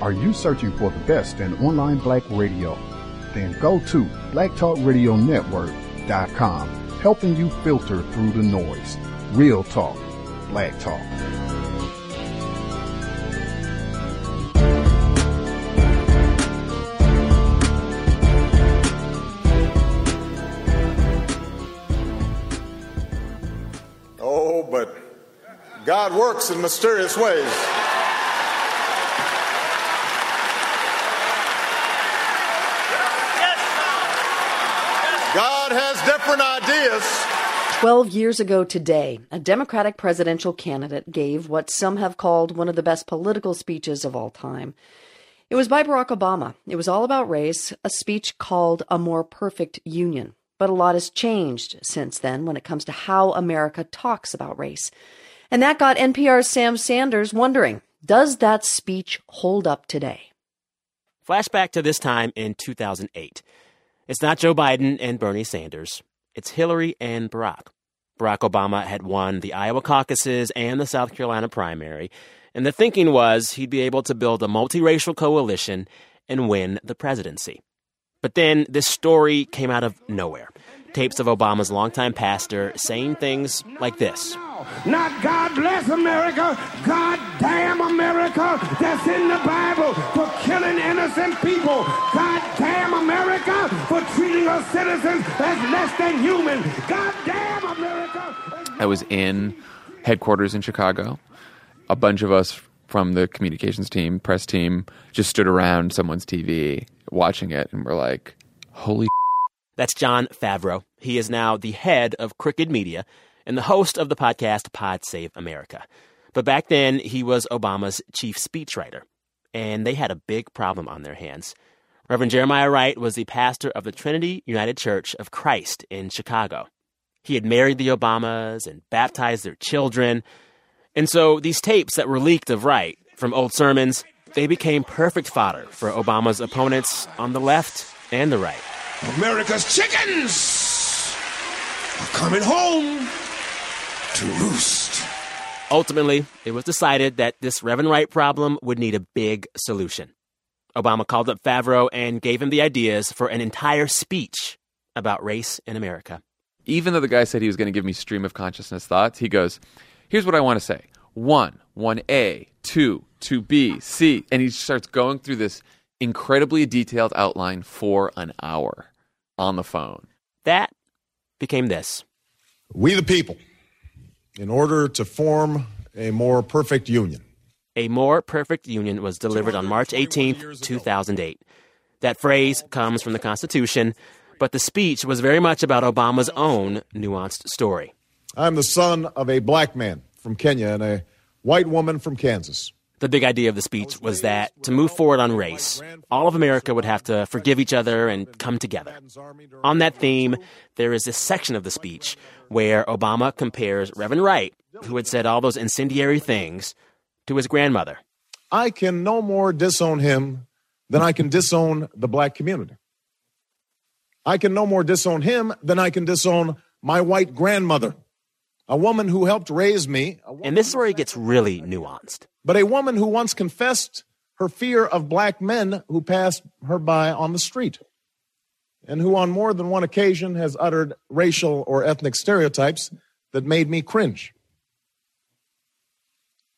Are you searching for the best in online black radio? Then go to blacktalkradionetwork.com, helping you filter through the noise. Real talk, black talk. Oh, but God works in mysterious ways. God has different ideas. 12 years ago today, a Democratic presidential candidate gave what some have called one of the best political speeches of all time. It was by Barack Obama. It was all about race, a speech called A More Perfect Union. But a lot has changed since then when it comes to how America talks about race. And that got NPR's Sam Sanders wondering does that speech hold up today? Flashback to this time in 2008. It's not Joe Biden and Bernie Sanders. It's Hillary and Barack. Barack Obama had won the Iowa caucuses and the South Carolina primary, and the thinking was he'd be able to build a multiracial coalition and win the presidency. But then this story came out of nowhere. Tapes of Obama's longtime pastor saying things like this. Not God bless America, God damn America that's in the Bible for killing innocent people. God damn America for treating us citizens as less than human. God damn America. I was in headquarters in Chicago. A bunch of us from the communications team, press team, just stood around someone's TV watching it and we're like, holy. That's John Favreau. He is now the head of Crooked Media and the host of the podcast Pod Save America. But back then, he was Obama's chief speechwriter, and they had a big problem on their hands. Reverend Jeremiah Wright was the pastor of the Trinity United Church of Christ in Chicago. He had married the Obamas and baptized their children. And so these tapes that were leaked of Wright from old sermons, they became perfect fodder for Obama's opponents on the left and the right. America's chickens are coming home to roost. Ultimately, it was decided that this Reverend Wright problem would need a big solution. Obama called up Favreau and gave him the ideas for an entire speech about race in America. Even though the guy said he was going to give me stream of consciousness thoughts, he goes, Here's what I want to say one, 1A, 2, 2B, C. And he starts going through this incredibly detailed outline for an hour on the phone. That became this We the people, in order to form a more perfect union. A More Perfect Union was delivered on March 18, 2008. That phrase comes from the Constitution, but the speech was very much about Obama's own nuanced story. I'm the son of a black man from Kenya and a white woman from Kansas. The big idea of the speech was that to move forward on race, all of America would have to forgive each other and come together. On that theme, there is this section of the speech where Obama compares Reverend Wright, who had said all those incendiary things, to his grandmother. I can no more disown him than I can disown the black community. I can no more disown him than I can disown my white grandmother, a woman who helped raise me. And this is where it gets really nuanced. But a woman who once confessed her fear of black men who passed her by on the street, and who on more than one occasion has uttered racial or ethnic stereotypes that made me cringe.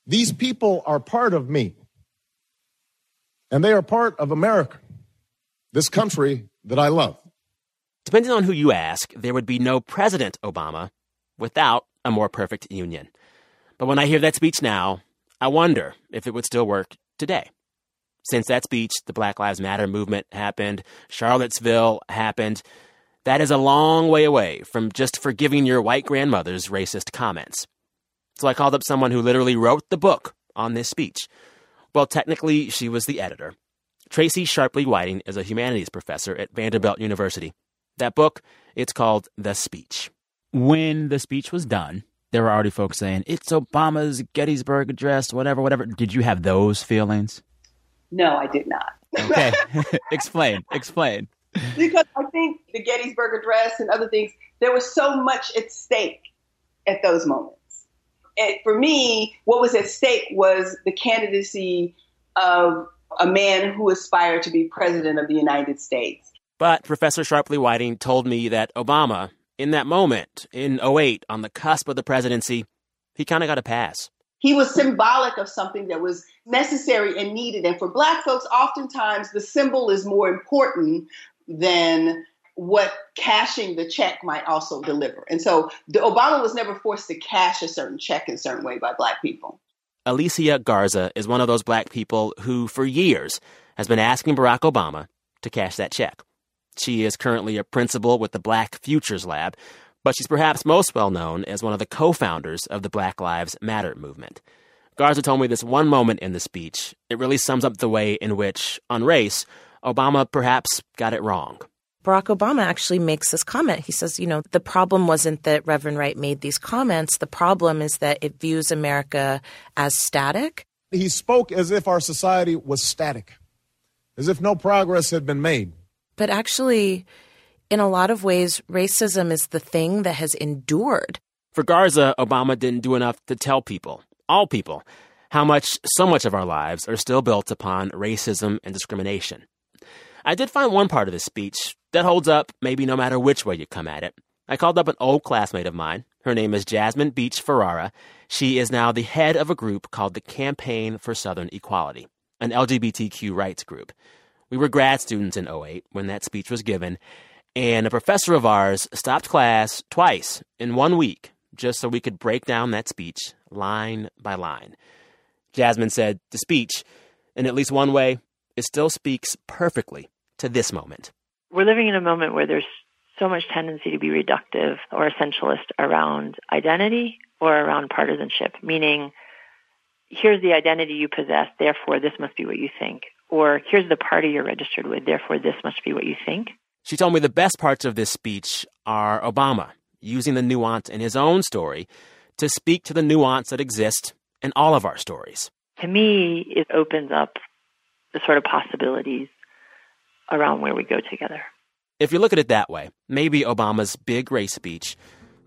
These people are part of me, and they are part of America, this country that I love. Depending on who you ask, there would be no President Obama without a more perfect union. But when I hear that speech now, I wonder if it would still work today. Since that speech, the Black Lives Matter movement happened, Charlottesville happened. That is a long way away from just forgiving your white grandmother's racist comments. So I called up someone who literally wrote the book on this speech. Well, technically, she was the editor. Tracy Sharpley Whiting is a humanities professor at Vanderbilt University. That book, it's called The Speech. When the speech was done, there were already folks saying, it's Obama's Gettysburg Address, whatever, whatever. Did you have those feelings? No, I did not. Okay. explain, explain. Because I think the Gettysburg Address and other things, there was so much at stake at those moments. And for me, what was at stake was the candidacy of a man who aspired to be president of the United States. But Professor Sharpley Whiting told me that Obama, in that moment, in 08, on the cusp of the presidency, he kind of got a pass. He was symbolic of something that was necessary and needed. And for black folks, oftentimes the symbol is more important than what cashing the check might also deliver. And so the, Obama was never forced to cash a certain check in a certain way by black people. Alicia Garza is one of those black people who, for years, has been asking Barack Obama to cash that check. She is currently a principal with the Black Futures Lab, but she's perhaps most well known as one of the co founders of the Black Lives Matter movement. Garza told me this one moment in the speech. It really sums up the way in which, on race, Obama perhaps got it wrong. Barack Obama actually makes this comment. He says, you know, the problem wasn't that Reverend Wright made these comments. The problem is that it views America as static. He spoke as if our society was static, as if no progress had been made. But actually, in a lot of ways, racism is the thing that has endured. For Garza, Obama didn't do enough to tell people, all people, how much so much of our lives are still built upon racism and discrimination. I did find one part of his speech that holds up, maybe no matter which way you come at it. I called up an old classmate of mine. Her name is Jasmine Beach Ferrara. She is now the head of a group called the Campaign for Southern Equality, an LGBTQ rights group. We were grad students in 08 when that speech was given, and a professor of ours stopped class twice in one week just so we could break down that speech line by line. Jasmine said the speech, in at least one way, it still speaks perfectly to this moment. We're living in a moment where there's so much tendency to be reductive or essentialist around identity or around partisanship, meaning here's the identity you possess, therefore this must be what you think. Or here's the party you're registered with, therefore this must be what you think. She told me the best parts of this speech are Obama using the nuance in his own story to speak to the nuance that exists in all of our stories. To me, it opens up the sort of possibilities around where we go together. If you look at it that way, maybe Obama's big race speech,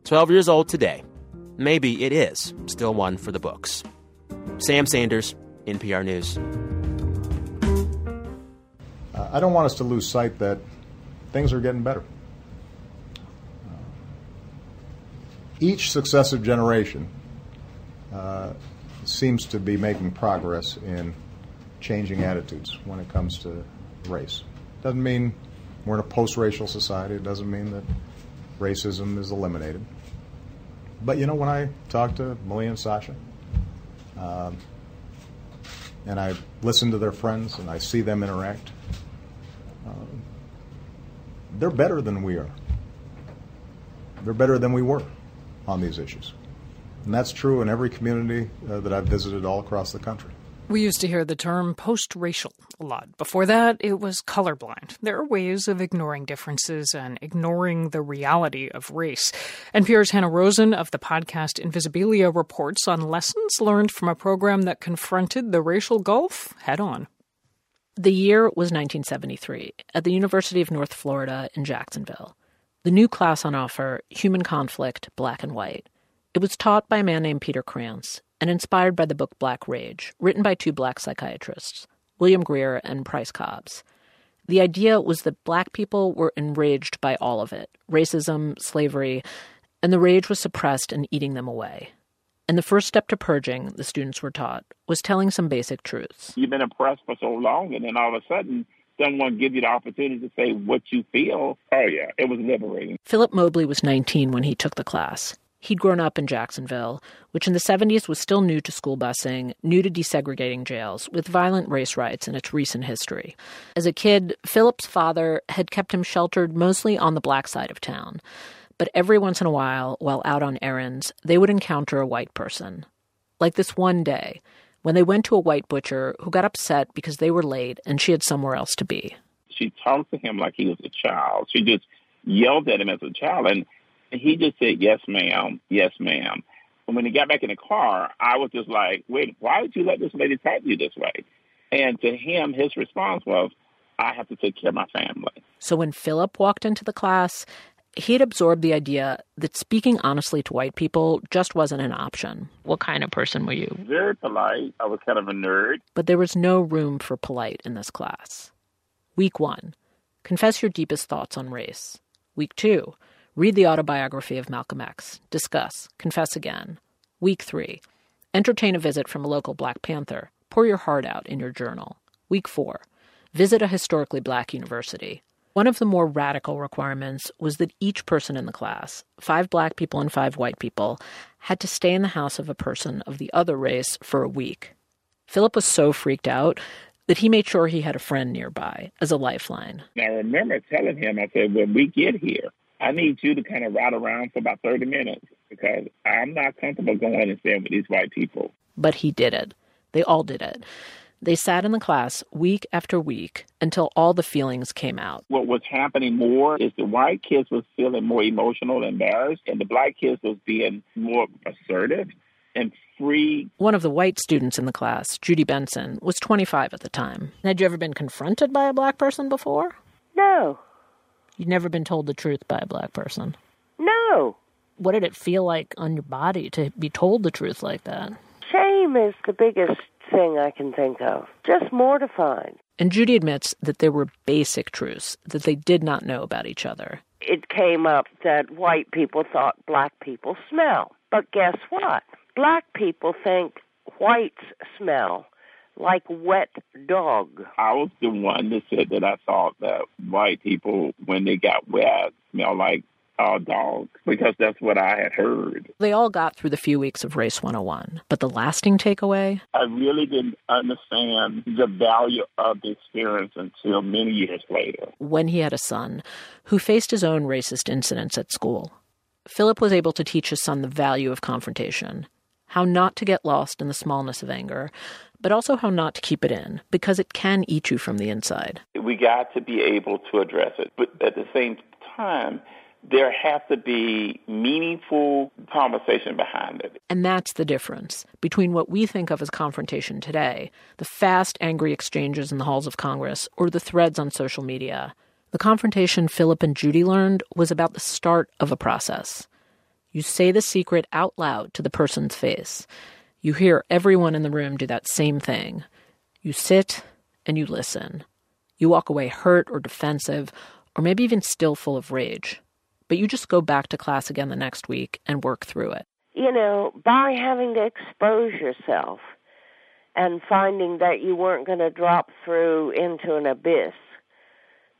12 years old today, maybe it is still one for the books. Sam Sanders, NPR News. Uh, I don't want us to lose sight that things are getting better. Uh, each successive generation uh, seems to be making progress in changing attitudes when it comes to race. Doesn't mean we're in a post racial society, it doesn't mean that racism is eliminated. But you know, when I talk to Malia and Sasha, um, and I listen to their friends and I see them interact, um, they're better than we are. They're better than we were on these issues. And that's true in every community uh, that I've visited all across the country. We used to hear the term post racial a lot. Before that, it was colorblind. There are ways of ignoring differences and ignoring the reality of race. NPR's Hanna Rosin of the podcast Invisibilia reports on lessons learned from a program that confronted the racial gulf head on. The year was 1973 at the University of North Florida in Jacksonville. The new class on offer, Human Conflict, Black and White. It was taught by a man named Peter Krantz and inspired by the book Black Rage, written by two black psychiatrists, William Grier and Price Cobbs. The idea was that black people were enraged by all of it racism, slavery, and the rage was suppressed and eating them away. And the first step to purging, the students were taught, was telling some basic truths. You've been oppressed for so long, and then all of a sudden, someone gives you the opportunity to say what you feel. Oh, yeah, it was liberating. Philip Mobley was 19 when he took the class. He'd grown up in Jacksonville, which in the 70s was still new to school busing, new to desegregating jails, with violent race riots in its recent history. As a kid, Philip's father had kept him sheltered mostly on the black side of town. But every once in a while, while out on errands, they would encounter a white person. Like this one day, when they went to a white butcher who got upset because they were late and she had somewhere else to be. She talked to him like he was a child. She just yelled at him as a child. And he just said, Yes, ma'am. Yes, ma'am. And when he got back in the car, I was just like, Wait, why did you let this lady talk to you this way? And to him, his response was, I have to take care of my family. So when Philip walked into the class, he had absorbed the idea that speaking honestly to white people just wasn't an option. What kind of person were you? Very polite. I was kind of a nerd. But there was no room for polite in this class. Week one confess your deepest thoughts on race. Week two read the autobiography of Malcolm X. Discuss. Confess again. Week three entertain a visit from a local Black Panther. Pour your heart out in your journal. Week four visit a historically black university. One of the more radical requirements was that each person in the class, five black people and five white people, had to stay in the house of a person of the other race for a week. Philip was so freaked out that he made sure he had a friend nearby as a lifeline. I remember telling him, I said, when we get here, I need you to kind of ride around for about 30 minutes because I'm not comfortable going and staying with these white people. But he did it. They all did it. They sat in the class week after week until all the feelings came out. What was happening more is the white kids was feeling more emotional and embarrassed, and the black kids was being more assertive and free. One of the white students in the class, Judy Benson, was 25 at the time. Had you ever been confronted by a black person before? No. You'd never been told the truth by a black person? No. What did it feel like on your body to be told the truth like that? Shame is the biggest thing I can think of. Just mortified. And Judy admits that there were basic truths that they did not know about each other. It came up that white people thought black people smell. But guess what? Black people think whites smell like wet dog. I was the one that said that I thought that white people, when they got wet, smell like uh, dogs because that's what I had heard. They all got through the few weeks of Race 101, but the lasting takeaway? I really didn't understand the value of the experience until many years later. When he had a son who faced his own racist incidents at school, Philip was able to teach his son the value of confrontation, how not to get lost in the smallness of anger, but also how not to keep it in, because it can eat you from the inside. We got to be able to address it, but at the same time, there has to be meaningful conversation behind it. And that's the difference between what we think of as confrontation today, the fast, angry exchanges in the halls of Congress, or the threads on social media. The confrontation Philip and Judy learned was about the start of a process. You say the secret out loud to the person's face. You hear everyone in the room do that same thing. You sit and you listen. You walk away hurt or defensive, or maybe even still full of rage but you just go back to class again the next week and work through it. You know, by having to expose yourself and finding that you weren't going to drop through into an abyss,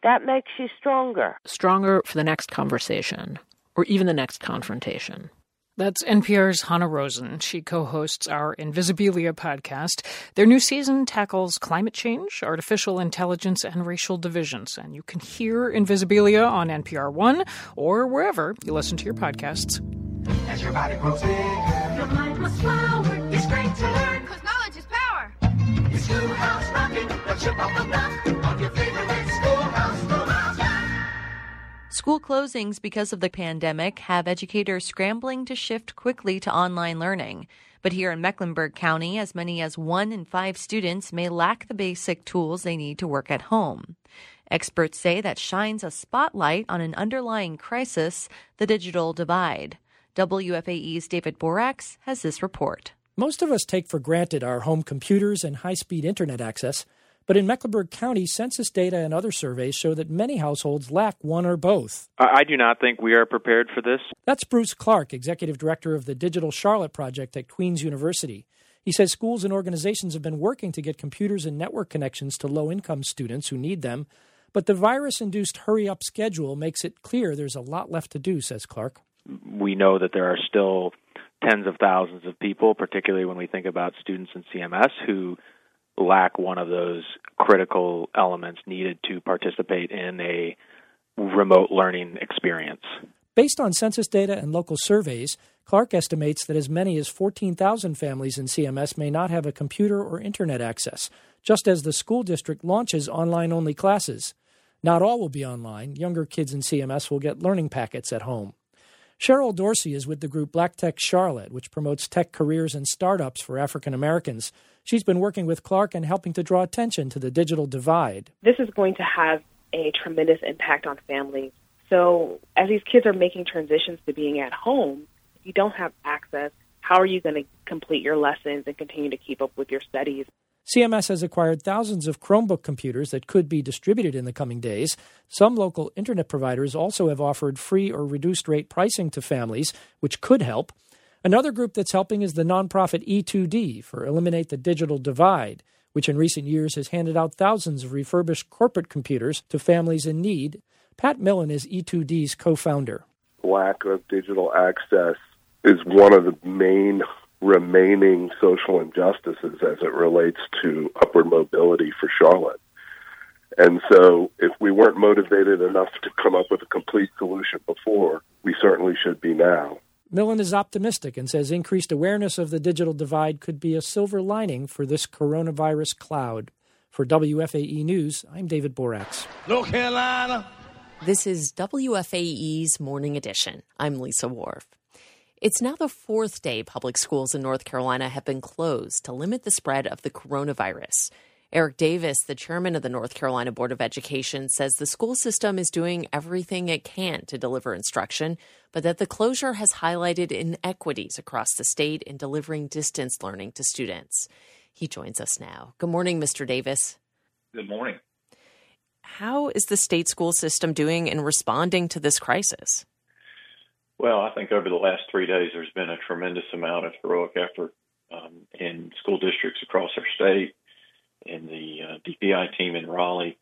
that makes you stronger. Stronger for the next conversation or even the next confrontation. That's NPR's Hanna Rosin. She co hosts our Invisibilia podcast. Their new season tackles climate change, artificial intelligence, and racial divisions. And you can hear Invisibilia on NPR One or wherever you listen to your podcasts. As your body grows bigger, your mind must flower. It's great to learn, because knowledge is power. It's Schoolhouse Rocking, the chip off the block of your favorite School closings because of the pandemic have educators scrambling to shift quickly to online learning. But here in Mecklenburg County, as many as one in five students may lack the basic tools they need to work at home. Experts say that shines a spotlight on an underlying crisis, the digital divide. WFAE's David Boraks has this report. Most of us take for granted our home computers and high speed internet access. But in Mecklenburg County, census data and other surveys show that many households lack one or both. I do not think we are prepared for this. That's Bruce Clark, Executive Director of the Digital Charlotte Project at Queen's University. He says schools and organizations have been working to get computers and network connections to low income students who need them. But the virus induced hurry up schedule makes it clear there's a lot left to do, says Clark. We know that there are still tens of thousands of people, particularly when we think about students in CMS, who lack one of those critical elements needed to participate in a remote learning experience. Based on census data and local surveys, Clark estimates that as many as 14,000 families in CMS may not have a computer or internet access, just as the school district launches online only classes. Not all will be online. Younger kids in CMS will get learning packets at home. Cheryl Dorsey is with the group Black Tech Charlotte, which promotes tech careers and startups for African Americans. She's been working with Clark and helping to draw attention to the digital divide. This is going to have a tremendous impact on families. So, as these kids are making transitions to being at home, if you don't have access, how are you going to complete your lessons and continue to keep up with your studies? CMS has acquired thousands of Chromebook computers that could be distributed in the coming days. Some local internet providers also have offered free or reduced rate pricing to families, which could help. Another group that's helping is the nonprofit E2D for Eliminate the Digital Divide, which in recent years has handed out thousands of refurbished corporate computers to families in need. Pat Millen is E2D's co founder. Lack of digital access is one of the main remaining social injustices as it relates to upward mobility for Charlotte. And so, if we weren't motivated enough to come up with a complete solution before, we certainly should be now. Millen is optimistic and says increased awareness of the digital divide could be a silver lining for this coronavirus cloud. For WFAE News, I'm David Boraks. North Carolina. This is WFAE's Morning Edition. I'm Lisa Worf. It's now the fourth day public schools in North Carolina have been closed to limit the spread of the coronavirus. Eric Davis, the chairman of the North Carolina Board of Education, says the school system is doing everything it can to deliver instruction, but that the closure has highlighted inequities across the state in delivering distance learning to students. He joins us now. Good morning, Mr. Davis. Good morning. How is the state school system doing in responding to this crisis? Well, I think over the last three days, there's been a tremendous amount of heroic effort um, in school districts across our state, in the uh, DPI team in Raleigh,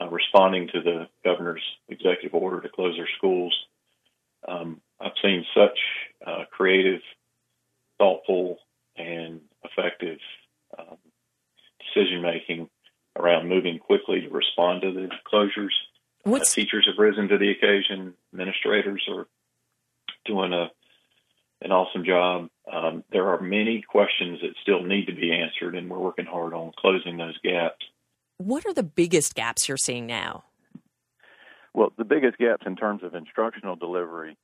uh, responding to the governor's executive order to close their schools. Um, I've seen such uh, creative, thoughtful, and effective um, decision making around moving quickly to respond to the closures. Uh, teachers have risen to the occasion. Administrators are doing a an awesome job. Um, there are many questions that still need to be answered, and we're working hard on closing those gaps. What are the biggest gaps you're seeing now? Well, the biggest gaps in terms of instructional delivery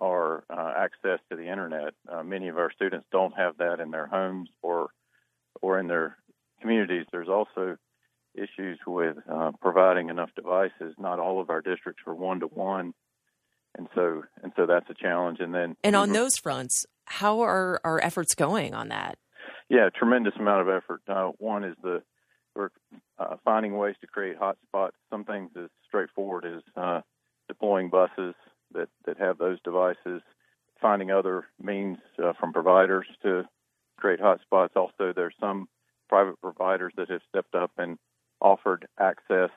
are uh, access to the internet. Uh, many of our students don't have that in their homes or or in their communities. There's also issues with uh, providing enough devices. Not all of our districts are one to one and so and so that's a challenge. And then and on those fronts, how are our efforts going on that? Yeah, tremendous amount of effort. Uh, one is the we're uh, finding ways to create hotspots. Some things as straightforward as uh, deploying buses that that have those devices. Finding other means uh, from providers to create hotspots. Also, there's some private providers that have stepped up and offered access.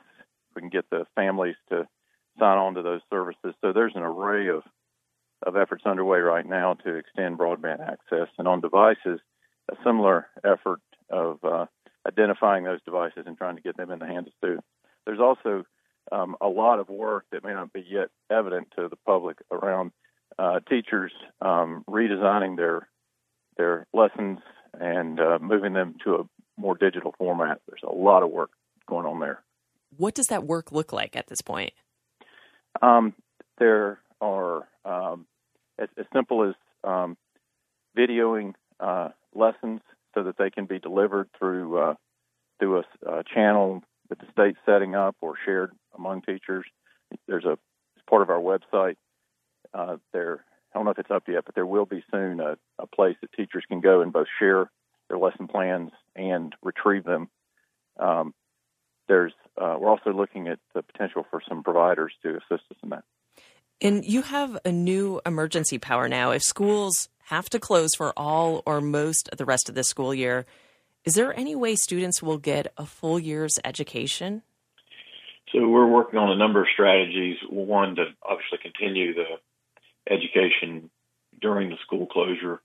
We can get the families to sign on to those services. So there's an array of of efforts underway right now to extend broadband access, and on devices, a similar effort of uh, identifying those devices and trying to get them in the hands of students. There's also um, a lot of work that may not be yet evident to the public around uh, teachers um, redesigning their their lessons and uh, moving them to a more digital format. There's a lot of work going on there. What does that work look like at this point? Um, there are um, as, as, simple as um, videoing uh, lessons so that they can be delivered through uh, through a, a, channel that the state's setting up or shared among teachers. There's a part of our website. Uh, there, I don't know if it's up yet, but there will be soon a, a place that teachers can go and both share their lesson plans and retrieve them. Um, there's uh, we're also looking at the potential for some providers to assist us in that. And you have a new emergency power now. If schools have to close for all or most of the rest of the school year, is there any way students will get a full year's education? So we're working on a number of strategies. One to obviously continue the education during the school closure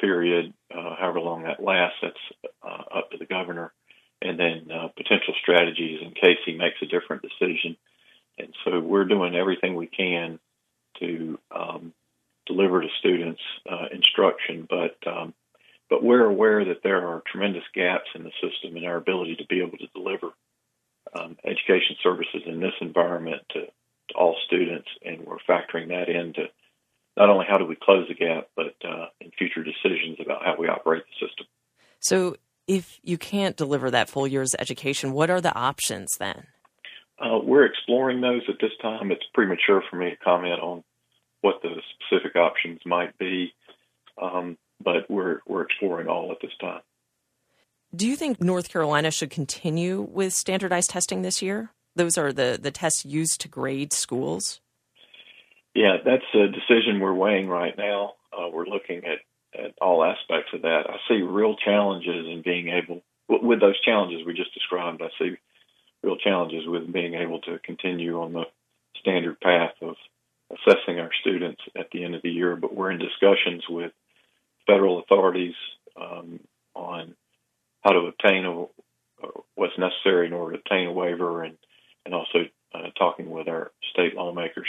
period, uh, however long that lasts. That's uh, up to the governor and then uh, potential strategies in case he makes a different decision. And so we're doing everything we can to um, deliver to students uh, instruction, but um, but we're aware that there are tremendous gaps in the system in our ability to be able to deliver um, education services in this environment to, to, all students, and we're factoring that into not only how do we close the gap, but uh, in future decisions about how we operate the system. So, if you can't deliver that full year's education, what are the options then? Uh, we're exploring those at this time. It's premature for me to comment on what the specific options might be. Um, but we're we're exploring all at this time. Do you think North Carolina should continue with standardized testing this year? Those are the, the tests used to grade schools. Yeah, that's a decision we're weighing right now. Uh, we're looking at, at all aspects of that. I see real challenges in being able, with those challenges we just described, I see real challenges with being able to continue on the standard path of assessing our students at the end of the year. But we're in discussions with federal authorities um, on how to obtain a, what's necessary in order to obtain a waiver, and and also uh, talking with our state lawmakers.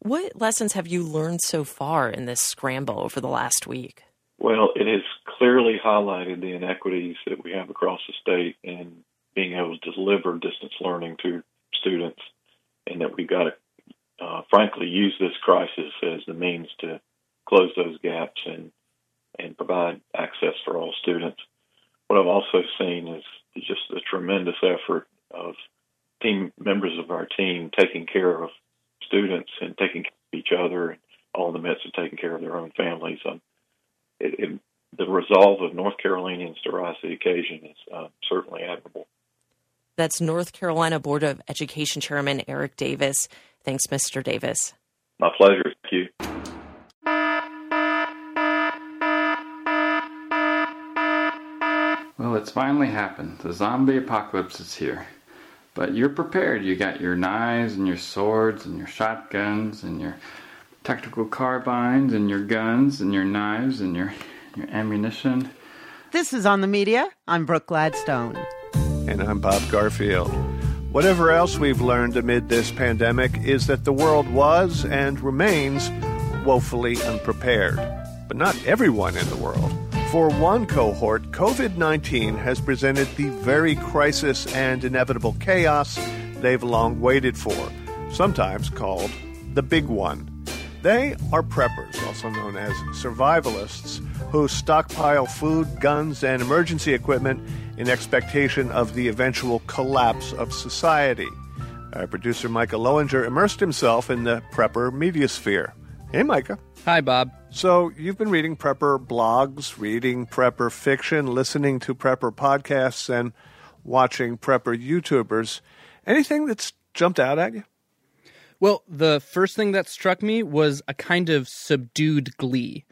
What lessons have you learned so far in this scramble over the last week? Well, it has clearly highlighted the inequities that we have across the state in being able to deliver distance learning to students, and that we've got to, uh, frankly, use this crisis as the means to close those gaps and and provide access for all students. What I've also seen is just a tremendous effort of team members of our team taking care of students and taking care of each other, and all in the midst of taking care of their own families. Um, it, it, the resolve of North Carolinians to rise to the occasion is uh, certainly admirable. That's North Carolina Board of Education Chairman Eric Davis. Thanks, Mr. Davis. My pleasure. Thank you. Well, it's finally happened. The zombie apocalypse is here. But you're prepared. You got your knives and your swords and your shotguns and your tactical carbines and your guns and your knives and your, your ammunition. This is On the Media. I'm Brooke Gladstone. And I'm Bob Garfield. Whatever else we've learned amid this pandemic is that the world was and remains woefully unprepared. But not everyone in the world. For one cohort, COVID 19 has presented the very crisis and inevitable chaos they've long waited for, sometimes called the big one. They are preppers, also known as survivalists, who stockpile food, guns, and emergency equipment in expectation of the eventual collapse of society. Our producer Micah Loewinger immersed himself in the prepper media sphere. Hey, Micah. Hi, Bob. So, you've been reading prepper blogs, reading prepper fiction, listening to prepper podcasts, and watching prepper YouTubers. Anything that's jumped out at you? Well, the first thing that struck me was a kind of subdued glee.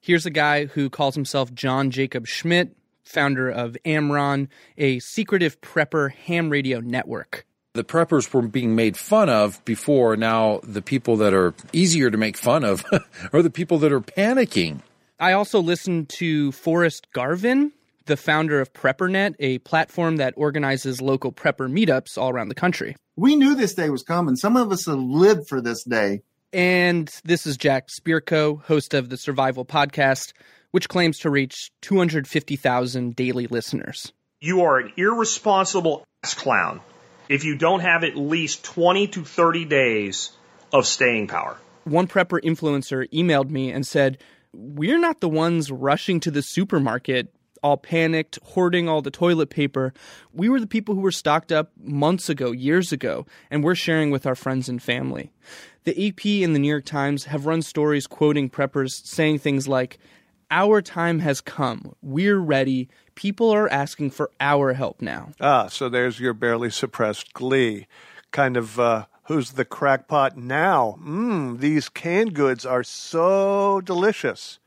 Here's a guy who calls himself John Jacob Schmidt, founder of AmRRON, a secretive prepper ham radio network the preppers were being made fun of before. Now the people that are easier to make fun of are the people that are panicking. I also listened to Forrest Garvin, the founder of PrepperNet, a platform that organizes local prepper meetups all around the country. We knew this day was coming. Some of us have lived for this day. And this is Jack Spirko, host of the Survival Podcast, which claims to reach 250,000 daily listeners. You are an irresponsible ass clown if you don't have at least 20 to 30 days of staying power. One prepper influencer emailed me and said, We're not the ones rushing to the supermarket, all panicked, hoarding all the toilet paper. We were the people who were stocked up months ago, years ago, and we're sharing with our friends and family. The AP and the New York Times have run stories quoting preppers saying things like, Our time has come. We're ready. People are asking for our help now. Ah, so there's your barely suppressed glee. Kind of, uh, who's the crackpot now? Mmm, these canned goods are so delicious.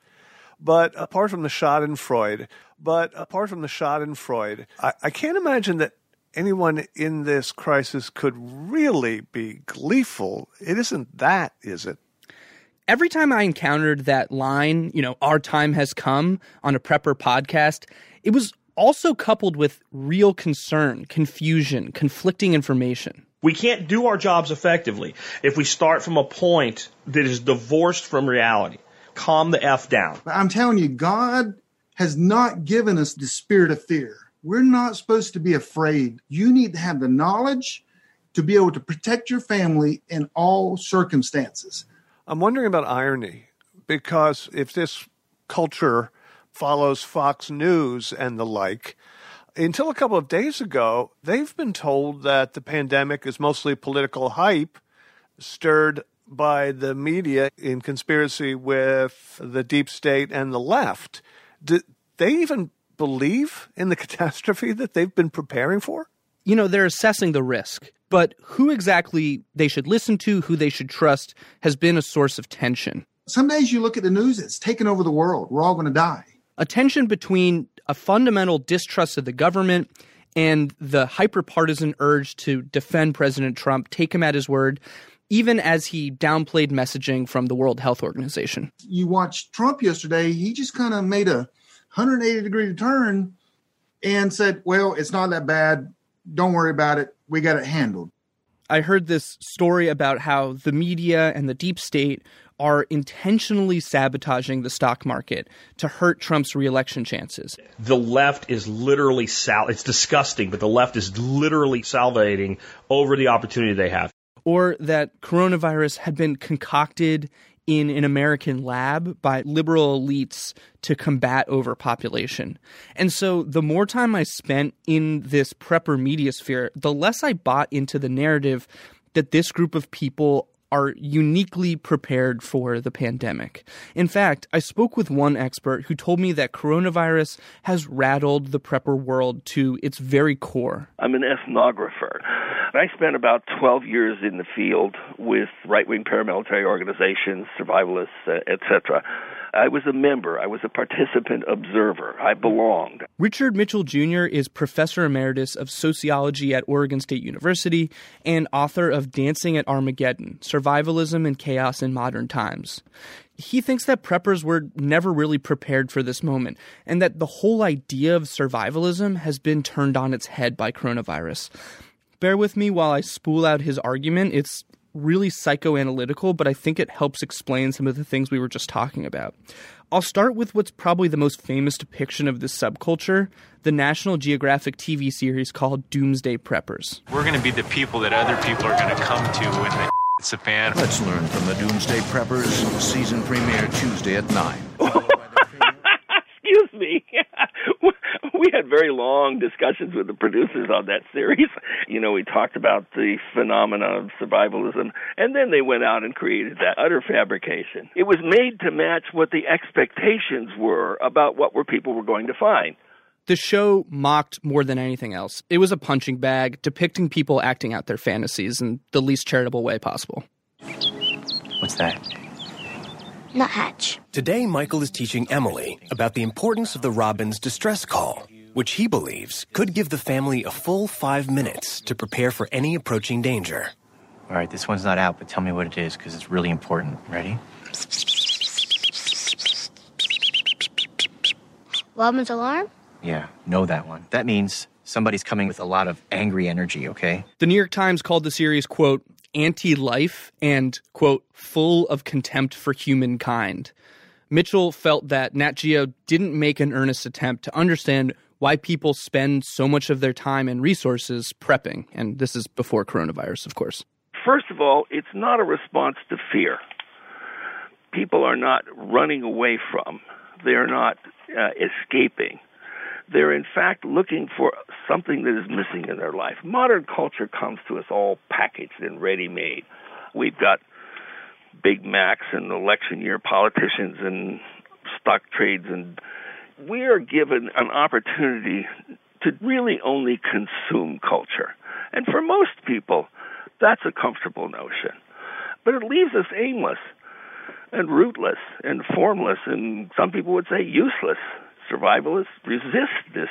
But apart from the Schadenfreude, but apart from the Schadenfreude, I, I can't imagine that anyone in this crisis could really be gleeful. It isn't that, is it? Every time I encountered that line, you know, our time has come on a prepper podcast, it was also coupled with real concern, confusion, conflicting information. We can't do our jobs effectively if we start from a point that is divorced from reality. Calm the F down. I'm telling you, God has not given us the spirit of fear. We're not supposed to be afraid. You need to have the knowledge to be able to protect your family in all circumstances. I'm wondering about irony because if this culture follows Fox News and the like, until a couple of days ago, they've been told that the pandemic is mostly political hype stirred by the media in conspiracy with the deep state and the left. Do they even believe in the catastrophe that they've been preparing for? You know, they're assessing the risk, but who exactly they should listen to, who they should trust, has been a source of tension. Some days you look at the news, it's taken over the world. We're all going to die. A tension between a fundamental distrust of the government and the hyper-partisan urge to defend President Trump, take him at his word, even as he downplayed messaging from the World Health Organization. You watched Trump yesterday, he just kind of made a 180 degree turn and said, Well, it's not that bad. Don't worry about it. We got it handled. I heard this story about how the media and the deep state are intentionally sabotaging the stock market to hurt Trump's reelection chances. The left is literally sal it's disgusting, but the left is literally salivating over the opportunity they have. Or that coronavirus had been concocted in an American lab by liberal elites to combat overpopulation. And so the more time I spent in this prepper media sphere, the less I bought into the narrative that this group of people are uniquely prepared for the pandemic. In fact, I spoke with one expert who told me that coronavirus has rattled the prepper world to its very core. I'm an ethnographer. I spent about 12 years in the field with right wing paramilitary organizations, survivalists, uh, etc. I was a member. I was a participant observer. I belonged. Richard Mitchell Jr. is professor emeritus of sociology at Oregon State University and author of Dancing at Armageddon Survivalism and Chaos in Modern Times. He thinks that preppers were never really prepared for this moment and that the whole idea of survivalism has been turned on its head by coronavirus. Bear with me while I spool out his argument. It's really psychoanalytical, but I think it helps explain some of the things we were just talking about. I'll start with what's probably the most famous depiction of this subculture the National Geographic TV series called Doomsday Preppers. We're going to be the people that other people are going to come to when the it's a fan. Let's learn from the Doomsday Preppers season premiere Tuesday at 9. Excuse me. We had very long discussions with the producers on that series. You know, we talked about the phenomena of survivalism, and then they went out and created that utter fabrication. It was made to match what the expectations were about what were people were going to find. The show mocked more than anything else. It was a punching bag depicting people acting out their fantasies in the least charitable way possible. What's that? Nuthatch. Today, Michael is teaching Emily about the importance of the Robin's distress call, which he believes could give the family a full five minutes to prepare for any approaching danger. All right, this one's not out, but tell me what it is because it's really important. Ready? Robin's alarm? Yeah, know that one. That means somebody's coming with a lot of angry energy, okay? The New York Times called the series, quote, anti life and, quote, full of contempt for humankind. Mitchell felt that Nat Geo didn't make an earnest attempt to understand why people spend so much of their time and resources prepping. And this is before coronavirus, of course. First of all, it's not a response to fear. People are not running away from, they're not uh, escaping. They're in fact looking for something that is missing in their life. Modern culture comes to us all packaged and ready made. We've got Big Macs and election year politicians and stock trades, and we are given an opportunity to really only consume culture. And for most people, that's a comfortable notion. But it leaves us aimless and rootless and formless, and some people would say useless. Survivalists resist this.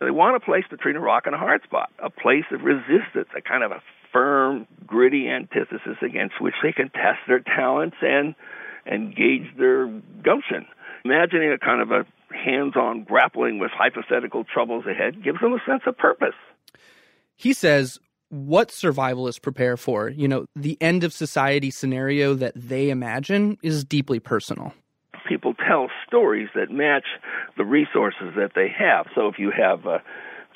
They want a place between a rock and a hard spot, a place of resistance, a kind of a firm, gritty antithesis against which they can test their talents and gauge their gumption. Imagining a kind of a hands-on grappling with hypothetical troubles ahead gives them a sense of purpose. He says what survivalists prepare for. You know, the end of society scenario that they imagine is deeply personal. People tell stories that match the resources that they have. So if you have uh,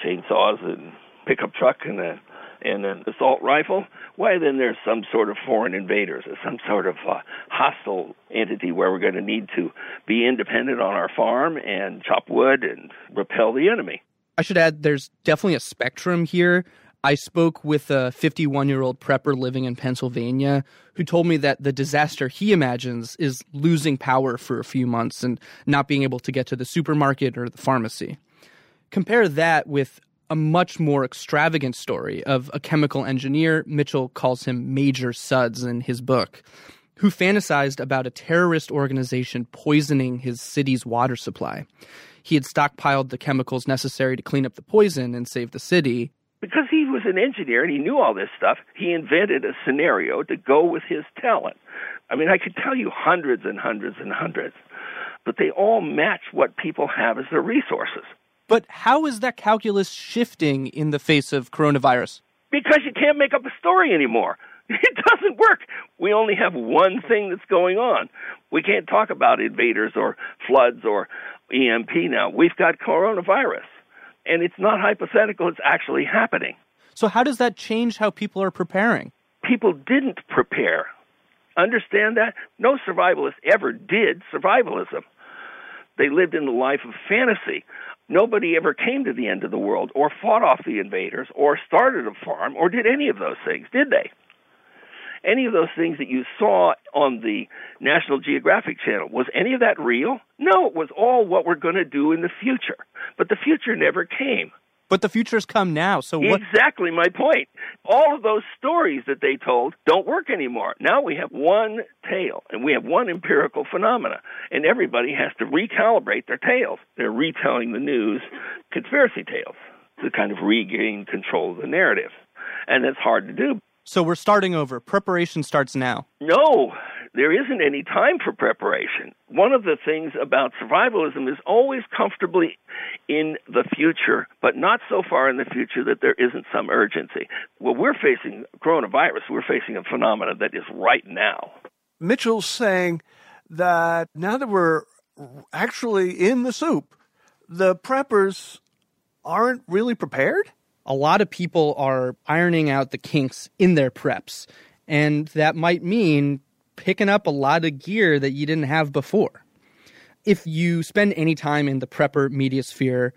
chainsaws and pickup truck and a and an assault rifle, why then there's some sort of foreign invaders or some sort of uh, hostile entity where we're going to need to be independent on our farm and chop wood and repel the enemy. I should add there's definitely a spectrum here. I spoke with a 51 year old prepper living in Pennsylvania who told me that the disaster he imagines is losing power for a few months and not being able to get to the supermarket or the pharmacy. Compare that with a much more extravagant story of a chemical engineer, Mitchell calls him Major Suds in his book, who fantasized about a terrorist organization poisoning his city's water supply. He had stockpiled the chemicals necessary to clean up the poison and save the city. Because he was an engineer and he knew all this stuff, he invented a scenario to go with his talent. I mean, I could tell you hundreds and hundreds and hundreds, but they all match what people have as their resources. But how is that calculus shifting in the face of coronavirus? Because you can't make up a story anymore. It doesn't work. We only have one thing that's going on. We can't talk about invaders or floods or EMP now. We've got coronavirus. And it's not hypothetical, it's actually happening. So, how does that change how people are preparing? People didn't prepare. Understand that? No survivalist ever did survivalism. They lived in the life of fantasy. Nobody ever came to the end of the world or fought off the invaders or started a farm or did any of those things, did they? Any of those things that you saw on the National Geographic Channel, was any of that real? No, it was all what we're going to do in the future. But the future never came. But the future's come now, so what? Exactly my point. All of those stories that they told don't work anymore. Now we have one tale, and we have one empirical phenomena, and everybody has to recalibrate their tales. They're retelling the news conspiracy tales to kind of regain control of the narrative, and that's hard to do. So we're starting over. Preparation starts now. No, there isn't any time for preparation. One of the things about survivalism is always comfortably in the future, but not so far in the future that there isn't some urgency. Well, we're facing coronavirus, we're facing a phenomenon that is right now. Mitchell's saying that now that we're actually in the soup, the preppers aren't really prepared? A lot of people are ironing out the kinks in their preps, and that might mean picking up a lot of gear that you didn't have before. If you spend any time in the prepper media sphere,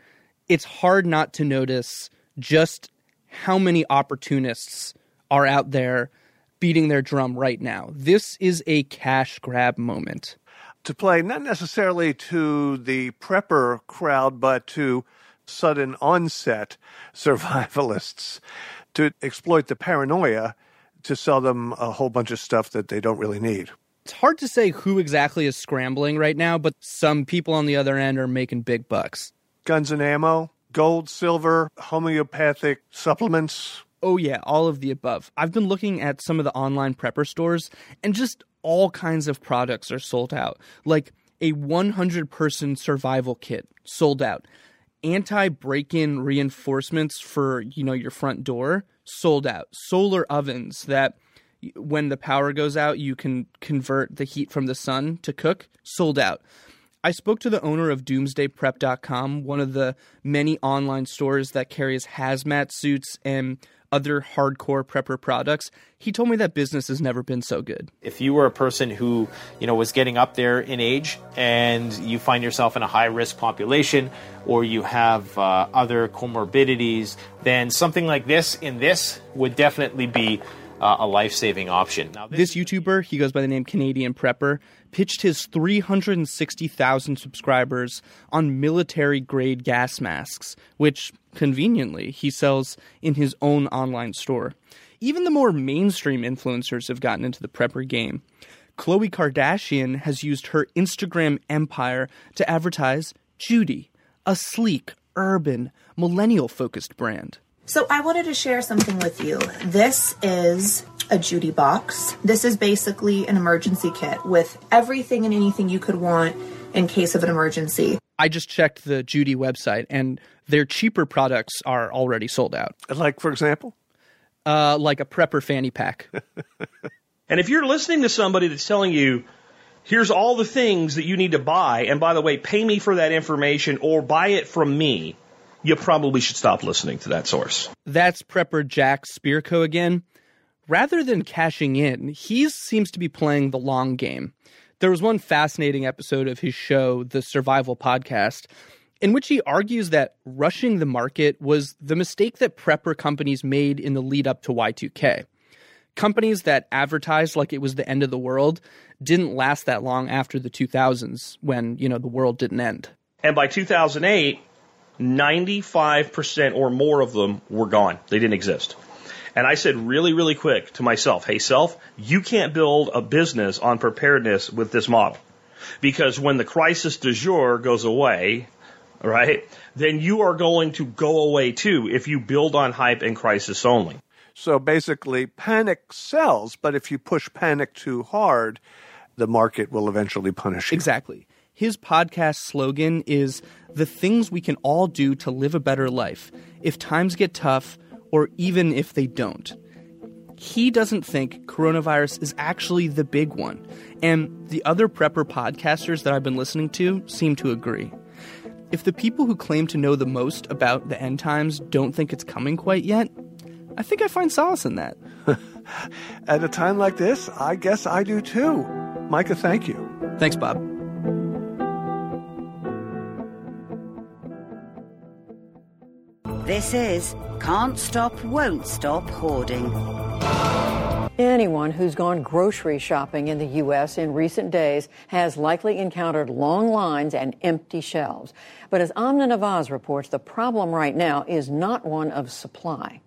it's hard not to notice just how many opportunists are out there beating their drum right now. This is a cash grab moment. To play not necessarily to the prepper crowd, but to sudden onset survivalists to exploit the paranoia to sell them a whole bunch of stuff that they don't really need. It's hard to say who exactly is scrambling right now, but some people on the other end are making big bucks. Guns and ammo, gold, silver, homeopathic supplements. Oh, yeah, all of the above. I've been looking at some of the online prepper stores, and just all kinds of products are sold out. Like a 100 person survival kit sold out. Anti break in reinforcements for, you know, your front door sold out. Solar ovens that when the power goes out, you can convert the heat from the sun to cook, sold out. I spoke to the owner of doomsdayprep.com, one of the many online stores that carries hazmat suits and other hardcore prepper products. He told me that business has never been so good. If you were a person who, you know, was getting up there in age and you find yourself in a high risk population or you have uh, other comorbidities, then something like this in this would definitely be uh, a life saving option. Now, this, this YouTuber, he goes by the name Canadian Prepper, pitched his 360,000 subscribers on military grade gas masks, which conveniently he sells in his own online store. Even the more mainstream influencers have gotten into the prepper game. Khloe Kardashian has used her Instagram empire to advertise Judy, a sleek, urban, millennial focused brand. So I wanted to share something with you. This is a Judy box. This is basically an emergency kit with everything and anything you could want in case of an emergency. I just checked the Judy website and their cheaper products are already sold out. Like, for example? Uh, like a prepper fanny pack. And if you're listening to somebody that's telling you, here's all the things that you need to buy, and by the way, pay me for that information or buy it from me, you probably should stop listening to that source. That's prepper Jack Spirko again. Rather than cashing in, he seems to be playing the long game. There was one fascinating episode of his show, The Survival Podcast, in which he argues that rushing the market was the mistake that prepper companies made in the lead up to Y2K. Companies that advertised like it was the end of the world didn't last that long after the 2000s when, you know, the world didn't end. And by 2008, 95% or more of them were gone. They didn't exist. And I said really, really quick to myself, hey, self, you can't build a business on preparedness with this model. Because when the crisis du jour goes away, right, then you are going to go away too if you build on hype and crisis only. So basically, panic sells, but if you push panic too hard, the market will eventually punish you. Exactly. His podcast slogan is the things we can all do to live a better life if times get tough or even if they don't. He doesn't think coronavirus is actually the big one, and the other prepper podcasters that I've been listening to seem to agree. If the people who claim to know the most about the end times don't think it's coming quite yet, I think I find solace in that. At a time like this, I guess I do too. Micah, thank you. Thanks, Bob. This is Can't Stop, Won't Stop Hoarding. Anyone who's gone grocery shopping in the U.S. in recent days has likely encountered long lines and empty shelves. But as Amna Nawaz reports, the problem right now is not one of supply.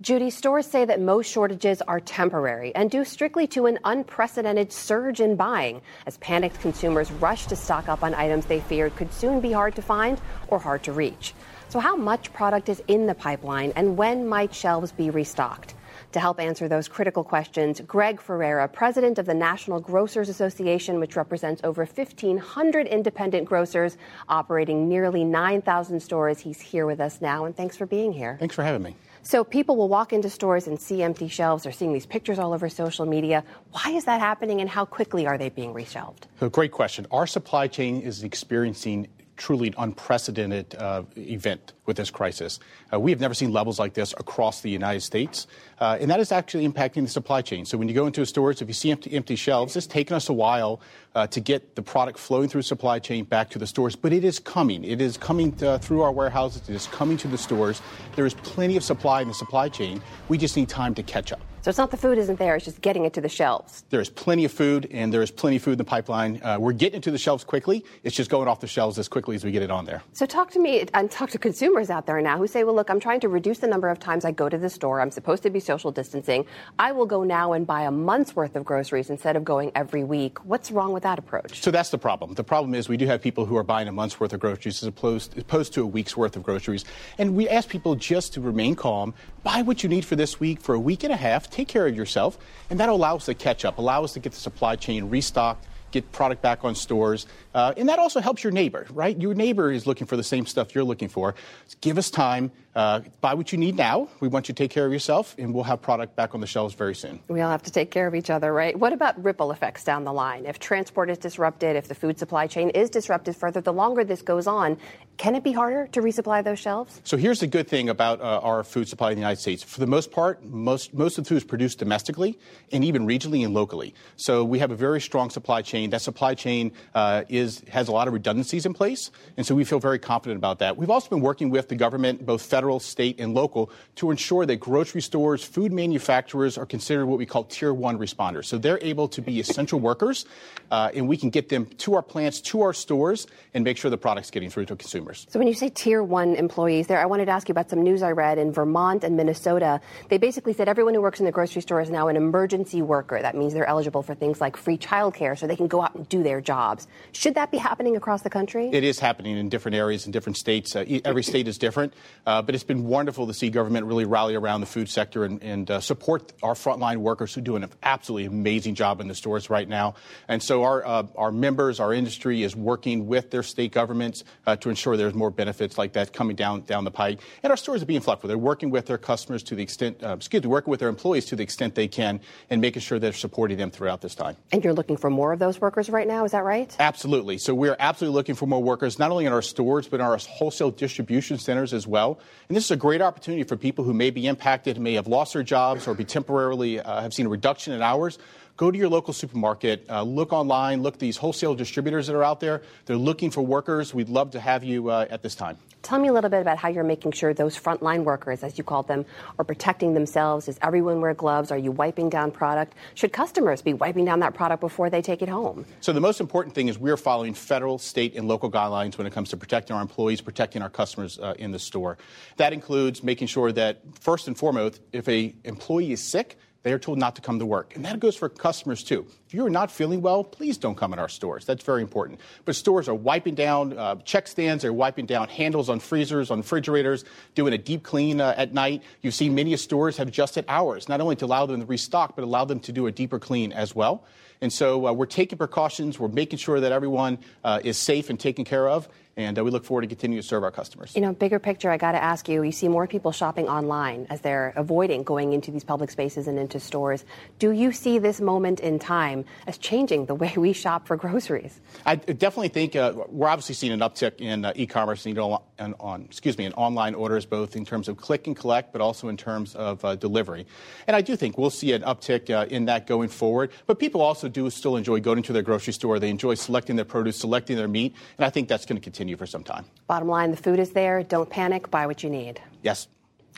Judy, stores say that most shortages are temporary and due strictly to an unprecedented surge in buying as panicked consumers rush to stock up on items they feared could soon be hard to find or hard to reach. So, how much product is in the pipeline and when might shelves be restocked? To help answer those critical questions, Greg Ferrara, president of the National Grocers Association, which represents over 1,500 independent grocers operating nearly 9,000 stores, he's here with us now. And thanks for being here. Thanks for having me. So people will walk into stores and see empty shelves. They're seeing these pictures all over social media. Why is that happening, and how quickly are they being reshelved? So, great question. Our supply chain is experiencing truly unprecedented uh, event with this crisis. Uh, we have never seen levels like this across the United States, uh, and that is actually impacting the supply chain. So when you go into a store, if you see empty, empty shelves, it's taken us a while uh, to get the product flowing through supply chain back to the stores, but it is coming. It is coming to, uh, through our warehouses. It is coming to the stores. There is plenty of supply in the supply chain. We just need time to catch up. So it's not the food isn't there; it's just getting it to the shelves. There is plenty of food, and there is plenty of food in the pipeline. Uh, we're getting it to the shelves quickly. It's just going off the shelves as quickly as we get it on there. So talk to me and talk to consumers out there now who say, "Well, look, I'm trying to reduce the number of times I go to the store. I'm supposed to be social distancing. I will go now and buy a month's worth of groceries instead of going every week." What's wrong with that approach? So that's the problem. The problem is we do have people who are buying a month's worth of groceries as opposed, as opposed to a week's worth of groceries, and we ask people just to remain calm, buy what you need for this week for a week and a half, take care of yourself, and that'll allow us to catch up, allow us to get the supply chain restocked, get product back on stores, uh, and that also helps your neighbor, right? Your neighbor is looking for the same stuff you're looking for. Give us time. Uh, buy what you need now. We want you to take care of yourself, and we'll have product back on the shelves very soon. We all have to take care of each other, right? What about ripple effects down the line? If transport is disrupted, if the food supply chain is disrupted further, the longer this goes on, can it be harder to resupply those shelves? So here's the good thing about uh, our food supply in the United States. For the most part, most most of the food is produced domestically and even regionally and locally. So we have a very strong supply chain. That supply chain uh, is has a lot of redundancies in place, and so we feel very confident about that. We've also been working with the government, both federal, state, and local, to ensure that grocery stores, food manufacturers are considered what we call tier one responders. So they're able to be essential workers, uh, and we can get them to our plants, to our stores, and make sure the product's getting through to consumers. So when you say tier one employees there, I wanted to ask you about some news I read in Vermont and Minnesota. They basically said everyone who works in the grocery store is now an emergency worker. That means they're eligible for things like free childcare so they can go out and do their jobs. Should that be happening across the country? It is happening in different areas in different states. Uh, every state is different, uh, but it's been wonderful to see government really rally around the food sector and, and uh, support our frontline workers who doing an absolutely amazing job in the stores right now. And so our uh, our members, our industry is working with their state governments uh, to ensure there's more benefits like that coming down down the pike. And our stores are being flexible. They're working with their customers to the extent, uh, excuse me, working with their employees to the extent they can, and making sure they're supporting them throughout this time. And you're looking for more of those workers right now, is that right? Absolutely. So we're absolutely looking for more workers, not only in our stores but in our wholesale distribution centers as well. And this is a great opportunity for people who may be impacted, may have lost their jobs, or be temporarily uh, have seen a reduction in hours go to your local supermarket, uh, look online, look at these wholesale distributors that are out there. They're looking for workers. We'd love to have you uh, at this time. Tell me a little bit about how you're making sure those frontline workers, as you call them, are protecting themselves. Does everyone wear gloves? Are you wiping down product? Should customers be wiping down that product before they take it home? So, the most important thing is we're following federal, state, and local guidelines when it comes to protecting our employees, protecting our customers uh, in the store. That includes making sure that, first and foremost, if a employee is sick, they are told not to come to work. And that goes for customers too. If you're not feeling well, please don't come in our stores. That's very important. But stores are wiping down uh, check stands, they're wiping down handles on freezers, on refrigerators, doing a deep clean uh, at night. You've seen many stores have adjusted hours, not only to allow them to restock, but allow them to do a deeper clean as well. And so uh, we're taking precautions, we're making sure that everyone uh, is safe and taken care of and uh, we look forward to continuing to serve our customers. You know, bigger picture, I got to ask you, you see more people shopping online as they're avoiding going into these public spaces and into stores. Do you see this moment in time as changing the way we shop for groceries? I definitely think uh, we're obviously seeing an uptick in uh, e-commerce and, on, on, excuse me, in online orders, both in terms of click and collect, but also in terms of uh, delivery. And I do think we'll see an uptick uh, in that going forward. But people also do still enjoy going to their grocery store. They enjoy selecting their produce, selecting their meat, and I think that's going to continue continue for some time. Bottom line the food is there. Don't panic. Buy what you need. Yes.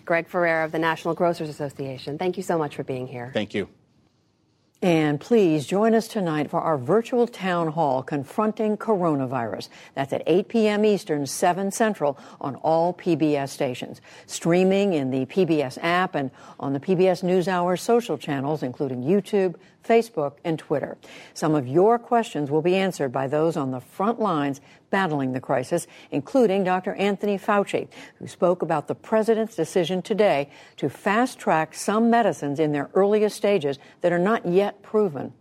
Greg Ferrara of the National Grocers Association, thank you so much for being here. Thank you. And please join us tonight for our virtual town hall confronting coronavirus. That's at 8 p.m. Eastern, 7 Central on all PBS stations. Streaming in the PBS app and on the PBS NewsHour social channels, including YouTube, Facebook, and Twitter. Some of your questions will be answered by those on the front lines battling the crisis, including Dr. Anthony Fauci, who spoke about the president's decision today to fast track some medicines in their earliest stages that are not yet proven.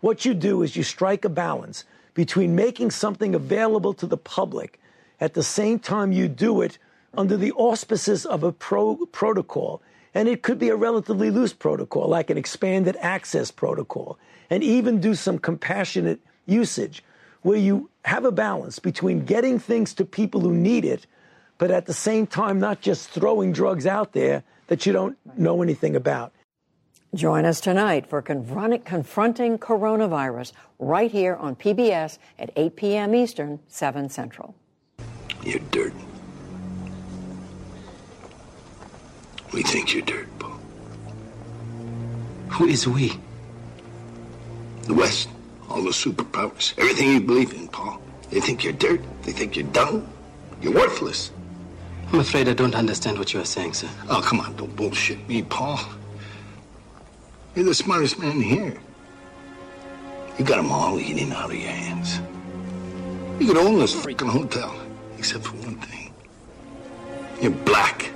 What you do is you strike a balance between making something available to the public at the same time you do it under the auspices of a pro- protocol and it could be a relatively loose protocol, like an expanded access protocol, and even do some compassionate usage where you have a balance between getting things to people who need it, but at the same time, not just throwing drugs out there that you don't know anything about. Join us tonight for Confronting Coronavirus right here on PBS at 8 p.m. Eastern, 7 Central. You're dirt. We think you're dirt, Paul. Who is we? The West, all the superpowers, everything you believe in, Paul. They think you're dirt. They think you're dumb. You're worthless. I'm afraid I don't understand what you are saying, sir. Oh, come on, don't bullshit me, Paul. You're the smartest man here. You got them all eating out of your hands. You could own this freaking hotel, except for one thing. You're black.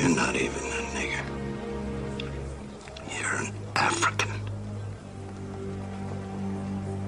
You're not even a nigger. You're an African.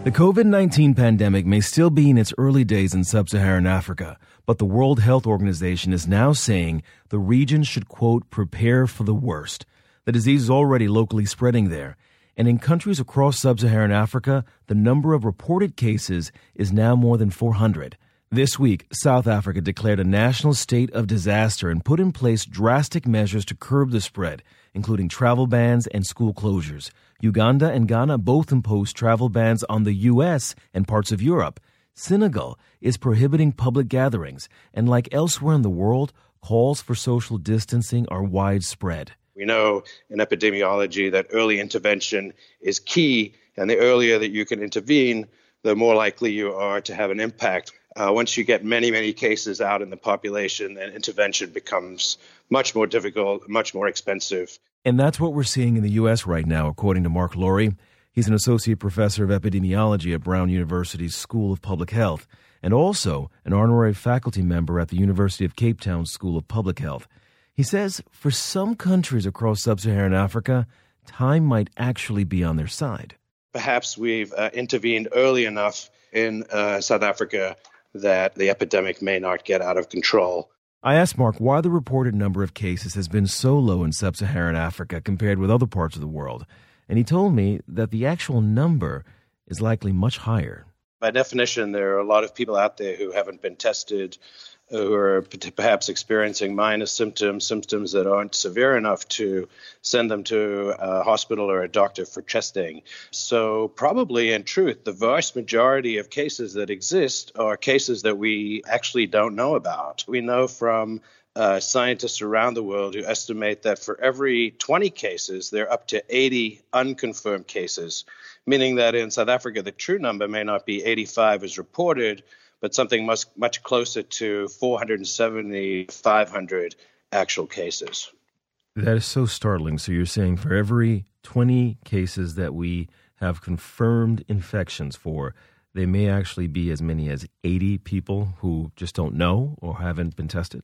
The COVID 19 pandemic may still be in its early days in sub Saharan Africa, but the World Health Organization is now saying the region should, quote, prepare for the worst. The disease is already locally spreading there, and in countries across sub Saharan Africa, the number of reported cases is now more than 400. This week, South Africa declared a national state of disaster and put in place drastic measures to curb the spread, including travel bans and school closures. Uganda and Ghana both imposed travel bans on the U.S. and parts of Europe. Senegal is prohibiting public gatherings, and like elsewhere in the world, calls for social distancing are widespread. We know in epidemiology that early intervention is key, and the earlier that you can intervene, the more likely you are to have an impact. Uh, once you get many, many cases out in the population, then intervention becomes much more difficult, much more expensive. And that's what we're seeing in the U.S. right now, according to Mark Lurie. He's an associate professor of epidemiology at Brown University's School of Public Health and also an honorary faculty member at the University of Cape Town School of Public Health. He says for some countries across sub Saharan Africa, time might actually be on their side. Perhaps we've uh, intervened early enough in uh, South Africa that the epidemic may not get out of control. I asked Mark why the reported number of cases has been so low in sub Saharan Africa compared with other parts of the world, and he told me that the actual number is likely much higher. By definition, there are a lot of people out there who haven't been tested who are perhaps experiencing minor symptoms, symptoms that aren't severe enough to send them to a hospital or a doctor for testing. So, probably in truth, the vast majority of cases that exist are cases that we actually don't know about. We know from uh, scientists around the world who estimate that for every 20 cases, there are up to 80 unconfirmed cases, meaning that in South Africa, the true number may not be 85 as reported, but something much much closer to 470, 500 actual cases. That is so startling. So you're saying for every 20 cases that we have confirmed infections for, they may actually be as many as 80 people who just don't know or haven't been tested?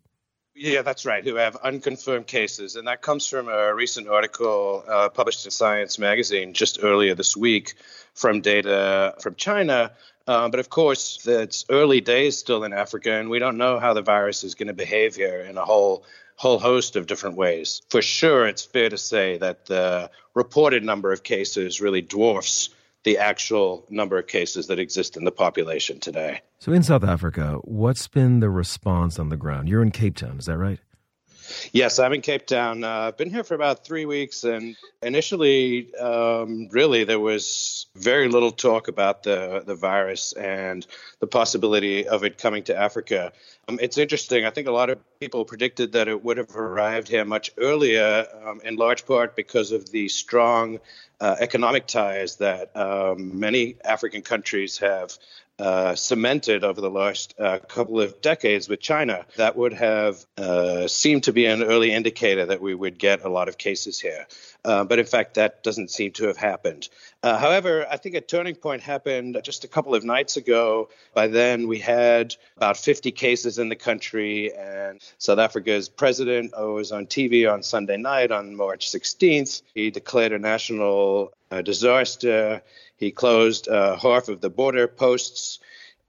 Yeah, that's right, who have unconfirmed cases. And that comes from a recent article uh, published in Science magazine just earlier this week from data from China uh, but of course, it's early days still in Africa, and we don't know how the virus is going to behave here in a whole whole host of different ways. For sure, it's fair to say that the reported number of cases really dwarfs the actual number of cases that exist in the population today. So, in South Africa, what's been the response on the ground? You're in Cape Town, is that right? Yes, I'm in Cape Town. Uh, I've been here for about three weeks, and initially, um, really, there was very little talk about the the virus and the possibility of it coming to Africa. Um, it's interesting. I think a lot of people predicted that it would have arrived here much earlier, um, in large part because of the strong uh, economic ties that um, many African countries have uh, cemented over the last uh, couple of decades with China, that would have uh, seemed to be an early indicator that we would get a lot of cases here. Uh, but in fact, that doesn't seem to have happened. Uh, however, I think a turning point happened just a couple of nights ago. By then, we had about 50 cases in the country, and South Africa's president oh, was on TV on Sunday night on March 16th. He declared a national uh, disaster. He closed uh, half of the border posts.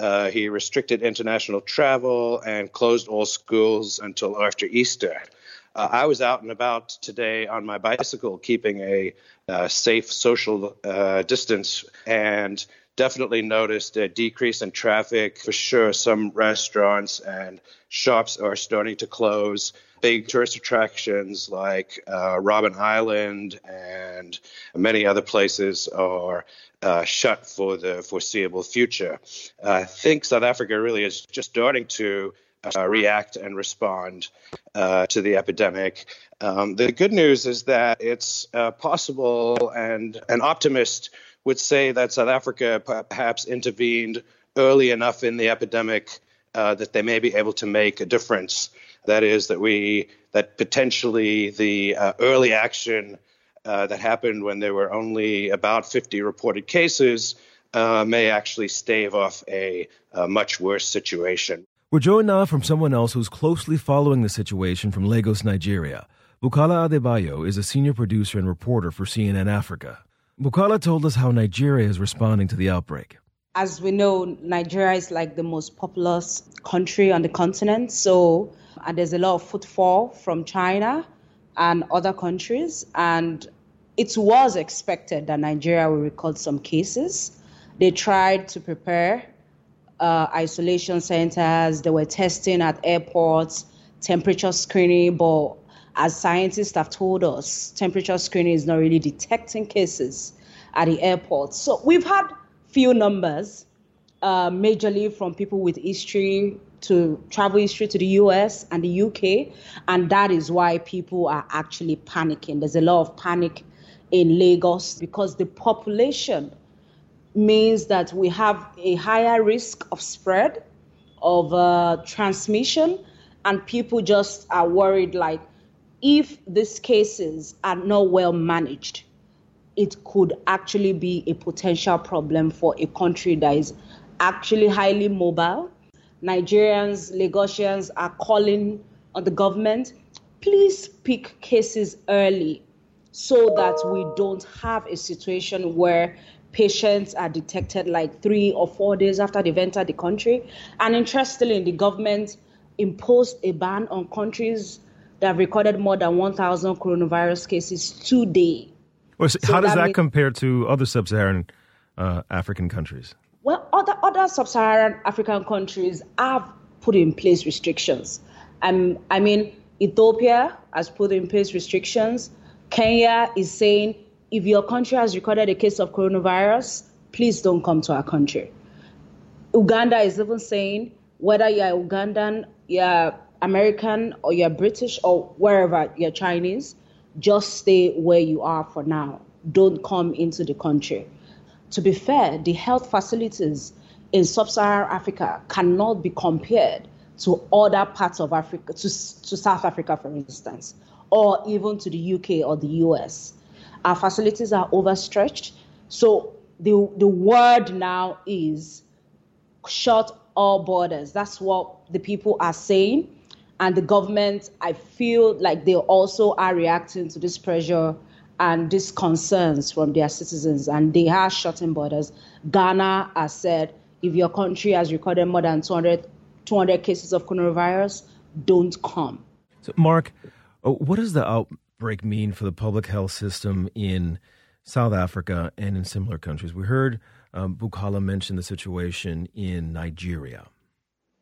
Uh, he restricted international travel and closed all schools until after Easter. Uh, I was out and about today on my bicycle, keeping a uh, safe social uh, distance, and definitely noticed a decrease in traffic. For sure, some restaurants and shops are starting to close. Big tourist attractions like uh, Robben Island and many other places are uh, shut for the foreseeable future. I think South Africa really is just starting to uh, react and respond uh, to the epidemic. Um, the good news is that it's uh, possible, and an optimist would say that South Africa perhaps intervened early enough in the epidemic uh, that they may be able to make a difference. That is, that we that potentially the uh, early action uh, that happened when there were only about 50 reported cases uh, may actually stave off a, a, much worse situation. We're joined now from someone else who's closely following the situation from Lagos, Nigeria. Bukola Adebayo is a senior producer and reporter for CNN Africa. Bukola told us how Nigeria is responding to the outbreak. As we know, Nigeria is like the most populous country on the continent, so and there's a lot of footfall from China and other countries. And it was expected that Nigeria will record some cases. They tried to prepare uh, isolation centers, they were testing at airports, temperature screening, but as scientists have told us, temperature screening is not really detecting cases at the airports. So we've had few numbers, uh, majorly from people with history to travel history to the US and the UK. And that is why people are actually panicking. There's a lot of panic in Lagos because the population means that we have a higher risk of spread, of uh, transmission, and people just are worried like if these cases are not well managed, it could actually be a potential problem for a country that is actually highly mobile. Nigerians, Lagosians are calling on the government, please pick cases early so that we don't have a situation where patients are detected like three or four days after they've entered the country. And interestingly, the government imposed a ban on countries that have recorded more than 1,000 coronavirus cases today. Well, so how does that, that compare to other sub-Saharan uh, African countries? Well, other other sub-Saharan African countries have put in place restrictions. Um, I mean, Ethiopia has put in place restrictions. Kenya is saying if your country has recorded a case of coronavirus, please don't come to our country. Uganda is even saying whether you're Ugandan, you're American, or you're British, or wherever you're Chinese, just stay where you are for now. Don't come into the country. To be fair, the health facilities in sub Saharan Africa cannot be compared to other parts of Africa, to, to South Africa, for instance, or even to the UK or the US. Our facilities are overstretched. So the, the word now is shut all borders. That's what the people are saying. And the government, I feel like they also are reacting to this pressure and these concerns from their citizens, and they are shutting borders. Ghana has said if your country has recorded more than 200, 200 cases of coronavirus, don't come. So, Mark, uh, what is what does the outbreak mean for the public health system in South Africa and in similar countries? We heard um, mention the situation in Nigeria.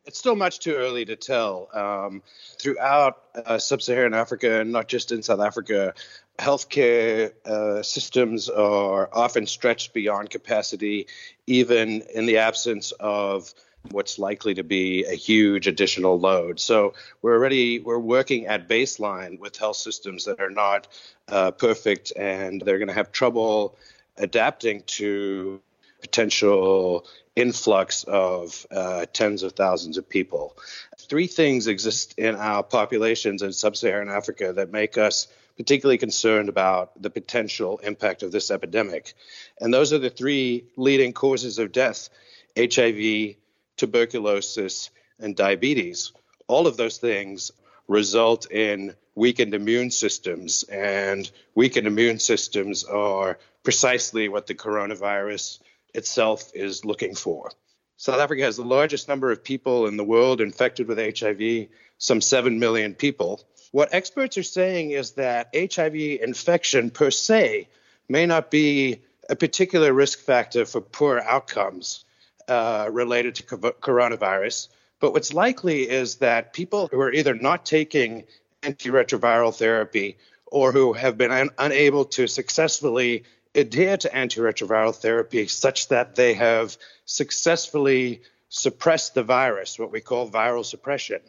It's still much too early to tell. Um, throughout uh, sub Saharan Africa, and not just in South Africa, healthcare uh, systems are often stretched beyond capacity, even in the absence of what's likely to be a huge additional load. So we're already we're working at baseline with health systems that are not uh, perfect, and they're going to have trouble adapting to potential influx of uh, tens of thousands of people. Three things exist in our populations in sub Saharan Africa that make us particularly concerned about the potential impact of this epidemic. And those are the three leading causes of death HIV, tuberculosis, and diabetes. All of those things result in weakened immune systems, and weakened immune systems are precisely what the coronavirus itself is looking for. South Africa has the largest number of people in the world infected with HIV, some 7 million people. What experts are saying is that HIV infection per se may not be a particular risk factor for poor outcomes uh, related to coronavirus, but what's likely is that people who are either not taking antiretroviral therapy or who have been un- unable to successfully adhere to antiretroviral therapy such that they have successfully suppressed the virus, what we call viral suppression.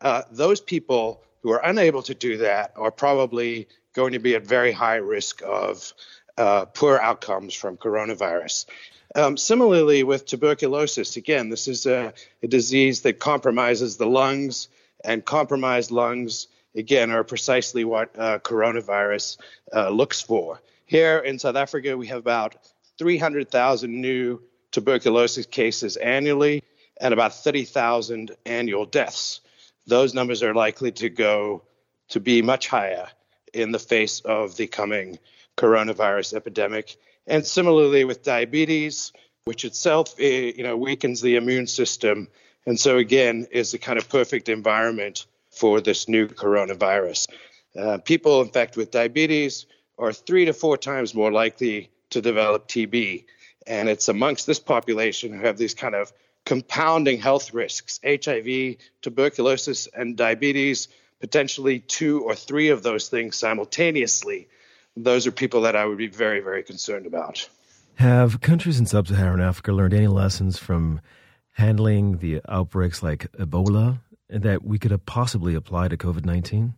Uh, those people who are unable to do that are probably going to be at very high risk of uh, poor outcomes from coronavirus. Um, similarly, with tuberculosis, again, this is a, a disease that compromises the lungs, and compromised lungs, again, are precisely what uh, coronavirus uh, looks for. Here in South Africa, we have about 300,000 new tuberculosis cases annually and about 30,000 annual deaths. Those numbers are likely to go to be much higher in the face of the coming coronavirus epidemic. And similarly with diabetes, which itself eh, you know weakens the immune system and so again is a kind of perfect environment for this new coronavirus. Uh, people infected with diabetes are three to four times more likely to develop TB. And it's amongst this population who have these kind of compounding health risks HIV, tuberculosis, and diabetes, potentially two or three of those things simultaneously. Those are people that I would be very, very concerned about. Have countries in sub Saharan Africa learned any lessons from handling the outbreaks like Ebola that we could possibly apply to COVID 19?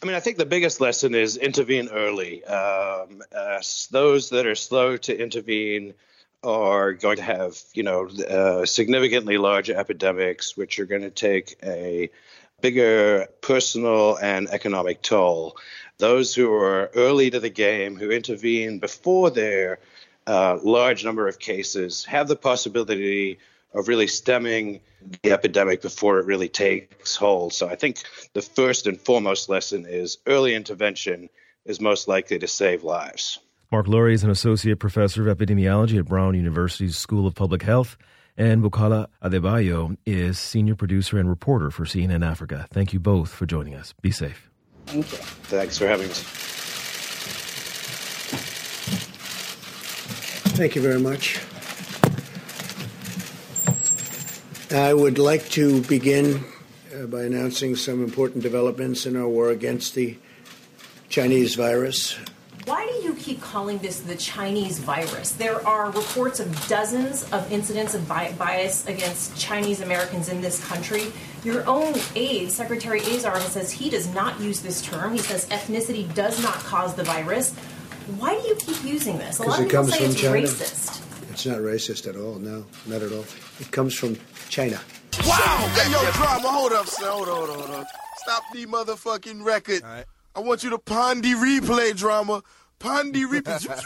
I mean, I think the biggest lesson is intervene early. Um, uh, those that are slow to intervene are going to have, you know, uh, significantly larger epidemics, which are going to take a bigger personal and economic toll. Those who are early to the game, who intervene before their uh, large number of cases, have the possibility of really stemming the epidemic before it really takes hold. So I think the first and foremost lesson is early intervention is most likely to save lives. Mark Lurie is an associate professor of epidemiology at Brown University's School of Public Health. And Bukola Adebayo is senior producer and reporter for CNN Africa. Thank you both for joining us. Be safe. Thank you. Thanks for having us. Thank you very much. I would like to begin uh, by announcing some important developments in our war against the Chinese virus. Why do you keep calling this the Chinese virus? There are reports of dozens of incidents of bias against Chinese Americans in this country. Your own aide, Secretary Azar, says he does not use this term. He says ethnicity does not cause the virus. Why do you keep using this? A lot of it people comes say from it's China. racist. It's not racist at all. No, not at all. It comes from China. Wow! Hey, yo, drama, hold up, son. Hold on, hold on, hold on. Stop the motherfucking record. I want you to pondy replay, drama. Pondy replay.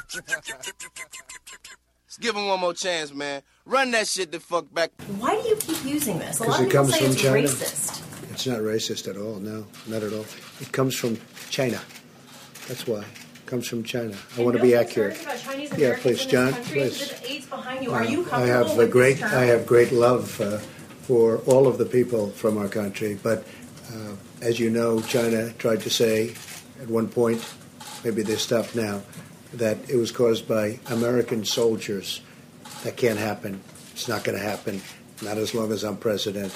Let's give him one more chance, man. Run that shit the fuck back. Why do you keep using this? A Because lot of it people comes say from it's China. racist. It's not racist at all. No, not at all. It comes from China. That's why. It comes from China. I want to be accurate. About Chinese Yeah, please, John, please. The behind you. Uh, Are you I comfortable have a great? I have great love uh, for all of the people from our country, but uh, as you know, China tried to say at one point, maybe they stopped now, that it was caused by American soldiers. That can't happen. It's not going to happen. Not as long as I'm president.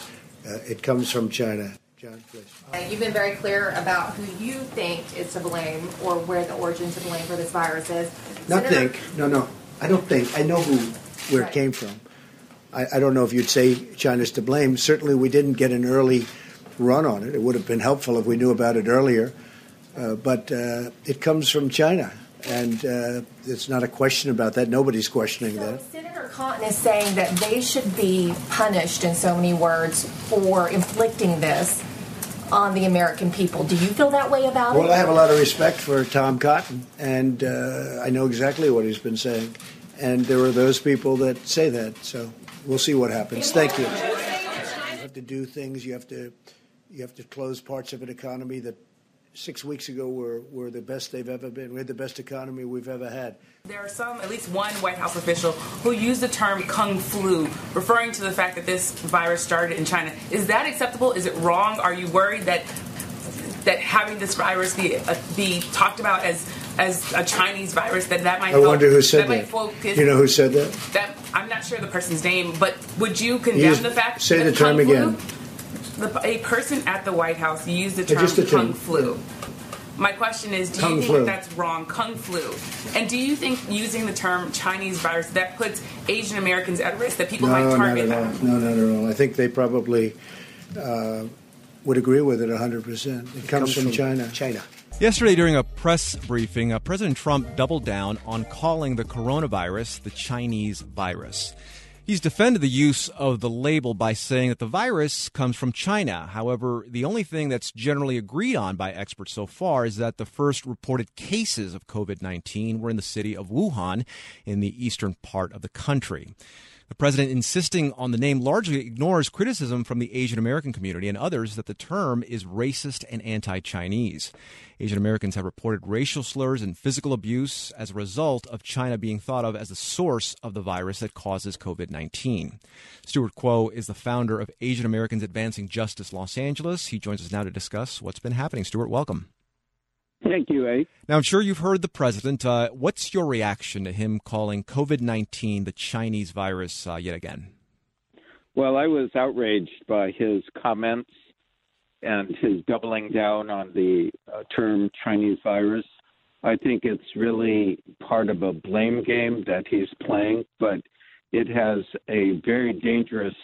Uh, it comes from China. John, please. You've been very clear about who you think is to blame or where the origin to blame for this virus is. Not Senator- think. No, no. I don't think. I know who where Right. it came from. I, I don't know if you'd say China's to blame. Certainly, we didn't get an early run on it. It would have been helpful if we knew about it earlier. Uh, but uh, it comes from China, and uh, it's not a question about that. Nobody's questioning that. Senator Cotton is saying that they should be punished, in so many words, for inflicting this on the American people. Do you feel that way about it? Well, I have a lot of respect for Tom Cotton, and uh, I know exactly what he's been saying. And there are those people that say that. So we'll see what happens. Thank you. You have to do things. You have to you have to close parts of an economy that six weeks ago were, were the best they've ever been. We had the best economy we've ever had. There are some, at least one White House official, who used the term kung flu, referring to the fact that this virus started in China. Is that acceptable? Is it wrong? Are you worried that that having this virus be uh, be talked about as as a Chinese virus that that might I wonder who said might that. focus- You know who said that? that I'm not sure the person's name, but would you condemn Use- the fact say that the term kung flu- again. The, a person at the White House used the term just the term. kung flu. My question is, do Kung you think flu. that's wrong, kung flu? And do you think using the term Chinese virus that puts Asian Americans at risk, that people no, might not target at all. them? No, not at all. I think they probably uh, would agree with it 100%. It, comes, from, China. China. Yesterday, during a press briefing, uh, President Trump doubled down on calling the coronavirus the Chinese virus. He's defended the use of the label by saying that the virus comes from China. However, the only thing that's generally agreed on by experts so far is that the first reported cases of COVID 19 were in the city of Wuhan in the eastern part of the country. The president insisting on the name largely ignores criticism from the Asian American community and others that the term is racist and anti Chinese. Asian Americans have reported racial slurs and physical abuse as a result of China being thought of as the source of the virus that causes COVID 19. Stewart Kwoh is the founder of Asian Americans Advancing Justice Los Angeles. He joins us now to discuss what's been happening. Stewart, welcome. Thank you, A. Now, I'm sure you've heard the president. Uh, what's your reaction to him calling COVID 19 the Chinese virus uh, yet again? Well, I was outraged by his comments and his doubling down on the uh, term Chinese virus. I think it's really part of a blame game that he's playing, but it has a very dangerous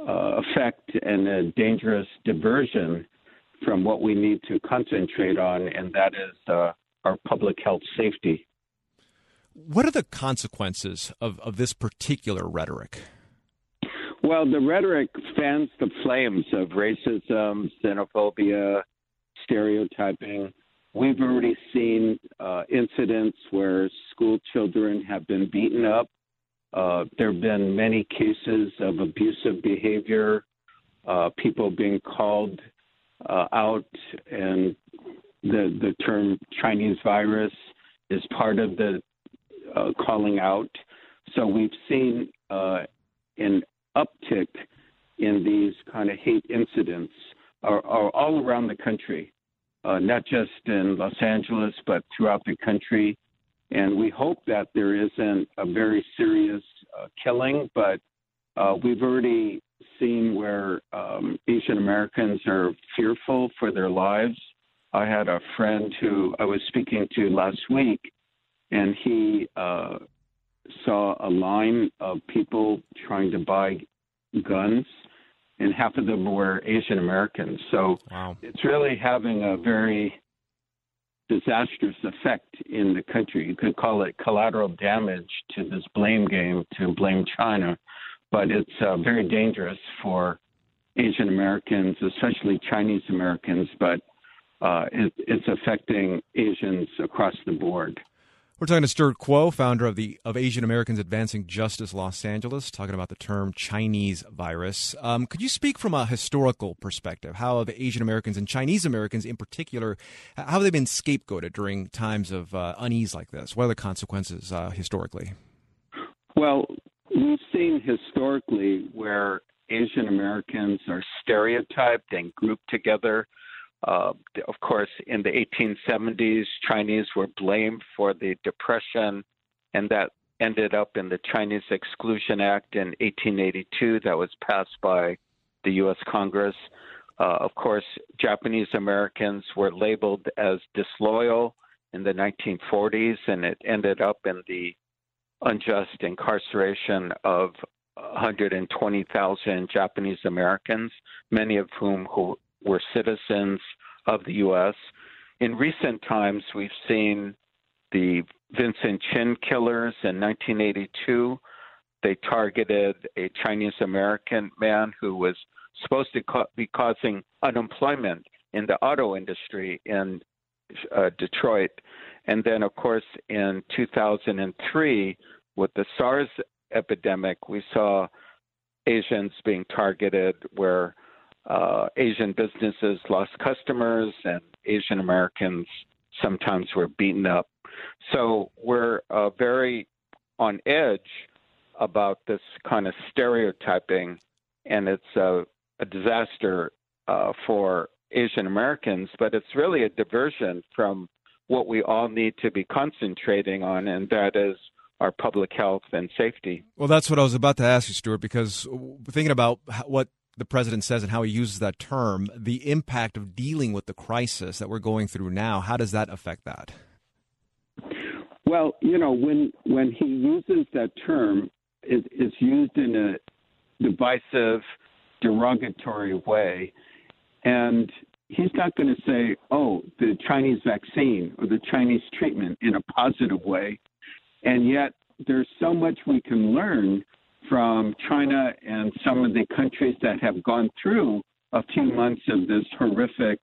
uh, effect and a dangerous diversion from what we need to concentrate on, and that is uh, our public health safety. What are the consequences of, of this particular rhetoric? Well, the rhetoric fans the flames of racism, xenophobia, stereotyping. We've already seen uh, incidents where school children have been beaten up. Uh, there have been many cases of abusive behavior, uh, people being called uh, out, and the the term Chinese virus is part of the uh, calling out. So we've seen uh, an uptick in these kind of hate incidents are, are all around the country, uh, not just in Los Angeles, but throughout the country. And we hope that there isn't a very serious uh, killing, but uh, we've already seen where um, Asian Americans are fearful for their lives. I had a friend who I was speaking to last week, and he uh, saw a line of people trying to buy guns and half of them were Asian Americans. So wow. it's really having a very disastrous effect in the country. You could call it collateral damage to this blame game to blame China, but it's uh, very dangerous for Asian Americans, especially Chinese Americans, but uh, it, it's affecting Asians across the board. We're talking to Stewart Kwoh, founder of the of Asian Americans Advancing Justice Los Angeles, talking about the term Chinese virus. Um, could you speak from a historical perspective? How have Asian Americans and Chinese Americans in particular, how have they been scapegoated during times of uh, unease like this? What are the consequences uh, historically? Well, we've seen historically where Asian Americans are stereotyped and grouped together uh, of course, in the 1870s, Chinese were blamed for the Depression, and that ended up in the Chinese Exclusion Act in 1882 that was passed by the U.S. Congress. Uh, of course, Japanese Americans were labeled as disloyal in the 1940s, and it ended up in the unjust incarceration of 120,000 Japanese Americans, many of whom who were citizens of the U.S. In recent times, we've seen the Vincent Chin killers in 1982. They targeted a Chinese American man who was supposed to be causing unemployment in the auto industry in uh, Detroit. And then, of course, in 2003, with the SARS epidemic, we saw Asians being targeted where uh, Asian businesses lost customers and Asian Americans sometimes were beaten up. So we're uh, very on edge about this kind of stereotyping, and it's a, a disaster uh, for Asian Americans, but it's really a diversion from what we all need to be concentrating on, and that is our public health and safety. Well, that's what I was about to ask you, Stewart, because thinking about what the president says and how he uses that term, the impact of dealing with the crisis that we're going through now, how does that affect that? Well, you know, when when he uses that term, it, it's used in a divisive, derogatory way, and he's not going to say, "Oh, the Chinese vaccine or the Chinese treatment" in a positive way, and yet there's so much we can learn from China and some of the countries that have gone through a few months of this horrific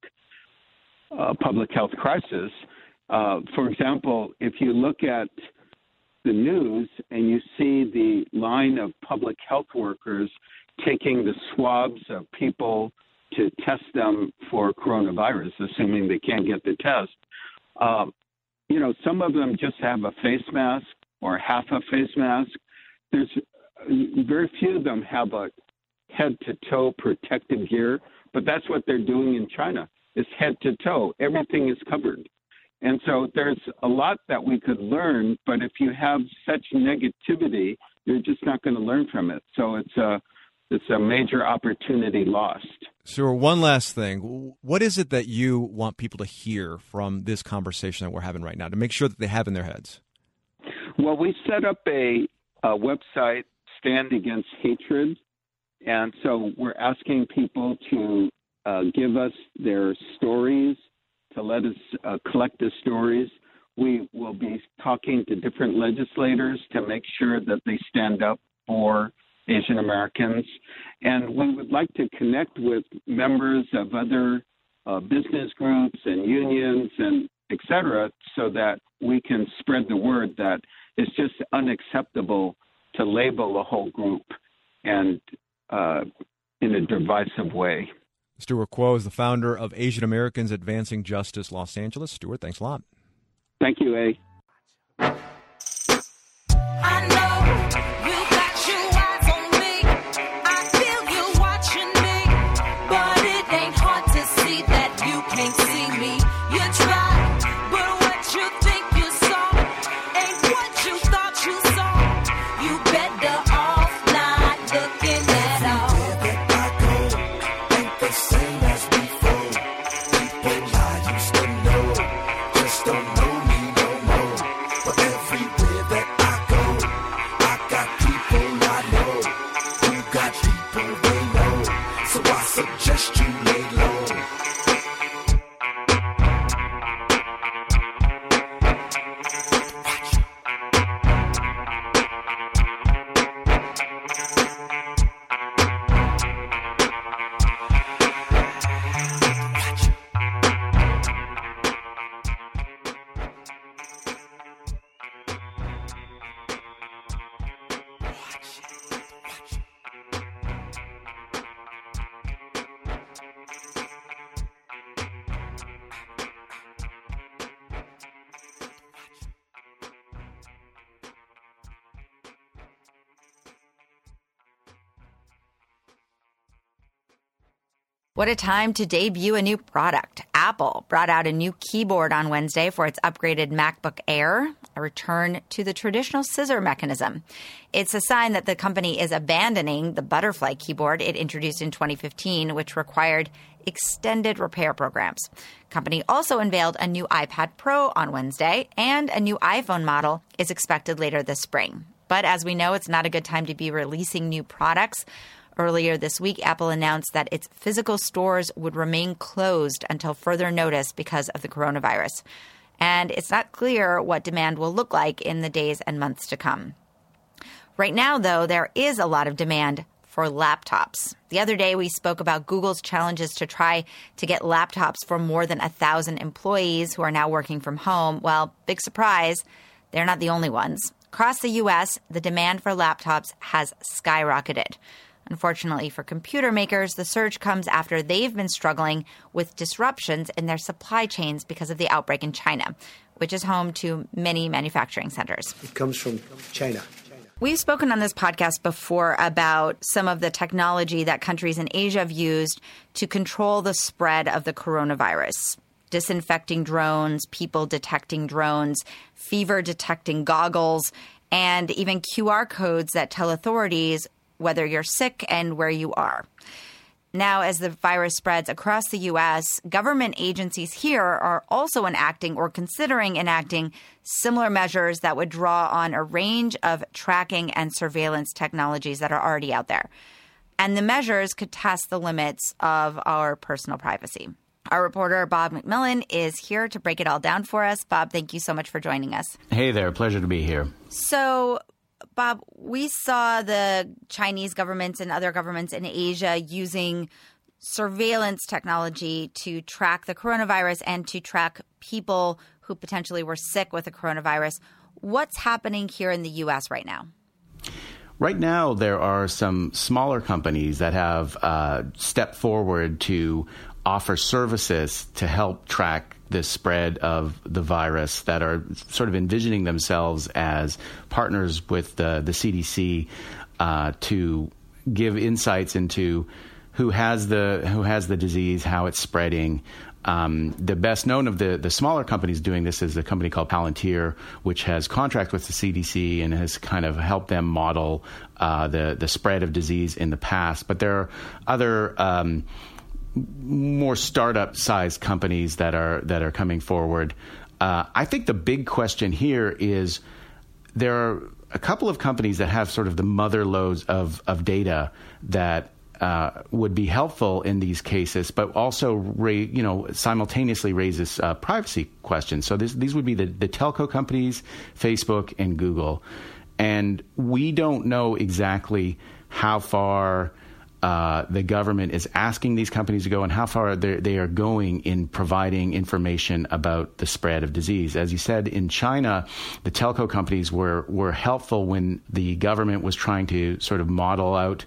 uh, public health crisis. Uh, for example, if you look at the news and you see the line of public health workers taking the swabs of people to test them for coronavirus, assuming they can't get the test, um, you know, some of them just have a face mask or half a face mask. There's very few of them have a head to toe protective gear, but that's what they're doing in China. It's head to toe. Everything is covered. And so there's a lot that we could learn, but if you have such negativity, you're just not going to learn from it. So it's a it's a major opportunity lost. So one last thing, what is it that you want people to hear from this conversation that we're having right now to make sure that they have in their heads? Well, we set up a, a website stand against hatred. And so we're asking people to uh, give us their stories, to let us uh, collect the stories. We will be talking to different legislators to make sure that they stand up for Asian Americans. And we would like to connect with members of other uh, business groups and unions and et cetera so that we can spread the word that it's just unacceptable to label a whole group and uh, in a divisive way. Stewart Kwoh is the founder of Asian Americans Advancing Justice Los Angeles. Stewart, thanks a lot. Thank you, A. What a time to debut a new product. Apple brought out a new keyboard on Wednesday for its upgraded MacBook Air, a return to the traditional scissor mechanism. It's a sign that the company is abandoning the butterfly keyboard it introduced in 2015, which required extended repair programs. Company also unveiled a new iPad Pro on Wednesday, and a new iPhone model is expected later this spring. But as we know, it's not a good time to be releasing new products. Earlier this week, Apple announced that its physical stores would remain closed until further notice because of the coronavirus. And it's not clear what demand will look like in the days and months to come. Right now, though, there is a lot of demand for laptops. The other day, we spoke about Google's challenges to try to get laptops for more than a thousand employees who are now working from home. Well, big surprise, they're not the only ones. Across the U.S., the demand for laptops has skyrocketed. Unfortunately for computer makers, the surge comes after they've been struggling with disruptions in their supply chains because of the outbreak in China, which is home to many manufacturing centers. It comes from China. We've spoken on this podcast before about some of the technology that countries in Asia have used to control the spread of the coronavirus. Disinfecting drones, people detecting drones, fever detecting goggles, and even QR codes that tell authorities whether you're sick and where you are. Now, as the virus spreads across the U.S., government agencies here are also enacting or considering enacting similar measures that would draw on a range of tracking and surveillance technologies that are already out there. And the measures could test the limits of our personal privacy. Our reporter, Bob McMillan, is here to break it all down for us. Bob, thank you so much for joining us. Hey there, pleasure to be here. So, Bob, we saw the Chinese governments and other governments in Asia using surveillance technology to track the coronavirus and to track people who potentially were sick with the coronavirus. What's happening here in the U.S. right now? Right now, there are some smaller companies that have uh, stepped forward to offer services to help track the spread of the virus that are sort of envisioning themselves as partners with the, the CDC uh, to give insights into who has the who has the disease, how it's spreading. Um, the best known of the, the smaller companies doing this is a company called Palantir, which has contract with the CDC and has kind of helped them model uh, the the spread of disease in the past. But there are other um, more startup sized companies that are that are coming forward. Uh, I think the big question here is there are a couple of companies that have sort of the mother lodes of of data that uh, would be helpful in these cases, but also ra- you know simultaneously raises uh, privacy questions. So this, these would be the, the telco companies, Facebook and Google, and we don't know exactly how far uh, the government is asking these companies to go and how far they are going in providing information about the spread of disease. As you said, in China, the telco companies were, were helpful when the government was trying to sort of model out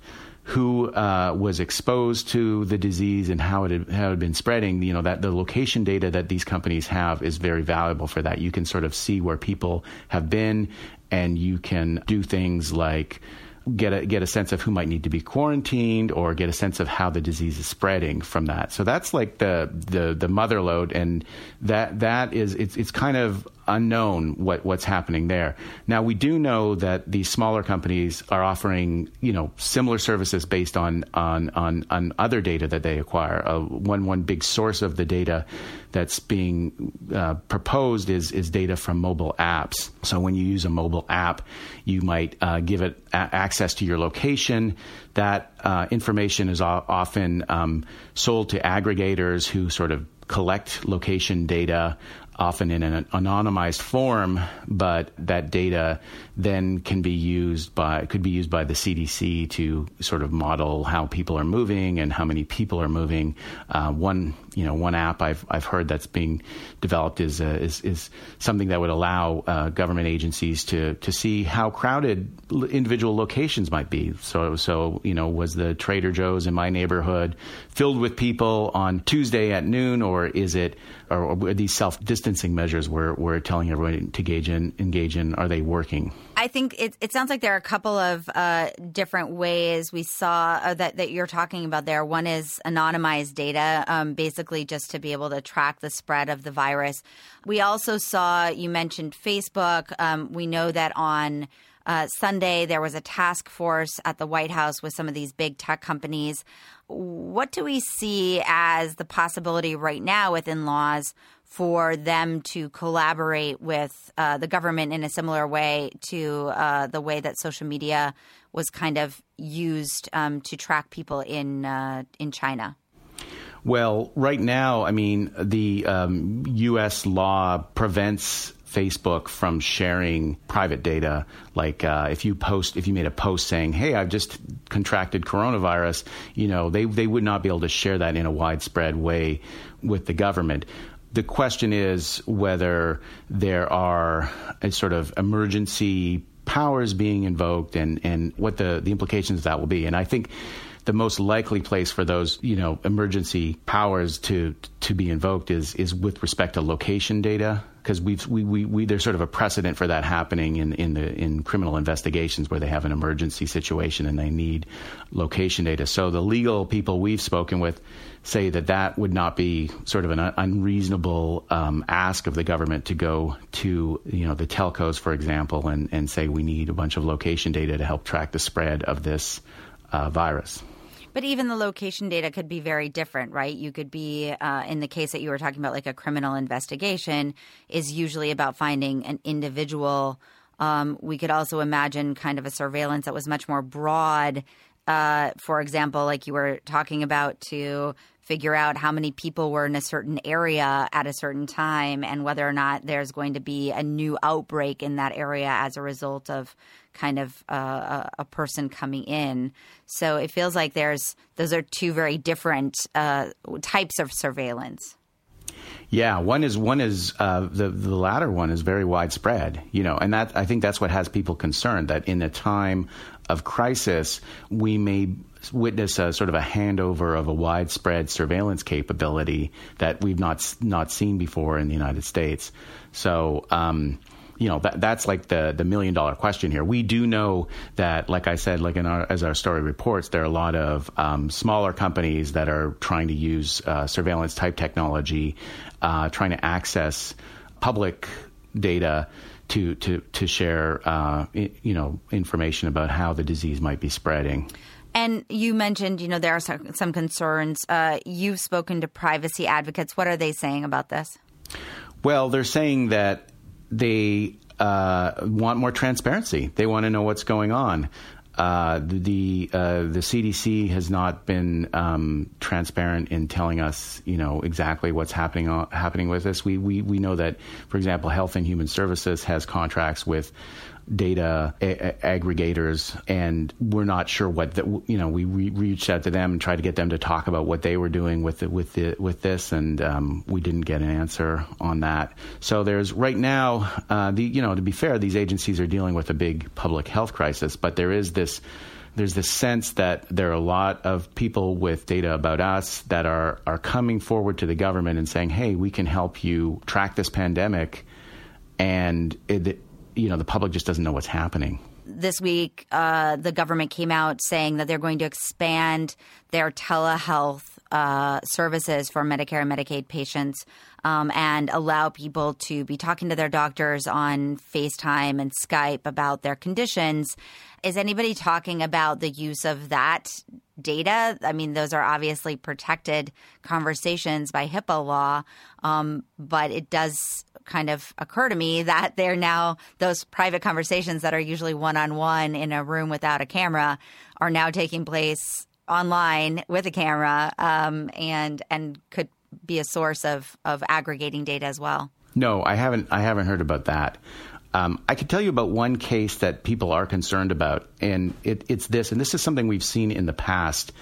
who uh, was exposed to the disease and how it had, how it had been spreading, you know, that the location data that these companies have is very valuable for that. You can sort of see where people have been, and you can do things like get a get a sense of who might need to be quarantined or get a sense of how the disease is spreading from that. So that's like the the the mother lode and that that is it's it's kind of unknown what, what's happening there. Now we do know that these smaller companies are offering you know similar services based on on on, on other data that they acquire. Uh, one one big source of the data that's being uh, proposed is is data from mobile apps. So when you use a mobile app, you might uh, give it a- access to your location. That uh, information is o- often um, sold to aggregators who sort of collect location data often in an anonymized form, but that data then can be used by could be used by the CDC to sort of model how people are moving and how many people are moving. Uh, one you know one app I've I've heard that's being developed is uh, is is something that would allow uh, government agencies to to see how crowded individual locations might be. So so you know was the Trader Joe's in my neighborhood filled with people on Tuesday at noon, or is it or are these self distancing measures we're we're telling everyone to engage in engage in are they working? I think it, it sounds like there are a couple of uh, different ways we saw uh, that, that you're talking about there. One is anonymized data, um, basically just to be able to track the spread of the virus. We also saw, you mentioned Facebook. Um, we know that on uh, Sunday there was a task force at the White House with some of these big tech companies. What do we see as the possibility right now within laws for them to collaborate with uh, the government in a similar way to uh, the way that social media was kind of used um, to track people in uh, in China? Well, right now, I mean, the um, U.S. law prevents Facebook from sharing private data. Like uh, if you post, if you made a post saying, "Hey, I've just contracted coronavirus," you know, they they would not be able to share that in a widespread way with the government the question is whether there are a sort of emergency powers being invoked and, and what the, the implications of that will be. And I think the most likely place for those, you know, emergency powers to to be invoked is is with respect to location data because we've we, we, we there's sort of a precedent for that happening in in the in criminal investigations where they have an emergency situation and they need location data. So the legal people we've spoken with say that that would not be sort of an unreasonable um, ask of the government to go to you know the telcos, for example, and and say we need a bunch of location data to help track the spread of this uh, virus. But even the location data could be very different, right? You could be, uh, in the case that you were talking about, like a criminal investigation is usually about finding an individual. Um, we could also imagine kind of a surveillance that was much more broad. Uh, for example, like you were talking about, to figure out how many people were in a certain area at a certain time and whether or not there's going to be a new outbreak in that area as a result of kind of uh, a person coming in. So it feels like there's those are two very different uh, types of surveillance. Yeah, one is one is uh, the the latter one is very widespread, you know, and that I think that's what has people concerned that in a time of crisis we may witness a sort of a handover of a widespread surveillance capability that we've not not seen before in the United States. So. Um, you know that that's like the the million dollar question here. We do know that, like I said, like in our as our story reports, there are a lot of um, smaller companies that are trying to use uh, surveillance type technology, uh, trying to access public data to to to share uh, you know information about how the disease might be spreading. And you mentioned, you know, there are some concerns. Uh, you've spoken to privacy advocates. What are they saying about this? Well, they're saying that they uh, want more transparency. They want to know what's going on. Uh, the uh, the CDC has not been um, transparent in telling us, you know, exactly what's happening uh, happening with this. We, we we know that, for example, Health and Human Services has contracts with data a- aggregators, and we're not sure what the, you know. We re- reached out to them and tried to get them to talk about what they were doing with the, with the, with this, and um, we didn't get an answer on that. So there's right now, uh, the you know, to be fair, these agencies are dealing with a big public health crisis, but there is this there's this sense that there are a lot of people with data about us that are are coming forward to the government and saying, "Hey, we can help you track this pandemic," and it, you know the public just doesn't know what's happening this week, uh, the government came out saying that they're going to expand their telehealth uh, services for Medicare and Medicaid patients um, and allow people to be talking to their doctors on FaceTime and Skype about their conditions. Is anybody talking about the use of that data? I mean, those are obviously protected conversations by HIPAA law, um, but it does kind of occur to me that they're now those private conversations that are usually one on one in a room without a camera are now taking place online with a camera um, and and could be a source of of aggregating data as well. No, I haven't. I haven't heard about that. Um, I can tell you about one case that people are concerned about, and it, it's this, and this is something we've seen in the past.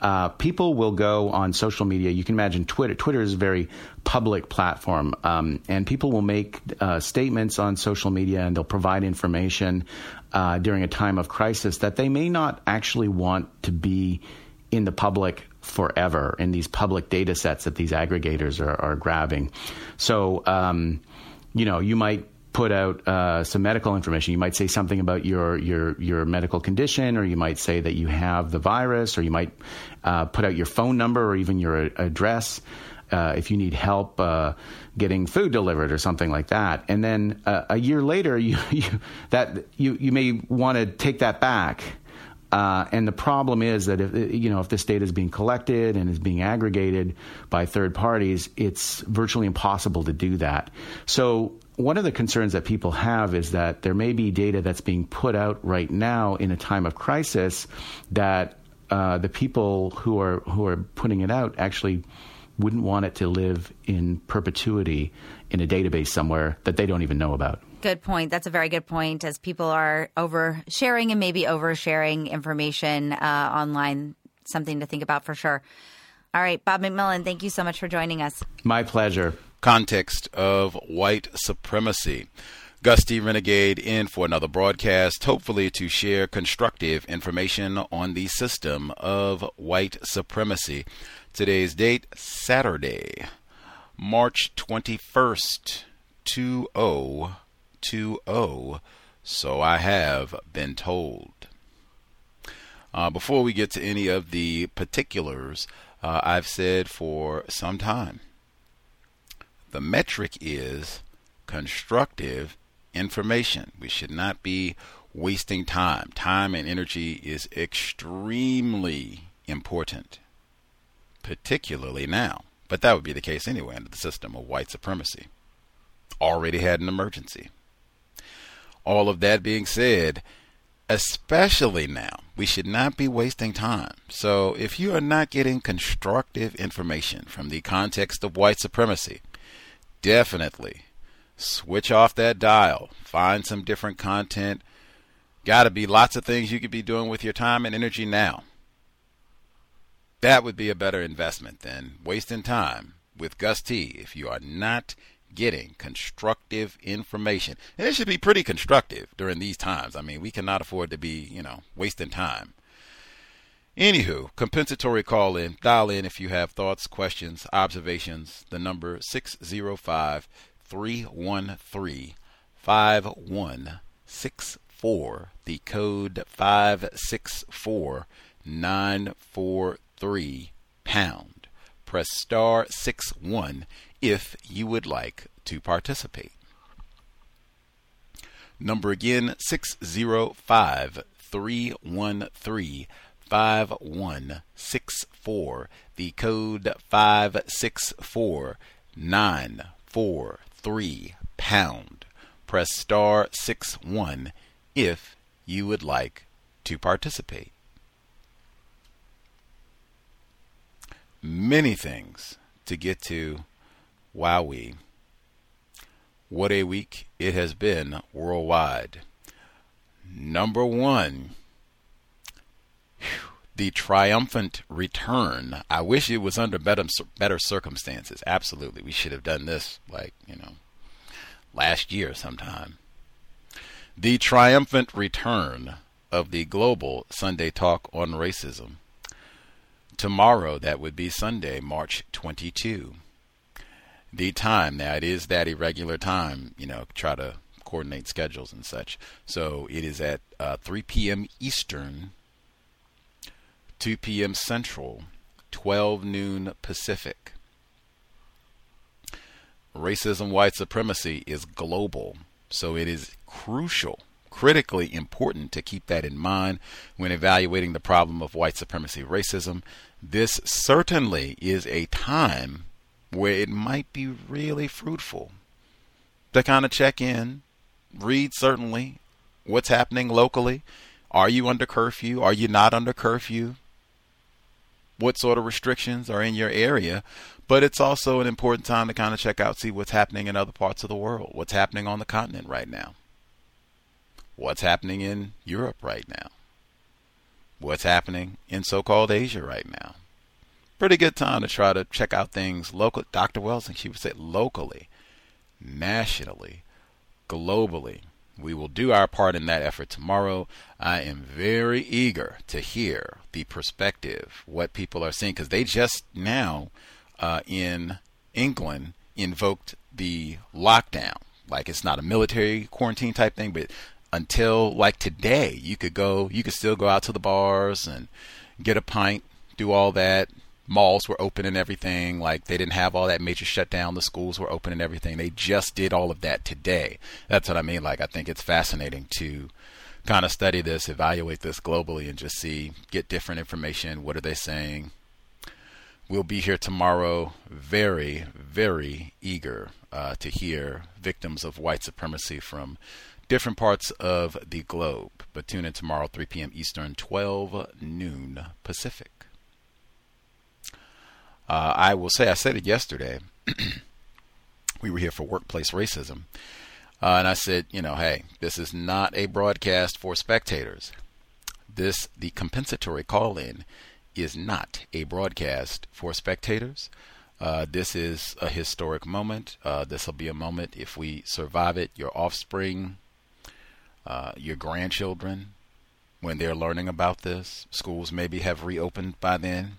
Uh, people will go on social media. You can imagine Twitter. Twitter is a very public platform, um, and people will make uh, statements on social media and they'll provide information uh, during a time of crisis that they may not actually want to be in the public forever in these public data sets that these aggregators are, are grabbing. So, um, you know, you might put out uh, some medical information. You might say something about your your your medical condition, or you might say that you have the virus, or you might uh, put out your phone number or even your address. Uh, if you need help uh, getting food delivered or something like that, and then uh, a year later, you, you that you you may want to take that back uh, and the problem is that if you know if this data is being collected and is being aggregated by third parties, it's virtually impossible to do that. So one of the concerns that people have is that there may be data that's being put out right now in a time of crisis that uh, the people who are who are putting it out actually wouldn't want it to live in perpetuity in a database somewhere that they don't even know about good point. That's a very good point. As people are oversharing and maybe oversharing information uh, online, something to think about for sure. All right, Bob McMillan, thank you so much for joining us. My pleasure. Context of white supremacy. Gus T. Renegade in for another broadcast, hopefully to share constructive information on the system of white supremacy. Today's date, Saturday, March 21st, 20 2 so I have been told. Uh, before we get to any of the particulars, uh, I've said for some time the metric is constructive information. We should not be wasting time. Time and energy is extremely important, particularly now. But that would be the case anyway under the system of white supremacy. Already had an emergency. All of that being said, especially now, we should not be wasting time. So if you are not getting constructive information from the context of white supremacy, definitely switch off that dial, find some different content. Got to be lots of things you could be doing with your time and energy now. That would be a better investment than wasting time with Gus T if you are not getting constructive information. And it should be pretty constructive during these times. I mean, we cannot afford to be, you know, wasting time. Anywho, compensatory call in. Dial in if you have thoughts, questions, observations. The number 605 313 5164. The code 564943 pound. Press star 61 if you would like to participate. Number again 605 313 5164. The code 564943 pound. Press star 61 if you would like to participate. Many things to get to Wowie. What a week it has been worldwide. Number one, the triumphant return. I wish it was under better, better circumstances. Absolutely. We should have done this, like, you know, last year sometime. The triumphant return of the Global Sunday Talk on Racism. Tomorrow, that would be Sunday, March 22. The time, now it is that irregular time, you know, try to coordinate schedules and such. So it is at uh, 3 p.m. Eastern, 2 p.m. Central, 12 noon Pacific. Racism, white supremacy is global, so it is crucial, critically important to keep that in mind when evaluating the problem of white supremacy racism. This certainly is a time where it might be really fruitful to kind of check in, read certainly what's happening locally. Are you under curfew? Are you not under curfew? What sort of restrictions are in your area? But it's also an important time to kind of check out, see what's happening in other parts of the world, what's happening on the continent right now, what's happening in Europe right now, what's happening in so called Asia right now. Pretty good time to try to check out things local. Dr. Wells, and she would say locally, nationally, globally. We will do our part in that effort tomorrow. I am very eager to hear the perspective, what people are seeing, because they just now uh, in England invoked the lockdown. Like it's not a military quarantine type thing, but until like today, you could go, you could still go out to the bars and get a pint, do all that. Malls were open and everything. Like they didn't have all that major shutdown. The schools were open and everything. They just did all of that today. That's what I mean. Like I think it's fascinating to kind of study this, evaluate this globally, and just see, get different information. What are they saying? We'll be here tomorrow, very, very eager uh, to hear victims of white supremacy from different parts of the globe. But tune in tomorrow, 3 p.m. Eastern, 12 noon Pacific. Uh, I will say, I said it yesterday. we were here for workplace racism. Uh, and I said, you know, hey, this is not a broadcast for spectators. This, the compensatory call in, is not a broadcast for spectators. Uh, this is a historic moment. Uh, this will be a moment, if we survive it, your offspring, uh, your grandchildren, when they're learning about this, schools maybe have reopened by then.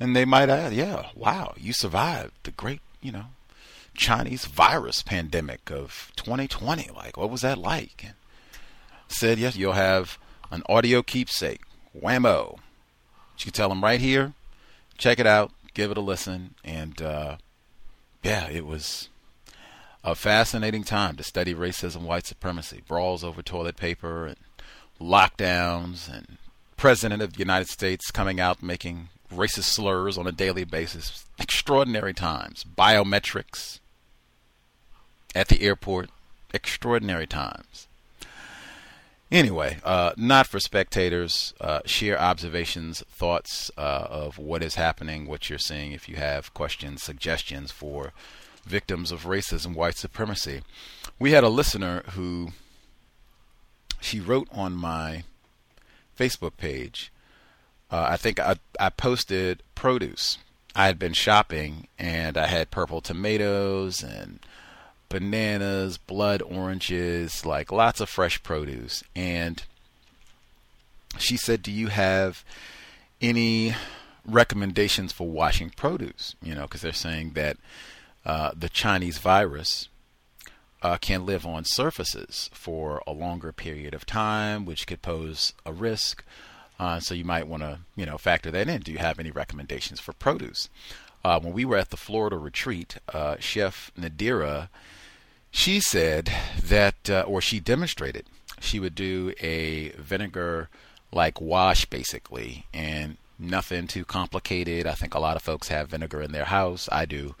And they might add, yeah, wow, you survived the great, you know, Chinese virus pandemic of 2020. Like, what was that like? And said, yes, you'll have an audio keepsake. Whammo. You can tell them right here. Check it out. Give it a listen. And uh, yeah, it was a fascinating time to study racism, white supremacy, brawls over toilet paper, and lockdowns, and President of the United States coming out making racist slurs on a daily basis. Extraordinary times. Biometrics at the airport. Extraordinary times. Anyway, uh, not for spectators. Uh, share observations, thoughts uh, of what is happening, what you're seeing. If you have questions, suggestions for victims of racism, white supremacy. We had a listener who she wrote on my Facebook page. Uh, I think I, I posted produce. I had been shopping and I had purple tomatoes and bananas, blood oranges, like lots of fresh produce. And she said, Do you have any recommendations for washing produce? You know, because they're saying that uh, the Chinese virus uh, can live on surfaces for a longer period of time, which could pose a risk. Uh, so you might want to, you know, factor that in. Do you have any recommendations for produce? Uh, when we were at the Florida retreat, uh, Chef Nadira she said that, uh, or she demonstrated, she would do a vinegar like wash basically, and nothing too complicated. I think a lot of folks have vinegar in their house. I do.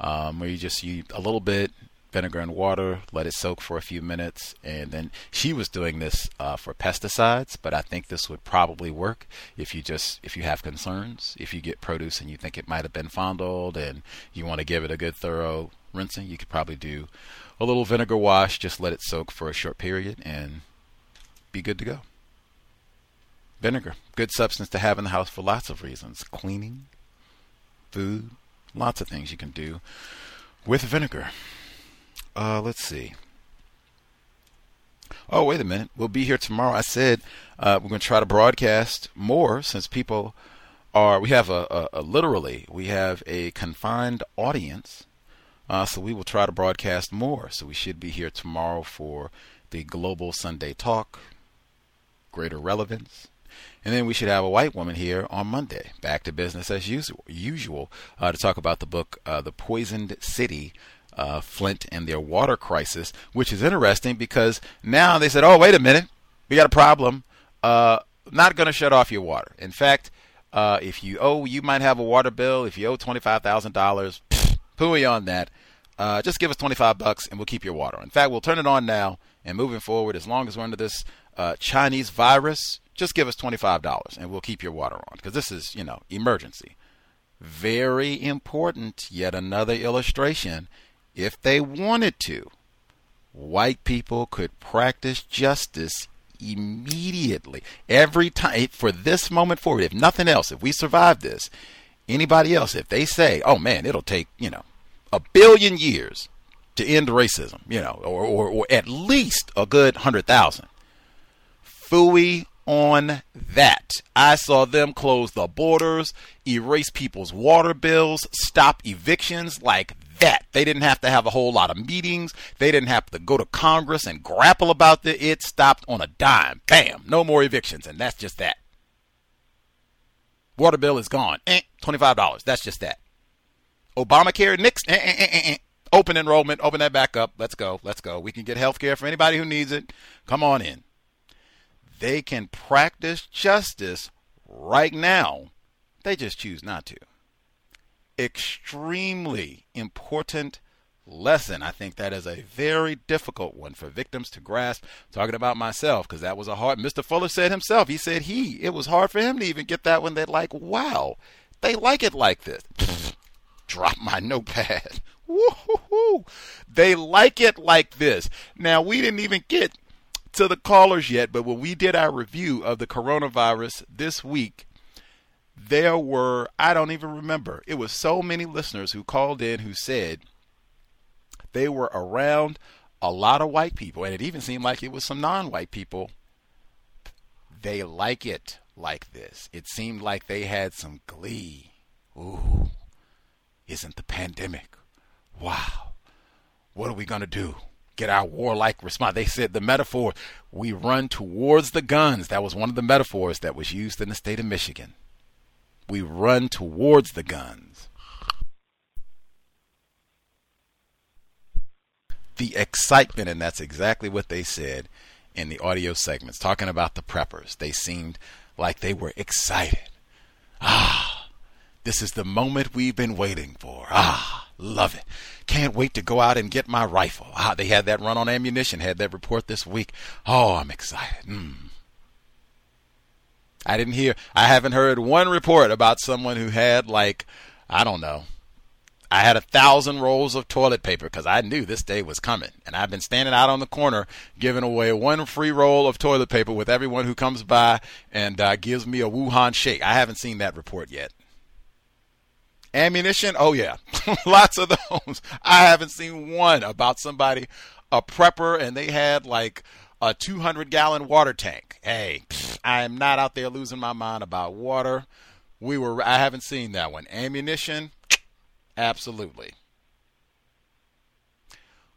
Um, where you just use a little bit vinegar and water, let it soak for a few minutes, and then she was doing this uh, for pesticides. But I think this would probably work if you just if you have concerns, if you get produce and you think it might have been fondled and you want to give it a good thorough rinsing, you could probably do a little vinegar wash, just let it soak for a short period, and be good to go. Vinegar, good substance to have in the house for lots of reasons cleaning, food, lots of things you can do with vinegar. Uh, let's see. Oh, wait a minute. We'll be here tomorrow. I said uh, we're going to try to broadcast more since people are. We have a, a, a literally we have a confined audience, uh, so we will try to broadcast more. So we should be here tomorrow for the Global Sunday Talk, Greater Relevance, and then we should have a white woman here on Monday, back to business as usual, usual uh, to talk about the book uh, "The Poisoned City." Uh, Flint and their water crisis, which is interesting because now they said, "Oh, wait a minute, we got a problem. Uh, not going to shut off your water. In fact, uh, if you owe, you might have a water bill. If you owe twenty five thousand dollars, pooey on that. Uh, just give us twenty five bucks and we'll keep your water. In fact, we'll turn it on now and moving forward, as long as we're under this uh, Chinese virus, just give us $25 and we'll keep your water on because this is, you know, emergency. Very important. Yet another illustration. If they wanted to, white people could practice justice immediately. Every time, for this moment forward, if nothing else, if we survive this, anybody else, if they say, oh man, it'll take, you know, a billion years to end racism, you know, or, or, or at least a good hundred thousand. Fooey on that. I saw them close the borders, erase people's water bills, stop evictions like that. They didn't have to have a whole lot of meetings. They didn't have to go to Congress and grapple about the, it. Stopped on a dime. Bam. No more evictions. And that's just that. Water bill is gone. Eh, $25. That's just that. Obamacare, nixed. Eh, eh, eh, eh open enrollment, open that back up. Let's go. Let's go. We can get health care for anybody who needs it. Come on in. They can practice justice right now. They just choose not to. Extremely important lesson. I think that is a very difficult one for victims to grasp. Talking about myself, because that was a hard. Mr. Fuller said himself. He said he. It was hard for him to even get that one. That like, wow, they like it like this. Drop my notepad. Woo-hoo-hoo. They like it like this. Now, we didn't even get to the callers yet, but when we did our review of the coronavirus this week, there were, I don't even remember, it was so many listeners who called in who said they were around a lot of white people, and it even seemed like it was some non white people. They like it like this. It seemed like they had some glee. Ooh, isn't the pandemic wow, what are we going to do? Get our warlike response. They said the metaphor, we run towards the guns. That was one of the metaphors that was used in the state of Michigan. We run towards the guns. The excitement, and that's exactly what they said in the audio segments, talking about the preppers. They seemed like they were excited. Ah, this is the moment we've been waiting for. Ah. Love it. Can't wait to go out and get my rifle. Ah, they had that run on ammunition, had that report this week. Oh, I'm excited. Mm. I didn't hear, I haven't heard one report about someone who had, like, I don't know, I had a thousand rolls of toilet paper because I knew this day was coming. And I've been standing out on the corner giving away one free roll of toilet paper with everyone who comes by and uh, gives me a Wuhan shake. I haven't seen that report yet. Ammunition? Oh, yeah. Lots of those. I haven't seen one about somebody, a prepper, and they had like a 200 gallon water tank. Hey, I am not out there losing my mind about water. We were, I haven't seen that one. Ammunition? Absolutely.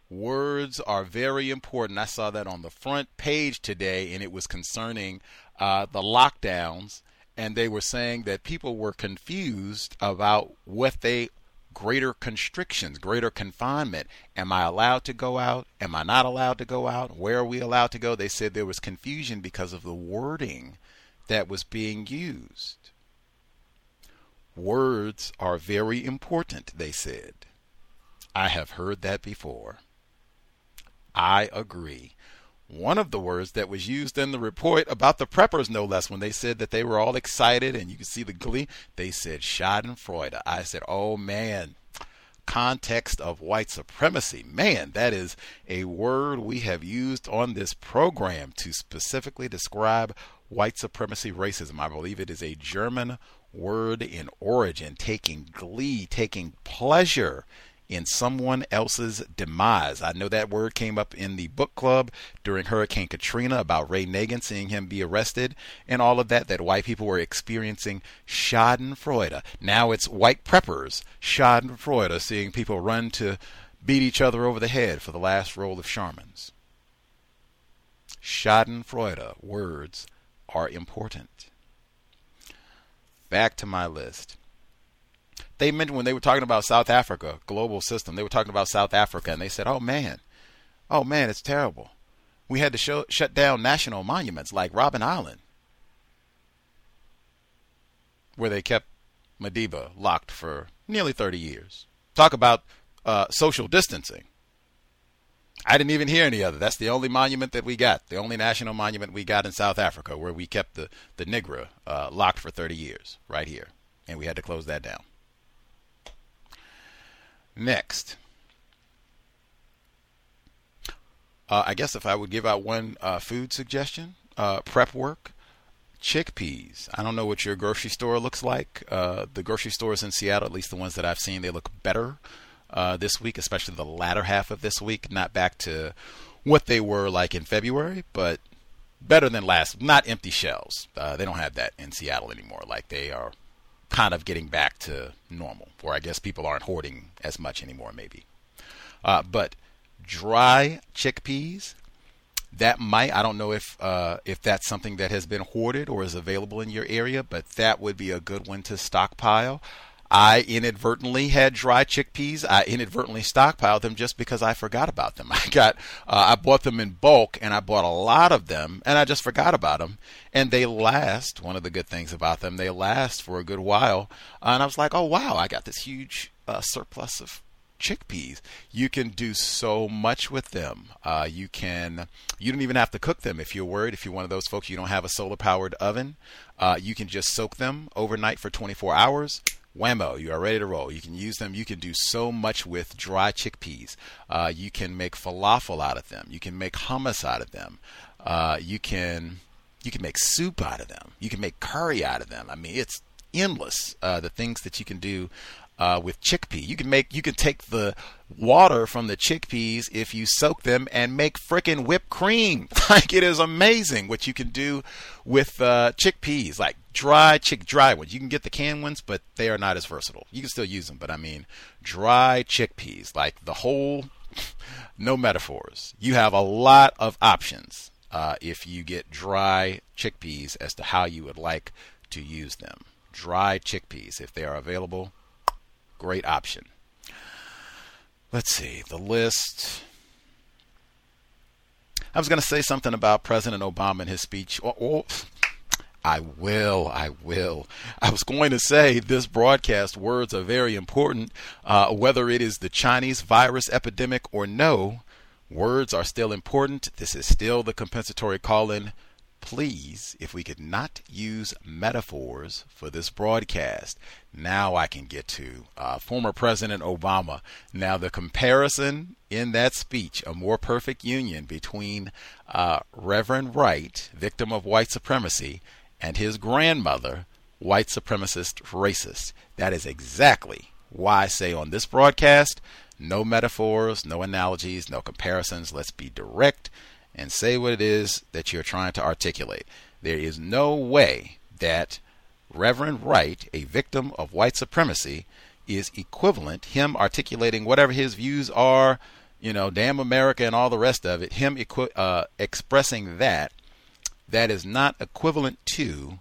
Words are very important. I saw that on the front page today, and it was concerning uh, the lockdowns and they were saying that people were confused about what they greater constrictions, greater confinement. Am I allowed to go out? Am I not allowed to go out? Where are we allowed to go? They said there was confusion because of the wording that was being used. Words are very important, they said. I have heard that before. I agree one of the words that was used in the report about the preppers, no less, when they said that they were all excited and you could see the glee, they said Schadenfreude. I said, oh man, context of white supremacy. Man, that is a word we have used on this program to specifically describe white supremacy racism. I believe it is a German word in origin, taking glee, taking pleasure in someone else's demise. I know that word came up in the book club during Hurricane Katrina about Ray Nagin seeing him be arrested and all of that, that white people were experiencing Schadenfreude. Now it's white preppers, Schadenfreude, seeing people run to beat each other over the head for the last roll of Charmins. Schadenfreude words are important. Back to my list they mentioned when they were talking about South Africa, global system, they were talking about South Africa, and they said, oh man, oh man, it's terrible. We had to show, shut down national monuments like Robben Island, where they kept Madiba locked for nearly 30 years. Talk about uh, social distancing. I didn't even hear any other. That's the only monument that we got, the only national monument we got in South Africa, where we kept the the Nigra uh, locked for 30 years, right here, and we had to close that down. Next. Uh, I guess if I would give out one uh, food suggestion, uh, prep work, chickpeas. I don't know what your grocery store looks like. Uh, the grocery stores in Seattle, at least the ones that I've seen, they look better uh, this week, especially the latter half of this week. Not back to what they were like in February, but better than last. Not empty shelves. Uh, they don't have that in Seattle anymore. Like they are kind of getting back to normal, or I guess people aren't hoarding as much anymore, maybe. Uh, but dry chickpeas, that might I don't know if uh, if that's something that has been hoarded or is available in your area, but that would be a good one to stockpile. I inadvertently had dry chickpeas. I inadvertently stockpiled them just because I forgot about them. I got, uh, I bought them in bulk and I bought a lot of them and I just forgot about them. And they last. One of the good things about them, they last for a good while. Uh, and I was like, oh wow, I got this huge uh, surplus of chickpeas. You can do so much with them. Uh, you can, you don't even have to cook them if you're worried. If you're one of those folks, you don't have a solar powered oven. Uh, you can just soak them overnight for 24 hours whammo, you are ready to roll. You can use them. You can do so much with dry chickpeas. Uh, you can make falafel out of them. You can make hummus out of them. Uh, you can you can make soup out of them. You can make curry out of them. I mean, it's endless uh, the things that you can do uh, with chickpea. You can make you can take the water from the chickpeas if you soak them and make frickin' whipped cream. like it is amazing what you can do with uh, chickpeas. Like dry chick dry ones. You can get the canned ones, but they are not as versatile. You can still use them, but I mean dry chickpeas, like the whole. no metaphors. You have a lot of options uh, if you get dry chickpeas as to how you would like to use them. Dry chickpeas, if they are available, great option. Let's see the list. I was going to say something about President Obama and his speech. Oh, oh, I will. I will. I was going to say this broadcast words are very important. Uh, whether it is the Chinese virus epidemic or no, words are still important. This is still the compensatory call in please, if we could not use metaphors for this broadcast. Now I can get to uh, former President Obama. Now, the comparison in that speech, a more perfect union between uh, Reverend Wright, victim of white supremacy, and his grandmother, white supremacist racist. That is exactly why I say on this broadcast no metaphors, no analogies, no comparisons. Let's be direct and say what it is that you're trying to articulate. There is no way that Reverend Wright, a victim of white supremacy, is equivalent, him articulating whatever his views are, you know, damn America and all the rest of it, him equi- uh, expressing that, that is not equivalent to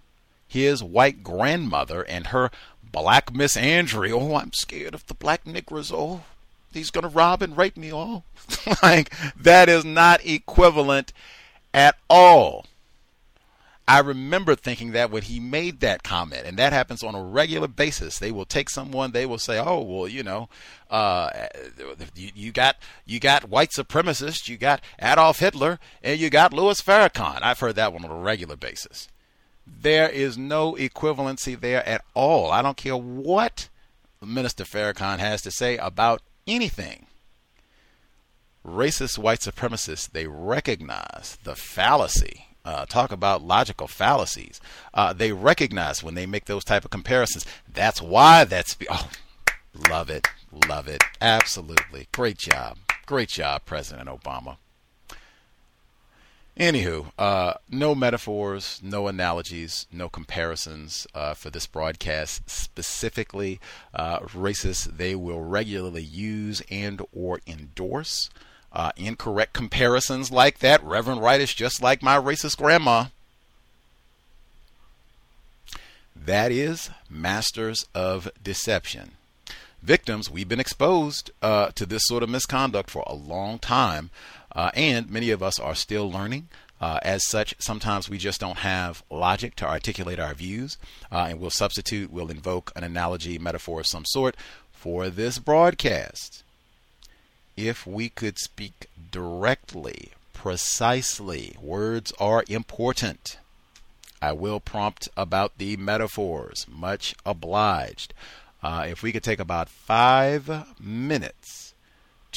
his white grandmother and her black misandry. Oh, I'm scared of the black Negroes. Oh, he's going to rob and rape me all. like, that is not equivalent at all. I remember thinking that when he made that comment, and that happens on a regular basis. They will take someone, they will say, "Oh, well, you know, uh, you, you, got you got white supremacists, you got Adolf Hitler, and you got Louis Farrakhan." I've heard that one on a regular basis. There is no equivalency there at all. I don't care what Minister Farrakhan has to say about anything. Racist white supremacists, they recognize the fallacy. Uh, talk about logical fallacies. Uh, they recognize when they make those type of comparisons. That's why that's oh, love it, Love it. Absolutely. Great job. Great job, President Obama. Anywho, uh, no metaphors, no analogies, no comparisons uh, for this broadcast. Specifically, uh, racists they will regularly use and or endorse. Uh, incorrect comparisons like that. Reverend Wright is just like my racist grandma. That is masters of deception. Victims, we've been exposed uh, to this sort of misconduct for a long time. Uh, and many of us are still learning. Uh, as such, sometimes we just don't have logic to articulate our views, uh, and we'll substitute, we'll invoke an analogy, metaphor of some sort for this broadcast. If we could speak directly, precisely, words are important. I will prompt about the metaphors. Much obliged. Uh, if we could take about five minutes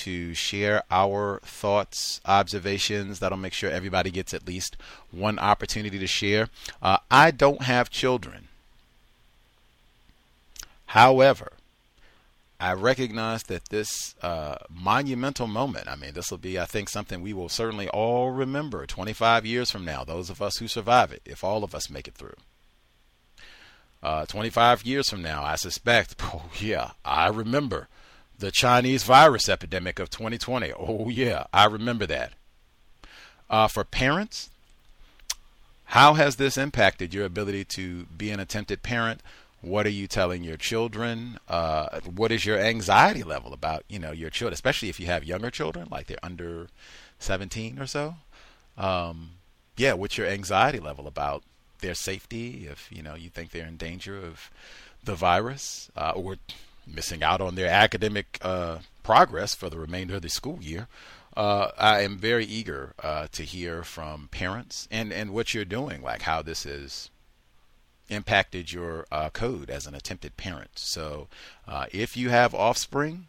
to share our thoughts, observations. That'll make sure everybody gets at least one opportunity to share. Uh, I don't have children. However, I recognize that this uh, monumental moment, I mean, this will be, I think, something we will certainly all remember 25 years from now, those of us who survive it, if all of us make it through. Uh, 25 years from now, I suspect, oh, yeah, I remember the Chinese virus epidemic of 2020. Oh, yeah, I remember that. Uh, for parents, how has this impacted your ability to be an attempted parent? What are you telling your children? Uh, what is your anxiety level about you know your children, especially if you have younger children, like they're under 17 or so? Um, yeah, what's your anxiety level about their safety? If you know you think they're in danger of the virus, uh, or missing out on their academic uh, progress for the remainder of the school year. Uh, I am very eager uh, to hear from parents and, and what you're doing, like how this has impacted your uh, code as an attempted parent. So, uh, if you have offspring,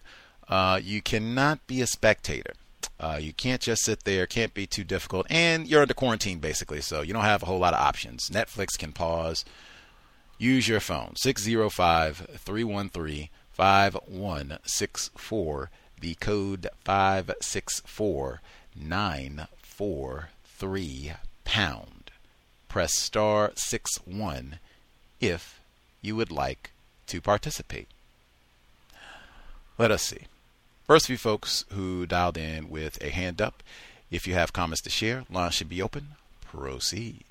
uh, you cannot be a spectator. you can't just sit there, can't be too difficult, and you're under quarantine basically, so you don't have a whole lot of options. Netflix can pause. Use your phone, 605 313 5164, the code 564943 pound. Press star 61 if you would like to participate. Let us see. First few folks who dialed in with a hand up. If you have comments to share, line should be open. Proceed.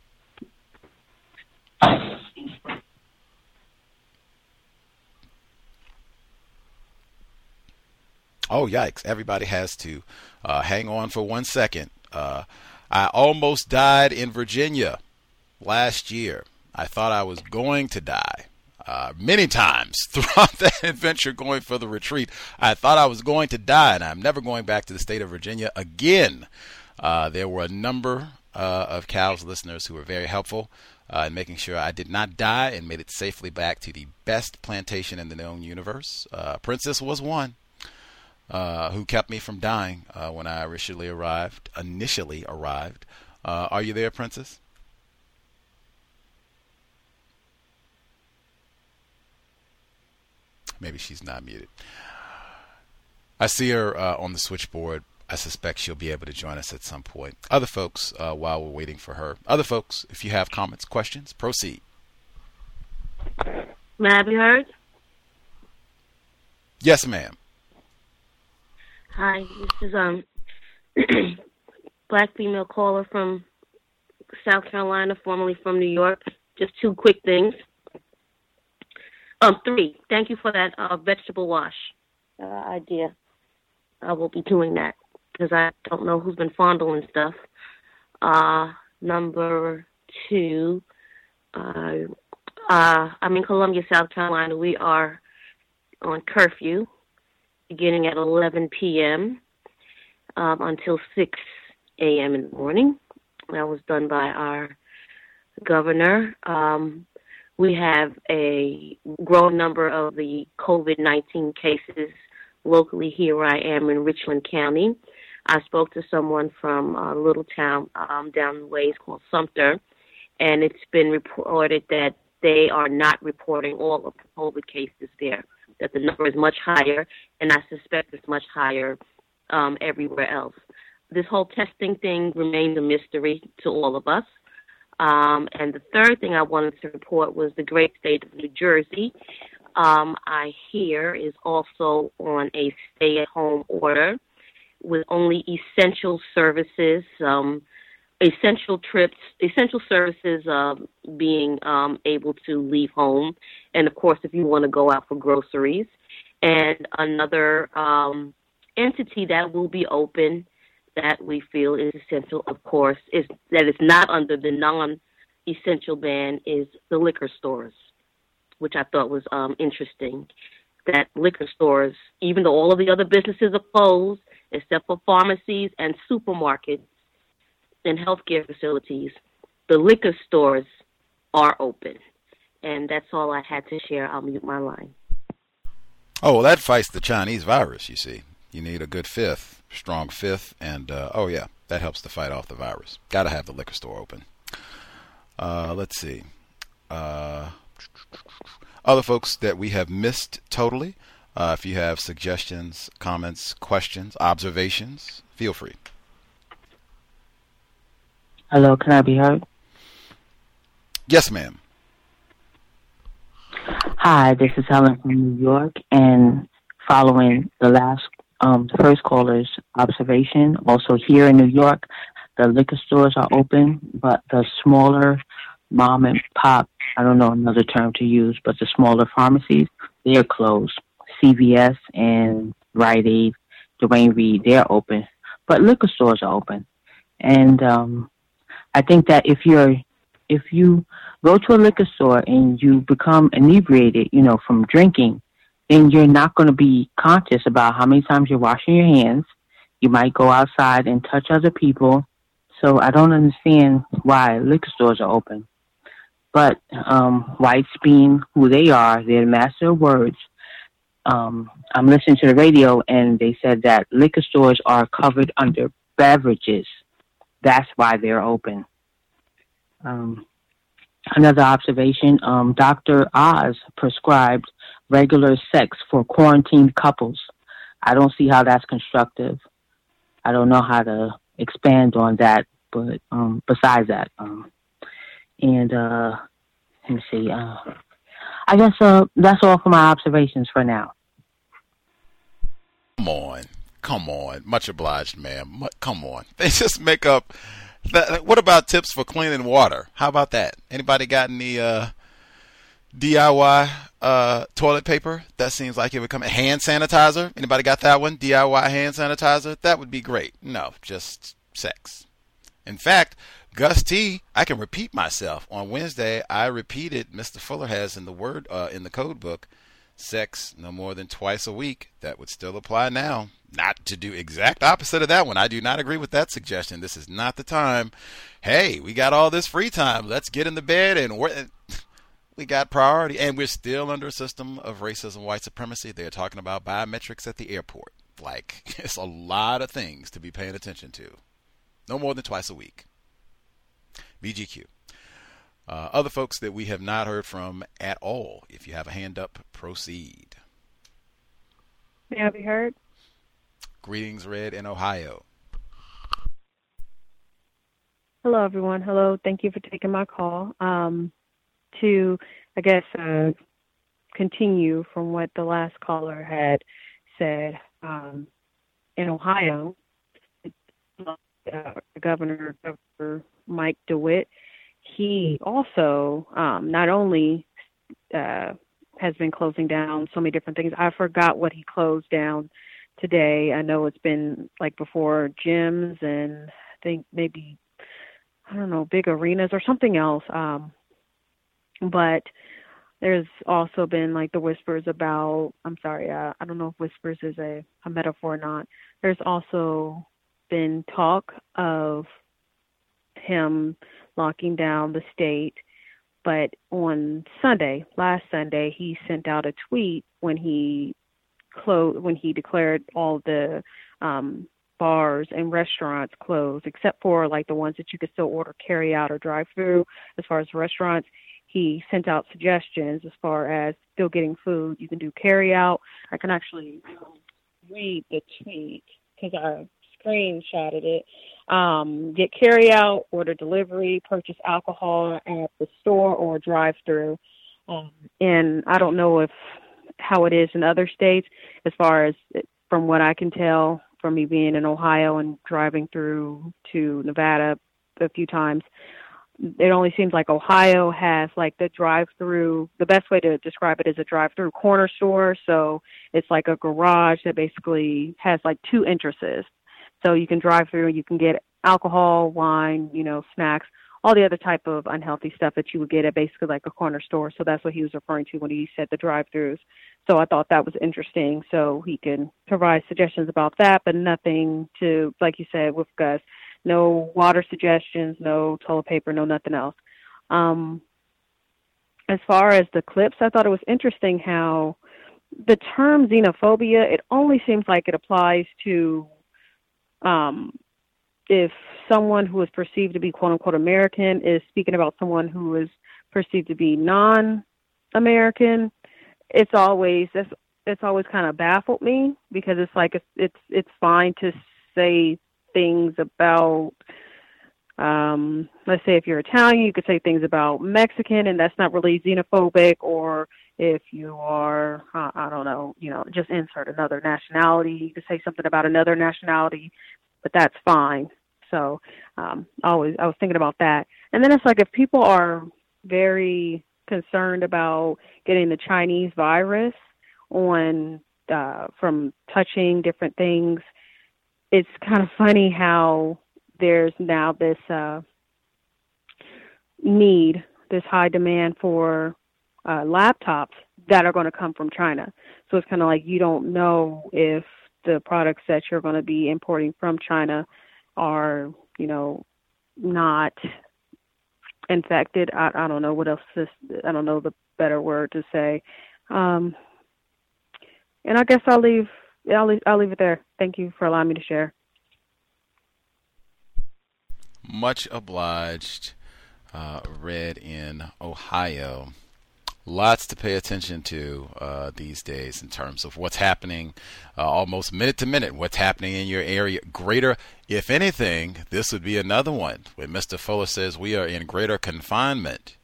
Oh, yikes. Everybody has to uh, hang on for one second. Uh, I almost died in Virginia last year. I thought I was going to die. Uh, many times throughout that adventure going for the retreat, I thought I was going to die, and I'm never going back to the state of Virginia again. Uh, there were a number uh, of COWS listeners who were very helpful uh, in making sure I did not die and made it safely back to the best plantation in the known universe. Princess was one. Uh, who kept me from dying uh, when I initially arrived. Initially arrived. Uh, are you there, Princess? Maybe she's not muted. I see her uh, on the switchboard. I suspect she'll be able to join us at some point. Other folks, uh, while we're waiting for her, other folks, if you have comments, questions, proceed. May I be heard? Yes, ma'am. Hi, this is um black female caller from South Carolina, formerly from New York. Just two quick things. Um, three. Thank you for that uh, vegetable wash uh, idea. I will be doing that because I don't know who's been fondling stuff. Uh, number two. Uh, uh, I'm in Columbia, South Carolina. We are on curfew beginning at 11 p.m. Um, until 6 a.m. in the morning. That was done by our governor. Um, we have a growing number of the COVID 19 cases locally here where I am in Richland County. I spoke to someone from a little town um, down the ways called Sumter, and it's been reported that they are not reporting all of the COVID cases there, that the number is much higher, and I suspect it's much higher um, everywhere else. This whole testing thing remains a mystery to all of us. Um, and the third thing I wanted to report was the great state of New Jersey. Um, I hear is also on a stay-at-home order with only essential services, um, essential trips, essential services uh, being um, able to leave home, and of course, if you want to go out for groceries, and another um, entity that will be open that we feel is essential, of course, is that is not under the non-essential ban is the liquor stores, which I thought was um, interesting. That liquor stores, even though all of the other businesses are closed, except for pharmacies and supermarkets and healthcare facilities, the liquor stores are open. And that's all I had to share. I'll mute my line. Oh, well, that fights the Chinese virus, you see. You need a good fifth, strong fifth, and uh, oh, yeah, that helps to fight off the virus. Got to have the liquor store open. Uh, let's see. Uh, other folks that we have missed totally. Uh, if you have suggestions, comments, questions, observations, feel free. Hello, can I be heard? Yes, ma'am. Hi, this is Helen from New York, and following the last, um, the first caller's observation, also here in New York, the liquor stores are open, but the smaller mom and pop, I don't know another term to use, but the smaller pharmacies, they're closed. CVS and Rite Aid, Duane Reade, they're open, but liquor stores are open. And um, I think that if you're if you go to a liquor store and you become inebriated, you know, from drinking, then you're not going to be conscious about how many times you're washing your hands. You might go outside and touch other people. So I don't understand why liquor stores are open. But um, Whites being who they are, they're the master of words. Um, I'm listening to the radio and they said that liquor stores are covered under beverages. That's why they're open. Um, another observation um, Dr. Oz prescribed regular sex for quarantined couples. I don't see how that's constructive. I don't know how to expand on that, but um, besides that, um, and uh, let me see. Uh, I guess uh, that's all for my observations for now. Come on, come on. Much obliged, ma'am. Come on. They just make up what about tips for cleaning water? How about that? Anybody got any uh, DIY uh, toilet paper? That seems like it would come. Hand sanitizer? Anybody got that one? DIY hand sanitizer? That would be great. No, just sex. In fact, Gus T, I can repeat myself. On Wednesday, I repeated Mr. Fuller has in the word uh, in the code book, sex no more than twice a week. That would still apply now not to do exact opposite of that one. I do not agree with that suggestion. This is not the time. Hey, we got all this free time. Let's get in the bed and we got priority. And we're still under a system of racism, white supremacy. They're talking about biometrics at the airport. Like, it's a lot of things to be paying attention to. No more than twice a week. VGQ. Uh, other folks that we have not heard from at all. If you have a hand up, proceed. May I be heard? Greetings, Red in Ohio. Hello, everyone. Hello. Thank you for taking my call. Um, to, I guess, uh, continue from what the last caller had said, um, in Ohio, uh, Governor, Governor Mike DeWine, he also um, not only uh, has been closing down so many different things. I forgot what he closed down today. I know it's been like before gyms and I think maybe I don't know big arenas or something else. Um, but there's also been like the whispers about I'm sorry, uh, I don't know if whispers is a, a metaphor or not. There's also been talk of him locking down the state. But on Sunday, last Sunday, he sent out a tweet when he closed when he declared all the um bars and restaurants closed except for like the ones that you could still order carry out or drive through as far as restaurants. He sent out suggestions as far as still getting food. You can do carry out. I can actually read the tweet because I screenshotted it. Um, get carry out, order delivery, purchase alcohol at the store or drive through. Um, and I don't know if how it is in other states as far as from what I can tell from me being in Ohio and driving through to Nevada a few times. It only seems like Ohio has like the drive through the best way to describe it is a drive through corner store. So it's like a garage that basically has like two entrances. So you can drive through you can get alcohol, wine, you know, snacks, all the other type of unhealthy stuff that you would get at basically like a corner store. So that's what he was referring to when he said the drive-throughs. So I thought that was interesting. So he can provide suggestions about that, but nothing to, like you said, with Gus, no water suggestions, no toilet paper, no nothing else. Um, as far as the clips, I thought it was interesting how the term xenophobia, it only seems like it applies to um, if someone who is perceived to be quote unquote American is speaking about someone who is perceived to be non American, it's always that's it's always kind of baffled me because it's like it's it's it's fine to say things about um let's say if you're Italian you could say things about Mexican and that's not really xenophobic or if you are uh, I don't know, you know, just insert another nationality, you could say something about another nationality, but that's fine. So um, always I was thinking about that. And then it's like if people are very concerned about getting the Chinese virus on uh, from touching different things, it's kind of funny how there's now this uh, need, this high demand for uh, laptops that are going to come from China. So it's kind of like you don't know if the products that you're going to be importing from China are, you know, not infected. I, I don't know what else. I don't know the better word to say. Um, and I guess I'll leave. I'll leave, I'll leave it there. Thank you for allowing me to share. Much obliged. Uh, Red in Ohio lots to pay attention to uh, these days in terms of what's happening uh, almost minute to minute, what's happening in your area. Greater, if anything, this would be another one when Mr. Fuller says we are in greater confinement.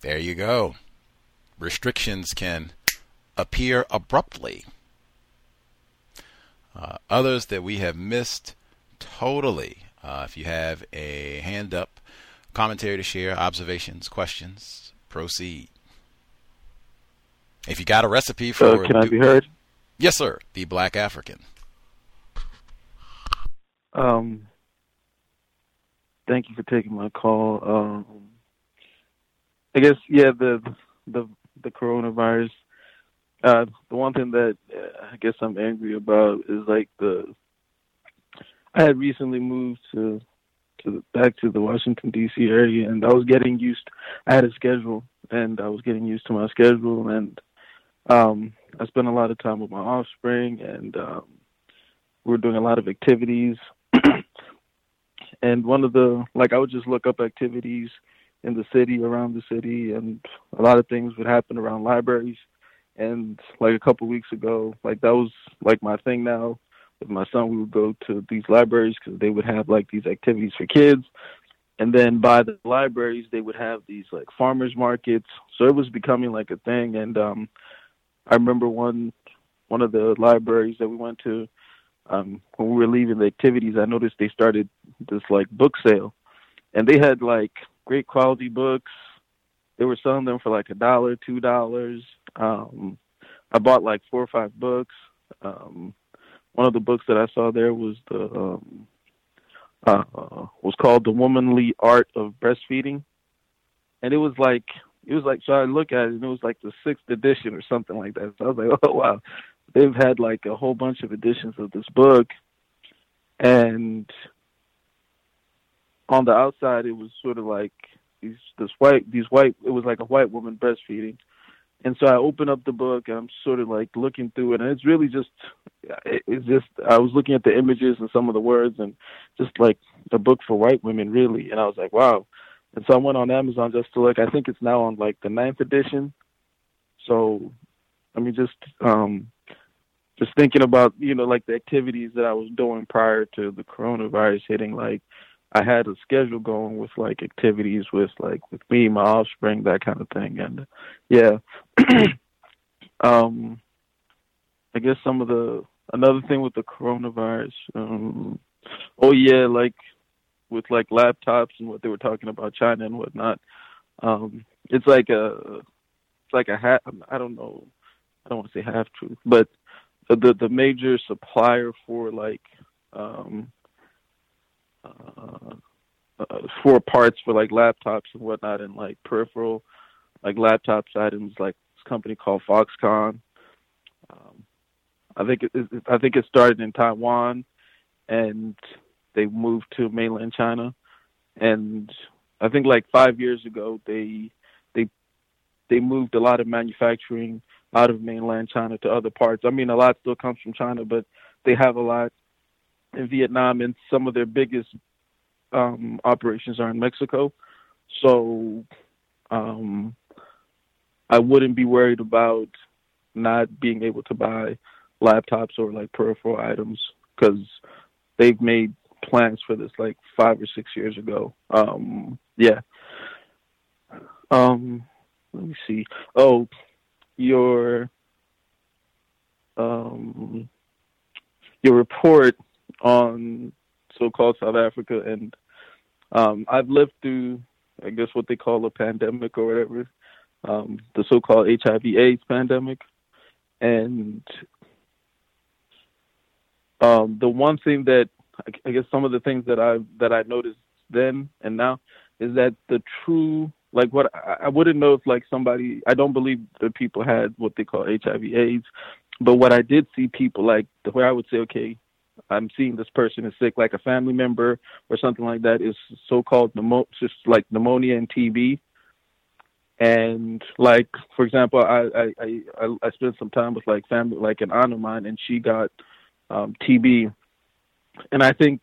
There you go. Restrictions can appear abruptly. Uh, others that we have missed totally. Uh, if you have a hand up, commentary to share, observations, questions, proceed. If you got a recipe for, uh, can I be heard? Yes, sir. The Black African. Um, thank you for taking my call. Um, I guess yeah, the the the coronavirus. Uh, the one thing that uh, I guess I'm angry about is like the. I had recently moved to to the, back to the Washington D.C. area, and I was getting used. I had a schedule, and I was getting used to my schedule, and um, I spent a lot of time with my offspring, and um, we were doing a lot of activities. and one of the like, I would just look up activities in the city, around the city, and a lot of things would happen around libraries. And like a couple weeks ago, like that was like my thing now. With my son, we would go to these libraries because they would have like these activities for kids and then by the libraries they would have these like farmers markets so it was becoming like a thing and um I remember one one of the libraries that we went to um when we were leaving the activities I noticed they started this like book sale. And they had like great quality books. They were selling them for like a dollar two dollars. Um I bought like four or five books. Um one of the books that I saw there was the um uh was called The Womanly Art of Breastfeeding. And it was like it was like so I look at it and it was like the sixth edition or something like that. So I was like, oh wow, they've had like a whole bunch of editions of this book, and on the outside it was sort of like these this white these white it was like a white woman breastfeeding. And so I open up the book and I'm sort of like looking through it. And it's really just it's just I was looking at the images and some of the words and just like a book for white women really. And I was like wow and so I went on Amazon just to look. I think it's now on like the ninth edition. So, I mean, just um, just thinking about you know like the activities that I was doing prior to the coronavirus hitting. Like I had a schedule going with like activities with like with me, my offspring, that kind of thing, and yeah. um, I guess some of the another thing with the coronavirus. Um, oh yeah, like with like laptops and what they were talking about China and whatnot. Um, it's like a it's like a hat. I don't know. I don't want to say half truth, but the the major supplier for like um uh, uh, for parts for like laptops and whatnot and like peripheral like laptops items like this company called Foxconn. Um, I think it, it, I think it started in Taiwan, and they moved to mainland China, and I think like five years ago they they they moved a lot of manufacturing out of mainland China to other parts. I mean, a lot still comes from China, but they have a lot in Vietnam, and some of their biggest um, operations are in Mexico. So um, I wouldn't be worried about not being able to buy laptops or like peripheral items because they've made plans for this like five or six years ago. Um, yeah. Um, let me see. Oh, your um, your report on so-called South Africa, and um, I've lived through, I guess, what they call a pandemic or whatever, um, the so-called HIV/AIDS pandemic, and um, the one thing that I guess some of the things that I that I noticed then and now is that the true like what I, I wouldn't know if like somebody I don't believe that people had what they call HIV AIDS, but what I did see people like where I would say okay, I'm seeing this person is sick like a family member or something like that is so-called pneumo- just like pneumonia and TB. And like for example, I I I, I spent some time with like family like an aunt of mine and she got um, TB, and I think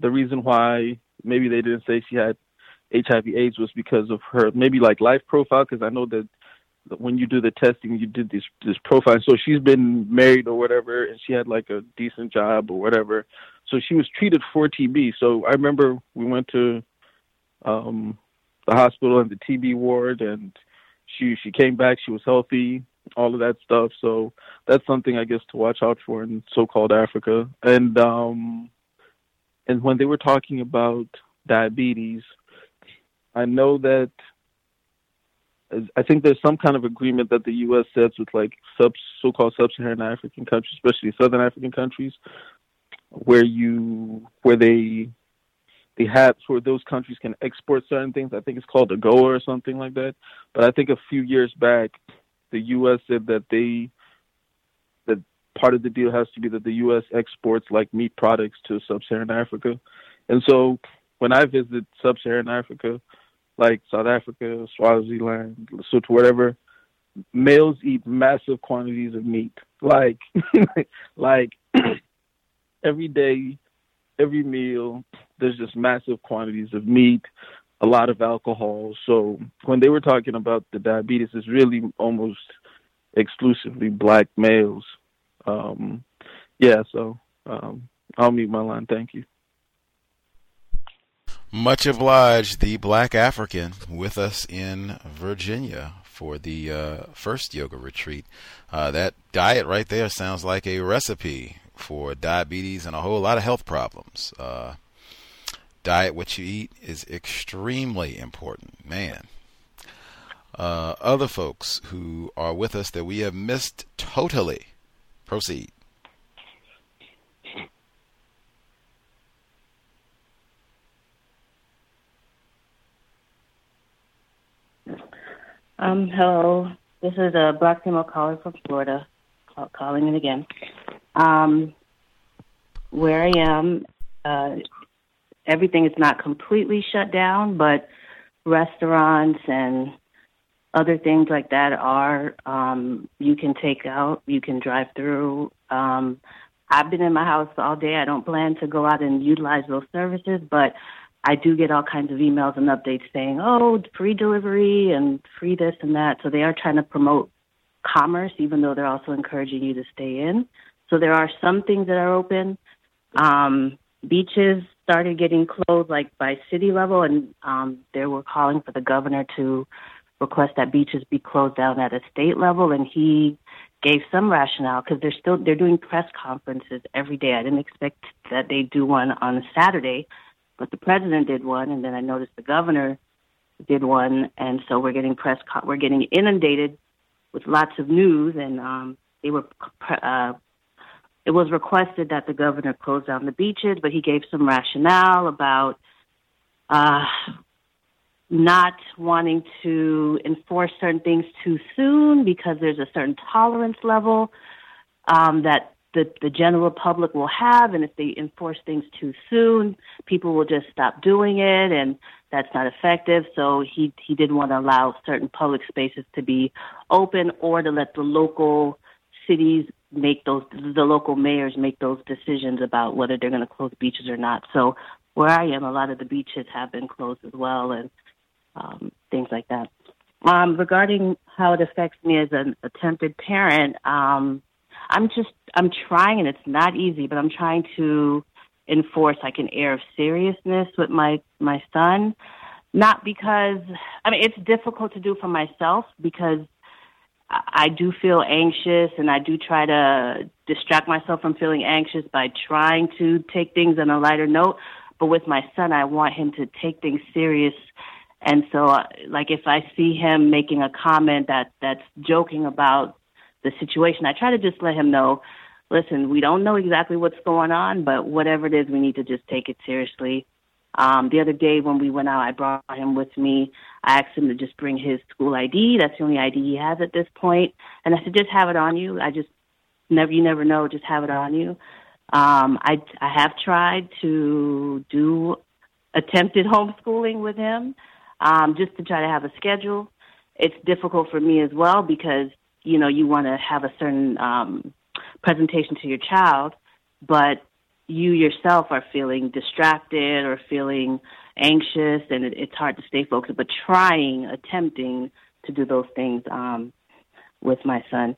the reason why maybe they didn't say she had HIV/AIDS was because of her maybe like life profile. Because I know that when you do the testing, you did this this profile. So she's been married or whatever, and she had like a decent job or whatever. So she was treated for TB. So I remember we went to um the hospital and the TB ward, and she she came back. She was healthy all of that stuff. So that's something I guess to watch out for in so-called Africa. And um, and when they were talking about diabetes, I know that I think there's some kind of agreement that the U.S. sets with like sub so-called sub-Saharan African countries, especially Southern African countries, where you where they they have where those countries can export certain things. I think it's called AGOA or something like that. But I think a few years back, the U.S. said that they that part of the deal has to be that the U.S. exports like meat products to sub-Saharan Africa, and so when I visit sub-Saharan Africa, like South Africa, Swaziland, Lesotho, whatever, males eat massive quantities of meat, like like every day, every meal. There's just massive quantities of meat a lot of alcohol. So when they were talking about the diabetes, it's really almost exclusively black males. Um, yeah, so um, I'll mute my line. Thank you. Much obliged, the Black African with us in Virginia for the uh, first yoga retreat. Uh, that diet right there sounds like a recipe for diabetes and a whole lot of health problems. Uh, diet, what you eat, is extremely important. Man. Uh, other folks who are with us that we have missed totally. Proceed. Um, hello. This is a black female caller from Florida, calling in again. Um, where I am, uh, everything is not completely shut down, but restaurants and other things like that are um you can take out, you can drive through. Um I've been in my house all day. I don't plan to go out and utilize those services, but I do get all kinds of emails and updates saying, "Oh, free delivery and free this and that." So they are trying to promote commerce, even though they're also encouraging you to stay in. So there are some things that are open. Um, beaches started getting closed like by city level, and um, they were calling for the governor to request that beaches be closed down at a state level, and he gave some rationale because they're still they're doing press conferences every day. I didn't expect that they do one on a Saturday, but the president did one, and then I noticed the governor did one, and so we're getting press con- we're getting inundated with lots of news, and um, they were uh, it was requested that the governor close down the beaches, but he gave some rationale about uh, not wanting to enforce certain things too soon because there's a certain tolerance level um, that the, the general public will have, and if they enforce things too soon, people will just stop doing it, and that's not effective. So he he didn't want to allow certain public spaces to be open or to let the local cities make those the local mayors make those decisions about whether they're going to close beaches or not. So where I am, a lot of the beaches have been closed as well, and um, things like that. Um, regarding how it affects me as an attempted parent, um, I'm just I'm trying, and it's not easy, but I'm trying to enforce like an air of seriousness with my my son. Not because I mean it's difficult to do for myself because I do feel anxious and I do try to distract myself from feeling anxious by trying to take things on a lighter note. But with my son, I want him to take things serious. And so, uh, like, if I see him making a comment that that's joking about the situation, I try to just let him know, listen, we don't know exactly what's going on, but whatever it is, we need to just take it seriously. Um, the other day when we went out, I brought him with me. I asked him to just bring his school ID. That's the only ID he has at this point. And I said, just have it on you. I just never, you never know, just have it on you. Um, I, I have tried to do attempted homeschooling with him, um, just to try to have a schedule. It's difficult for me as well because, you know, you want to have a certain, um, presentation to your child, but you yourself are feeling distracted or feeling anxious and it, it's hard to stay focused but trying attempting to do those things um with my son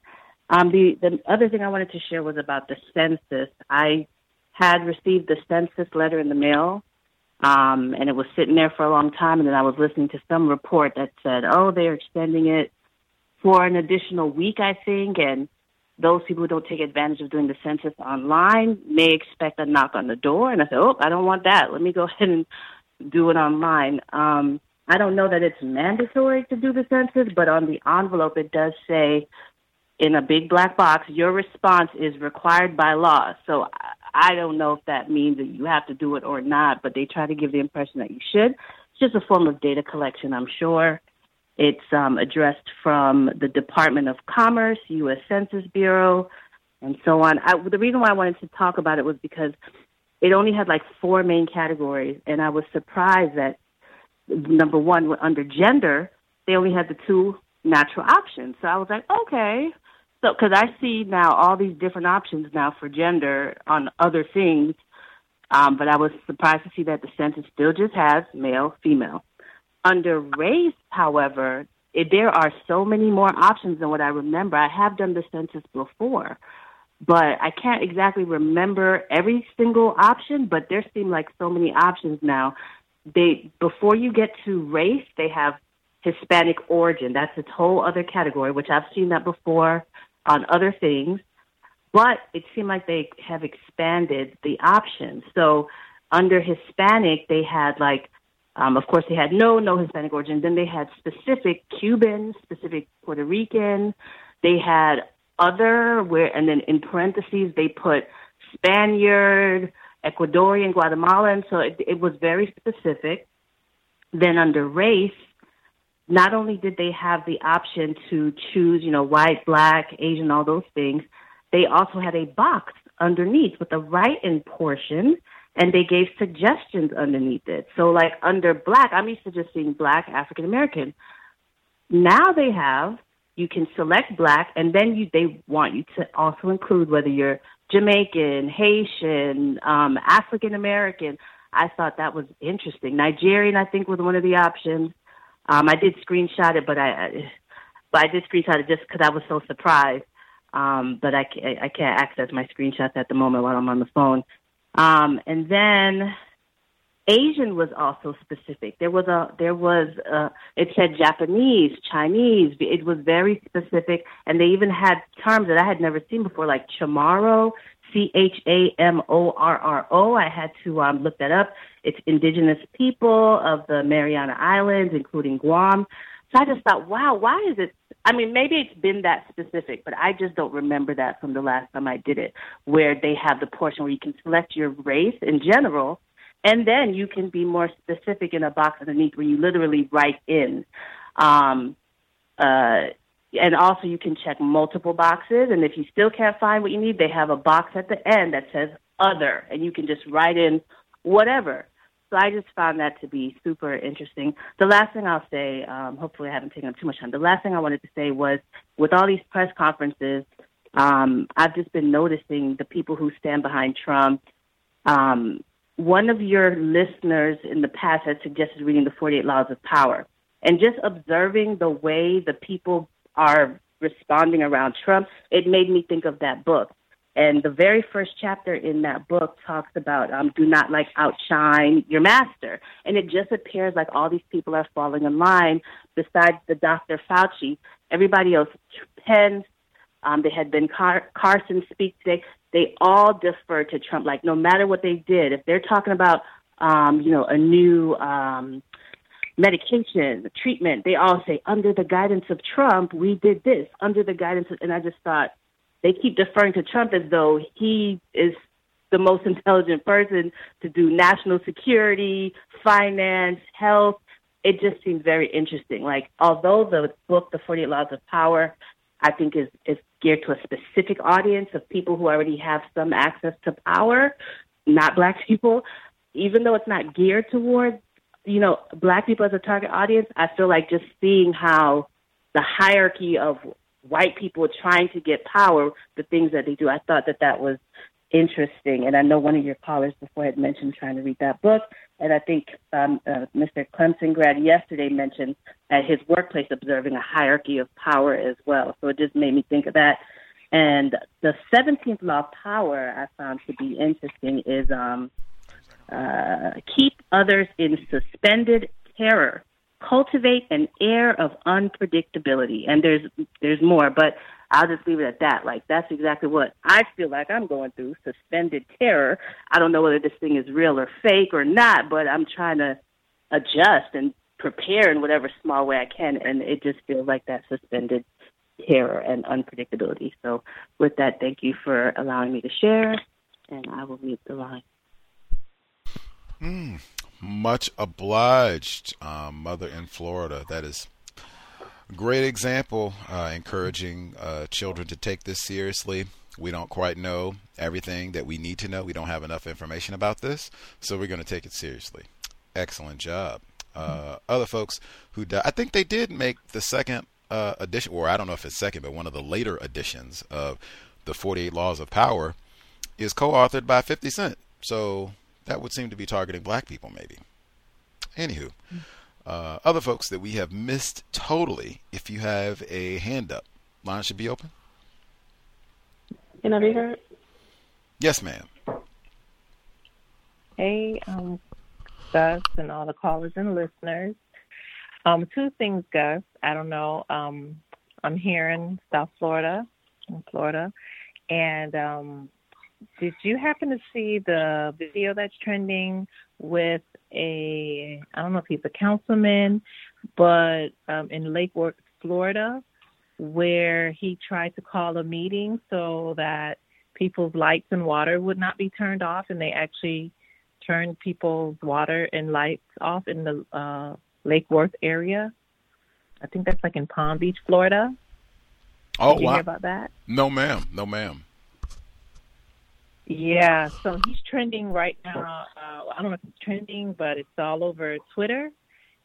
um the the other thing i wanted to share was about the census i had received the census letter in the mail um and it was sitting there for a long time and then i was listening to some report that said oh they're extending it for an additional week i think and those people who don't take advantage of doing the census online may expect a knock on the door. And I said, oh, I don't want that. Let me go ahead and do it online. Um, I don't know that it's mandatory to do the census, but on the envelope it does say in a big black box, your response is required by law. So I don't know if that means that you have to do it or not, but they try to give the impression that you should. It's just a form of data collection, I'm sure. It's um, addressed from the Department of Commerce, U.S. Census Bureau, and so on. I, the reason why I wanted to talk about it was because it only had like four main categories, and I was surprised that number one, under gender, they only had the two natural options. So I was like, okay. So, because I see now all these different options now for gender on other things, um, but I was surprised to see that the census still just has male, female. Under race, however, it, there are so many more options than what I remember. I have done the census before, but I can't exactly remember every single option. But there seem like so many options now. They before you get to race, they have Hispanic origin. That's a whole other category, which I've seen that before on other things. But it seemed like they have expanded the options. So under Hispanic, they had like um, of course, they had no, no Hispanic origin. Then they had specific Cuban, specific Puerto Rican. They had other, where, and then in parentheses they put Spaniard, Ecuadorian, Guatemalan. So it, it was very specific. Then under race, not only did they have the option to choose, you know, white, black, Asian, all those things, they also had a box underneath with a write-in portion and they gave suggestions underneath it. So, like under black, I'm used to just seeing black African American. Now they have you can select black, and then you they want you to also include whether you're Jamaican, Haitian, um, African American. I thought that was interesting. Nigerian, I think, was one of the options. Um, I did screenshot it, but I, but I did screenshot it just because I was so surprised. Um, but I, I can't access my screenshots at the moment while I'm on the phone. Um, and then Asian was also specific. There was a there was a, it said Japanese, Chinese. It was very specific, and they even had terms that I had never seen before, like chamorro, C H A M O R R O. I had to um, look that up. It's indigenous people of the Mariana Islands, including Guam. So I just thought, wow, why is it? I mean, maybe it's been that specific, but I just don't remember that from the last time I did it, where they have the portion where you can select your race in general, and then you can be more specific in a box underneath where you literally write in. Um, uh, and also you can check multiple boxes, and if you still can't find what you need, they have a box at the end that says other, and you can just write in whatever. So I just found that to be super interesting. The last thing I'll say, um, hopefully I haven't taken up too much time. The last thing I wanted to say was, with all these press conferences, um, I've just been noticing the people who stand behind Trump. Um, one of your listeners in the past had suggested reading the 48 Laws of Power. And just observing the way the people are responding around Trump, it made me think of that book. And the very first chapter in that book talks about um, do not like outshine your master. And it just appears like all these people are falling in line besides the Dr. Fauci. Everybody else, Pence, um, they had Ben Car- Carson speak today. They all defer to Trump. Like no matter what they did, if they're talking about, um, you know, a new um, medication, treatment, they all say under the guidance of Trump, we did this. Under the guidance of, and I just thought, they keep deferring to Trump as though he is the most intelligent person to do national security, finance, health. It just seems very interesting. Like, although the book, The 48 Laws of Power, I think is, is geared to a specific audience of people who already have some access to power, not black people, even though it's not geared toward, you know, black people as a target audience, I feel like just seeing how the hierarchy of white people trying to get power, the things that they do. I thought that that was interesting. And I know one of your callers before had mentioned trying to read that book. And I think um, uh, Mr. Clemson grad yesterday mentioned at his workplace observing a hierarchy of power as well. So it just made me think of that. And the 17th law of power I found to be interesting is um, uh, keep others in suspended terror cultivate an air of unpredictability. And there's there's more, but I'll just leave it at that. Like that's exactly what I feel like I'm going through, suspended terror. I don't know whether this thing is real or fake or not, but I'm trying to adjust and prepare in whatever small way I can and it just feels like that suspended terror and unpredictability. So with that, thank you for allowing me to share and I will mute the line. Mm, much obliged, um, mother in Florida. That is great example, uh, encouraging uh, children to take this seriously. We don't quite know everything that we need to know. We don't have enough information about this, so we're going to take it seriously. Excellent job. Uh, other folks who I think they did make the second uh, edition, or I don't know if it's second, but one of the later editions of the 48 Laws of Power is co-authored by 50 Cent. So that would seem to be targeting black people, maybe. Anywho, uh, other folks that we have missed totally, if you have a hand up, line should be open. Can I be heard? Yes, ma'am. Hey, um, Gus, and all the callers and listeners. Um, two things, Gus. I don't know. Um, I'm here in South Florida, in Florida, and um, did you happen to see the video that's trending with a I don't know if he's a councilman, but um, in Lake Worth, Florida, where he tried to call a meeting so that people's lights and water would not be turned off, and they actually turned people's water and lights off in the uh, Lake Worth area. I think that's like in Palm Beach, Florida. Oh, Did you wow. hear about that? No, ma'am. No, ma'am. Yeah, so he's trending right now. Uh, I don't know if it's trending, but it's all over Twitter,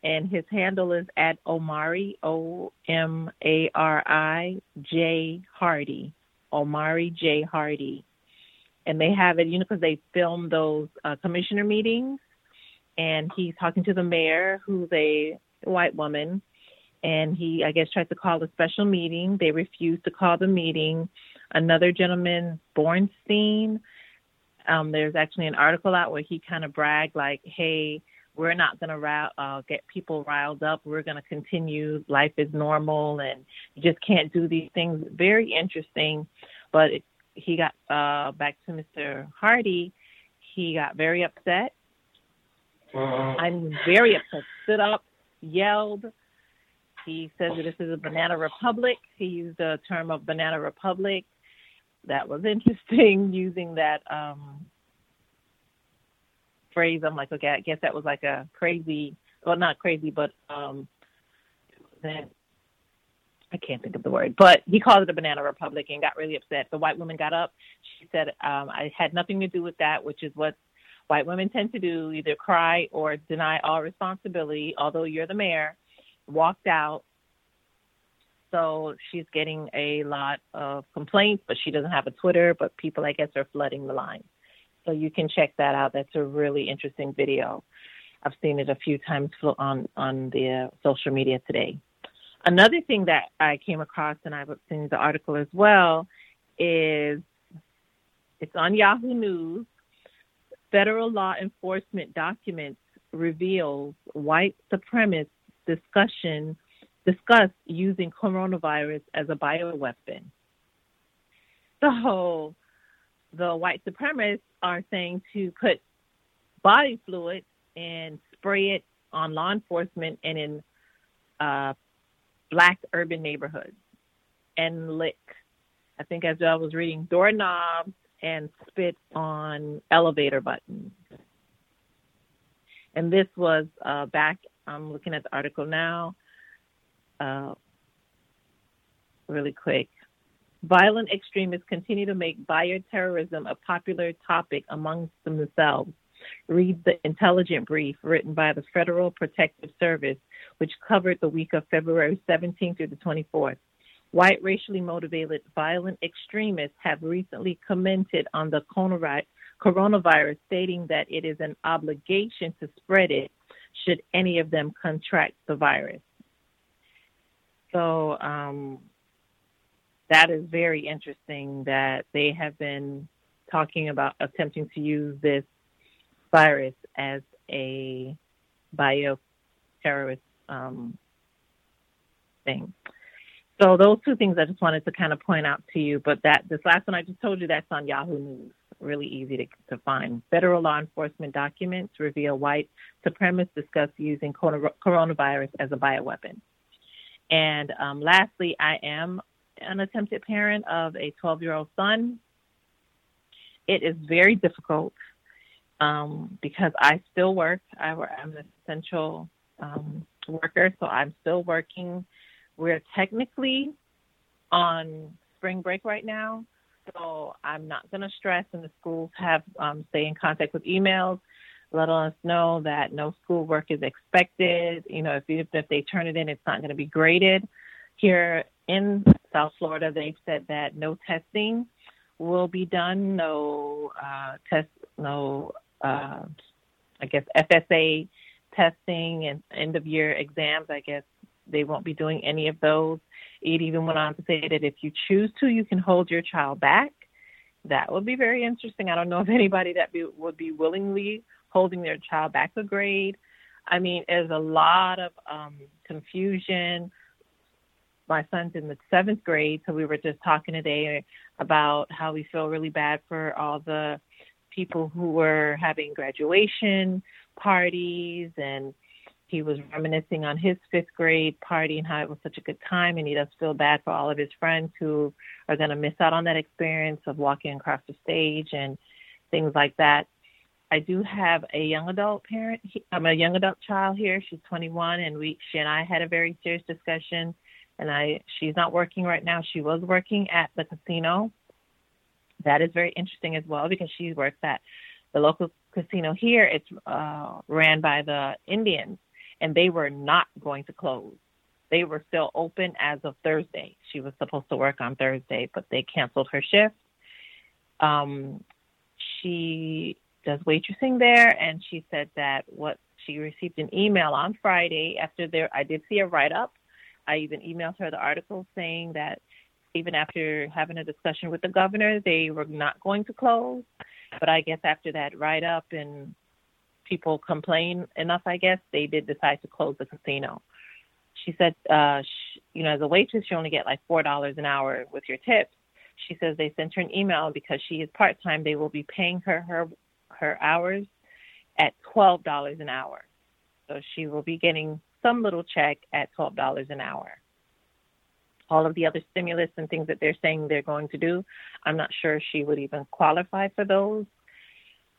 and his handle is at Omari O M A R I J Hardy, Omari J Hardy, and they have it, you know, because they film those uh, commissioner meetings, and he's talking to the mayor, who's a white woman, and he, I guess, tried to call a special meeting. They refused to call the meeting. Another gentleman, Bornstein, um, there's actually an article out where he kind of bragged, like, "Hey, we're not going to uh, get people riled up. We're going to continue. Life is normal, and you just can't do these things." Very interesting, but it, he got uh, back to Mr. Hardy. He got very upset. I'm very upset. Stood up, yelled. He says that this is a banana republic. He used the term of banana republic. That was interesting using that um, phrase. I'm like, okay, I guess that was like a crazy, well, not crazy, but um, that I can't think of the word, but he called it a banana republic and got really upset. The white woman got up. She said, um, I had nothing to do with that, which is what white women tend to do either cry or deny all responsibility, although you're the mayor. Walked out. So she's getting a lot of complaints, but she doesn't have a Twitter, but people, I guess, are flooding the line. So you can check that out. That's a really interesting video. I've seen it a few times on on the uh, social media today. Another thing that I came across, and I've seen the article as well, is it's on Yahoo News. Federal law enforcement documents reveals white supremacist discussion discuss using coronavirus as a bioweapon. So the white supremacists are saying to put body fluid and spray it on law enforcement and in uh, black urban neighborhoods and lick. I think as I was reading doorknobs and spit on elevator buttons. And this was uh, back, I'm looking at the article now, uh, really quick. Violent extremists continue to make bioterrorism a popular topic amongst themselves. Read the intelligent brief written by the Federal Protective Service, which covered the week of February 17th through the 24th. White racially motivated violent extremists have recently commented on the coronavirus, stating that it is an obligation to spread it should any of them contract the virus. So um, that is very interesting that they have been talking about attempting to use this virus as a bioterrorist um, thing. So those two things I just wanted to kind of point out to you. But that this last one I just told you that's on Yahoo News. Really easy to, to find. Federal law enforcement documents reveal white supremacists discuss using coronavirus as a bioweapon. And um, lastly, I am an attempted parent of a 12 year old son. It is very difficult um, because I still work. I, am an essential um, worker, so I'm still working. We're technically on spring break right now, so I'm not going to stress. And the schools have um, stay in contact with emails, letting us know that no schoolwork is expected. You know, if if they turn it in, it's not going to be graded. Here in South Florida, they've said that no testing will be done, no uh, test, no, uh, I guess FSA testing and end of year exams. I guess they won't be doing any of those. It even went on to say that if you choose to, you can hold your child back. That would be very interesting. I don't know if anybody that be, would be willingly holding their child back a grade. I mean, there's a lot of um, confusion my son's in the seventh grade, so we were just talking today about how we feel really bad for all the people who were having graduation parties and he was reminiscing on his fifth grade party and how it was such a good time and he does feel bad for all of his friends who are going to miss out on that experience of walking across the stage and things like that i do have a young adult parent i'm a young adult child here she's 21 and we she and i had a very serious discussion and I she's not working right now. She was working at the casino. That is very interesting as well because she works at the local casino here. It's uh, ran by the Indians, and they were not going to close. They were still open as of Thursday. She was supposed to work on Thursday, but they canceled her shift. Um, she does waitressing there, and she said that what she received an email on Friday after there. I did see a write up I even emailed her the article saying that even after having a discussion with the governor, they were not going to close. But I guess after that write up and people complain enough, I guess they did decide to close the casino. She said, uh, she, you know, as a waitress, you only get like four dollars an hour with your tips. She says they sent her an email because she is part time. They will be paying her her her hours at twelve dollars an hour. So she will be getting some little check at twelve dollars an hour. All of the other stimulus and things that they're saying they're going to do, I'm not sure she would even qualify for those.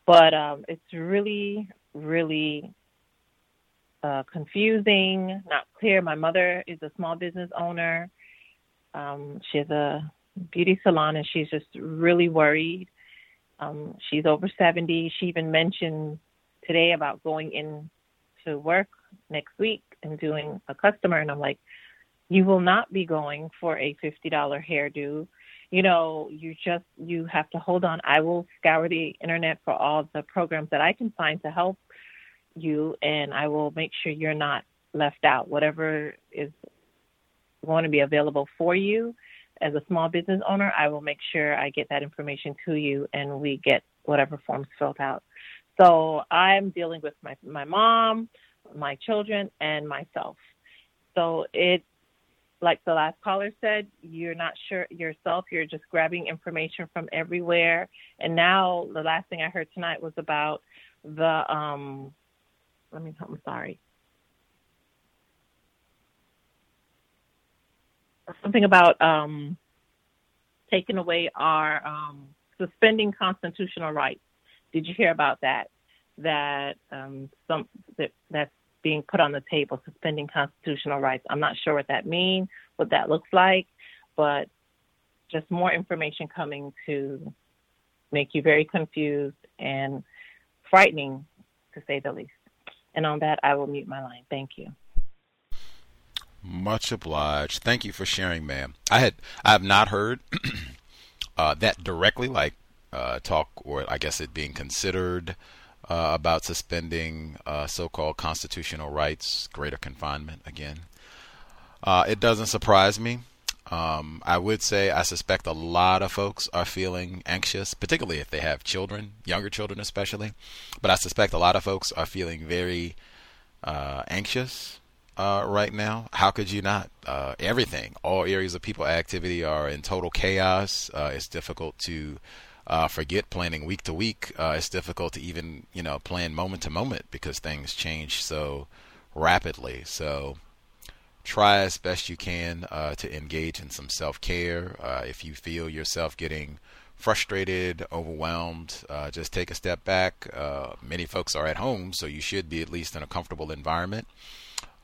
But um, it's really, really uh, confusing, not clear. My mother is a small business owner. Um, she has a beauty salon, and she's just really worried. Um, she's over 70. She even mentioned today about going in to work next week and doing a customer, and I'm like, you will not be going for a $50 hairdo. You know, you just you have to hold on. I will scour the internet for all the programs that I can find to help you, and I will make sure you're not left out. Whatever is going to be available for you as a small business owner, I will make sure I get that information to you, and we get whatever forms filled out. So I'm dealing with my my mom, my children, and myself. So it, like the last caller said, you're not sure yourself. You're just grabbing information from everywhere. And now the last thing I heard tonight was about the um let me I'm sorry. Something about um, taking away our um, suspending constitutional rights. Did you hear about that? That um, some that that's being put on the table, suspending constitutional rights. I'm not sure what that means, what that looks like, but just more information coming to make you very confused and frightening, to say the least. And on that, I will mute my line. Thank you. Much obliged. Thank you for sharing, ma'am. I had I have not heard uh, that directly, like uh, talk or I guess it being considered uh, about suspending uh, so-called constitutional rights, greater confinement again. Uh, it doesn't surprise me. Um, I would say I suspect a lot of folks are feeling anxious, particularly if they have children, younger children especially. But I suspect a lot of folks are feeling very uh, anxious uh, right now. How could you not? Uh, everything, all areas of people activity are in total chaos. Uh, it's difficult to uh, forget planning week to week. Uh, it's difficult to even you know plan moment to moment because things change so rapidly. So try as best you can uh, to engage in some self care. If you feel yourself getting frustrated, overwhelmed, just take a step back. Many folks are at home, so you should be at least in a comfortable environment.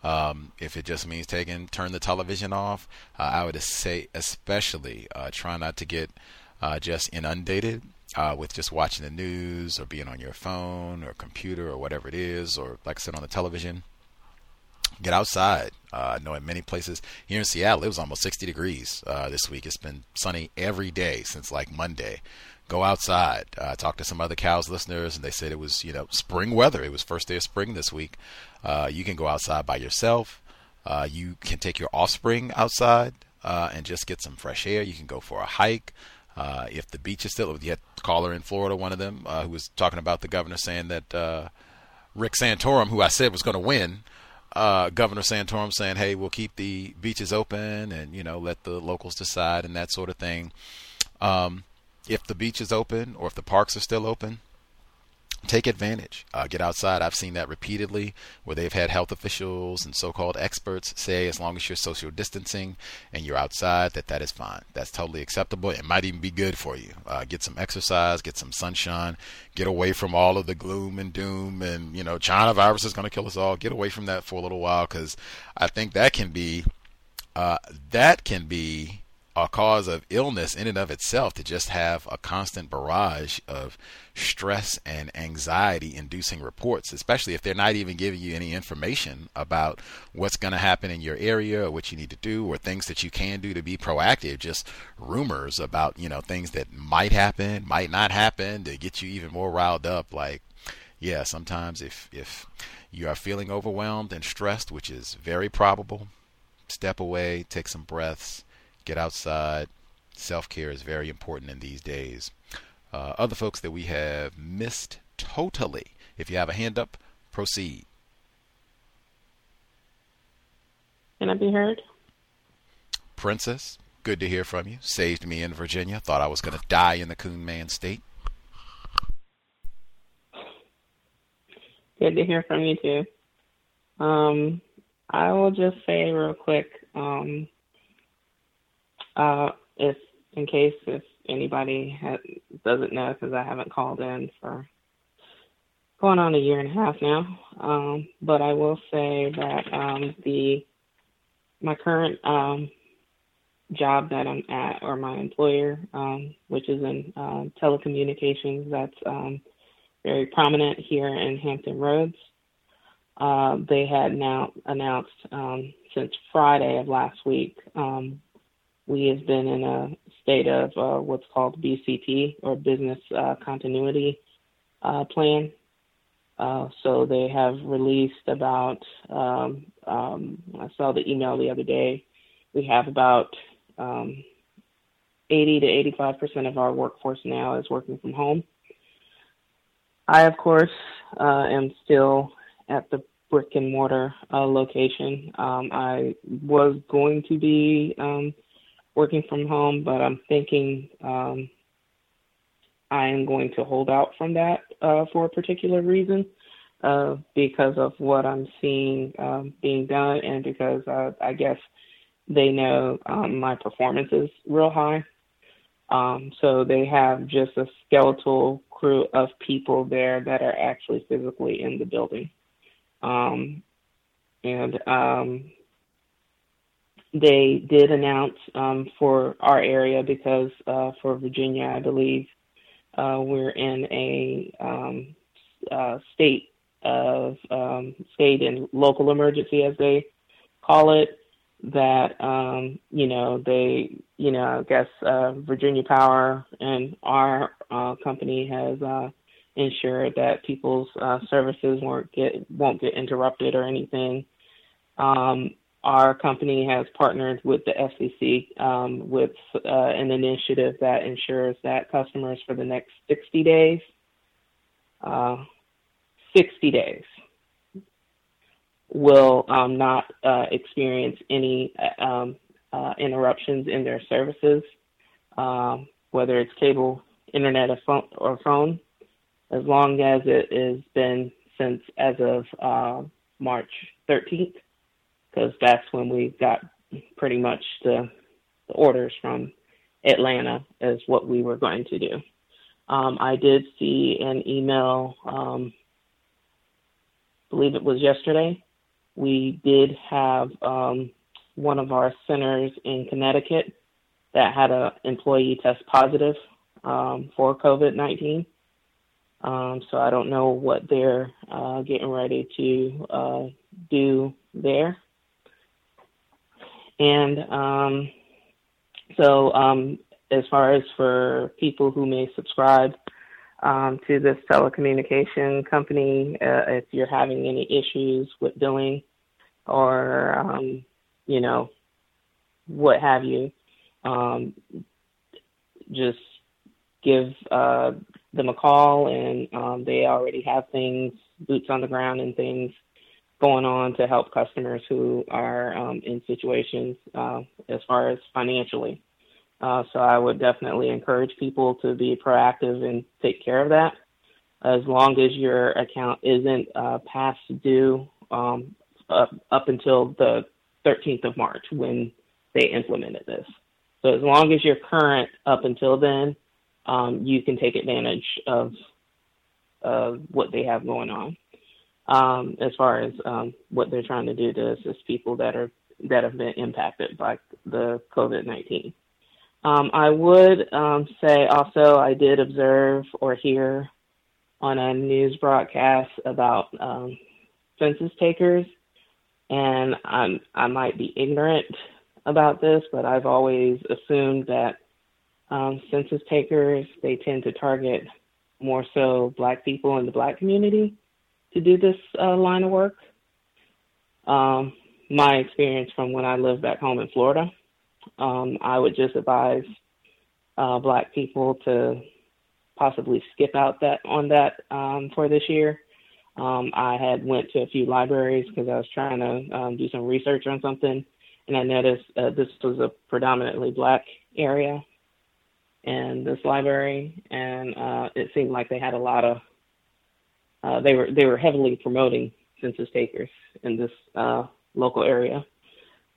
Um, if it just means taking, turn the television off, uh, I would say especially uh, try not to get just inundated. with just watching the news or being on your phone or computer or whatever it is, or like I said on the television, get outside. Uh, I know in many places here in Seattle, it was almost 60 degrees uh, this week. It's been sunny every day since like Monday. Go outside. Uh, talk to some other COWS listeners, and they said it was you know spring weather. It was first day of spring this week. Uh, you can go outside by yourself. Uh, you can take your offspring outside uh, and just get some fresh air. You can go for a hike. Uh, if the beach is still, you had caller in Florida, one of them, uh, who was talking about the governor saying that Rick Santorum, who I said was going to win, uh, Governor Santorum saying, "Hey, we'll keep the beaches open and you know let the locals decide and that sort of thing." Um, if the beach is open or if the parks are still open, take advantage. Uh, get outside. I've seen that repeatedly where they've had health officials and so-called experts say as long as you're social distancing and you're outside, that that is fine. That's totally acceptable. It might even be good for you. Uh, get some exercise, get some sunshine, get away from all of the gloom and doom and you know China virus is going to kill us all. Get away from that for a little while because I think that can be uh, that can be a cause of illness in and of itself to just have a constant barrage of stress and anxiety inducing reports, especially if they're not even giving you any information about what's going to happen in your area or what you need to do or things that you can do to be proactive, just rumors about, you know, things that might happen, might not happen to get you even more riled up. Like, yeah, sometimes if, if you are feeling overwhelmed and stressed, which is very probable, step away, take some breaths, get outside. Self care is very important in these days. Uh, other folks that we have missed totally. If you have a hand up, proceed. Can I be heard? Princess, good to hear from you. Saved me in Virginia. Thought I was going to die in the Coon Man state. Good to hear from you too. Um, I will just say real quick, um, uh, if in case if anybody ha- doesn't know, because I haven't called in for going on a year and a half now, um, but I will say that um, the my current um, job that I'm at, or my employer, um, which is in uh, telecommunications, that's um, very prominent here in Hampton Roads. Uh, they had now announced um, since Friday of last week. We have been in a state of uh, what's called BCP or Business uh, Continuity uh, Plan. Uh, so they have released about. Um, um, I saw the email the other day. We have about um, 80 to 85 percent of our workforce now is working from home. I, of course, uh, am still at the brick and mortar uh, location. Um, I was going to be um, working from home, but I'm thinking um, I am going to hold out from that uh, for a particular reason uh, because of what I'm seeing um, being done, and because uh, I guess they know um, my performance is real high. Um, so they have just a skeletal crew of people there that are actually physically in the building. Um, and um, they did announce um, for our area because uh, for Virginia, I believe uh, we're in a um, uh, state of um, state and local emergency, as they call it. That um, you know they you know I guess uh, Virginia Power and our uh, company has uh, ensured that people's uh, services won't get won't get interrupted or anything. Um, our company has partnered with the FCC um, with uh, an initiative that ensures that customers for the next 60 days, uh, 60 days, will um, not uh, experience any um, uh, interruptions in their services, um, whether it's cable, internet, or phone, or phone, as long as it has been since as of uh, March 13th, because that's when we got pretty much the, the orders from Atlanta as what we were going to do. Um, I did see an email, um, believe it was yesterday. We did have um, one of our centers in Connecticut that had an employee test positive um, for COVID 19. Um, so I don't know what they're uh, getting ready to uh, do there. And um, so, um, as far as for people who may subscribe um, to this telecommunication company, uh, if you're having any issues with billing or, um, you know, what have you, um, just give uh, them a call, and um, they already have things, boots on the ground, and things going on to help customers who are um, in situations uh, as far as financially. Uh, so I would definitely encourage people to be proactive and take care of that. As long as your account isn't uh, past due um, up, up until the 13th of March when they implemented this. So as long as you're current up until then, um, you can take advantage of uh, what they have going on um, as far as um, what they're trying to do to assist people that are that have been impacted by the COVID nineteen. Um, I would um, say also I did observe or hear on a news broadcast about um, census takers, and I'm I might be ignorant about this, but I've always assumed that um, census takers they tend to target more so Black people in the Black community to do this uh, line of work. Um, my experience from when I lived back home in Florida. Um, I would just advise uh, black people to possibly skip out that on that um, for this year. Um, I had went to a few libraries because I was trying to um, do some research on something, and I noticed uh, this was a predominantly black area and this library, and uh, it seemed like they had a lot of uh, they were they were heavily promoting census takers in this uh, local area.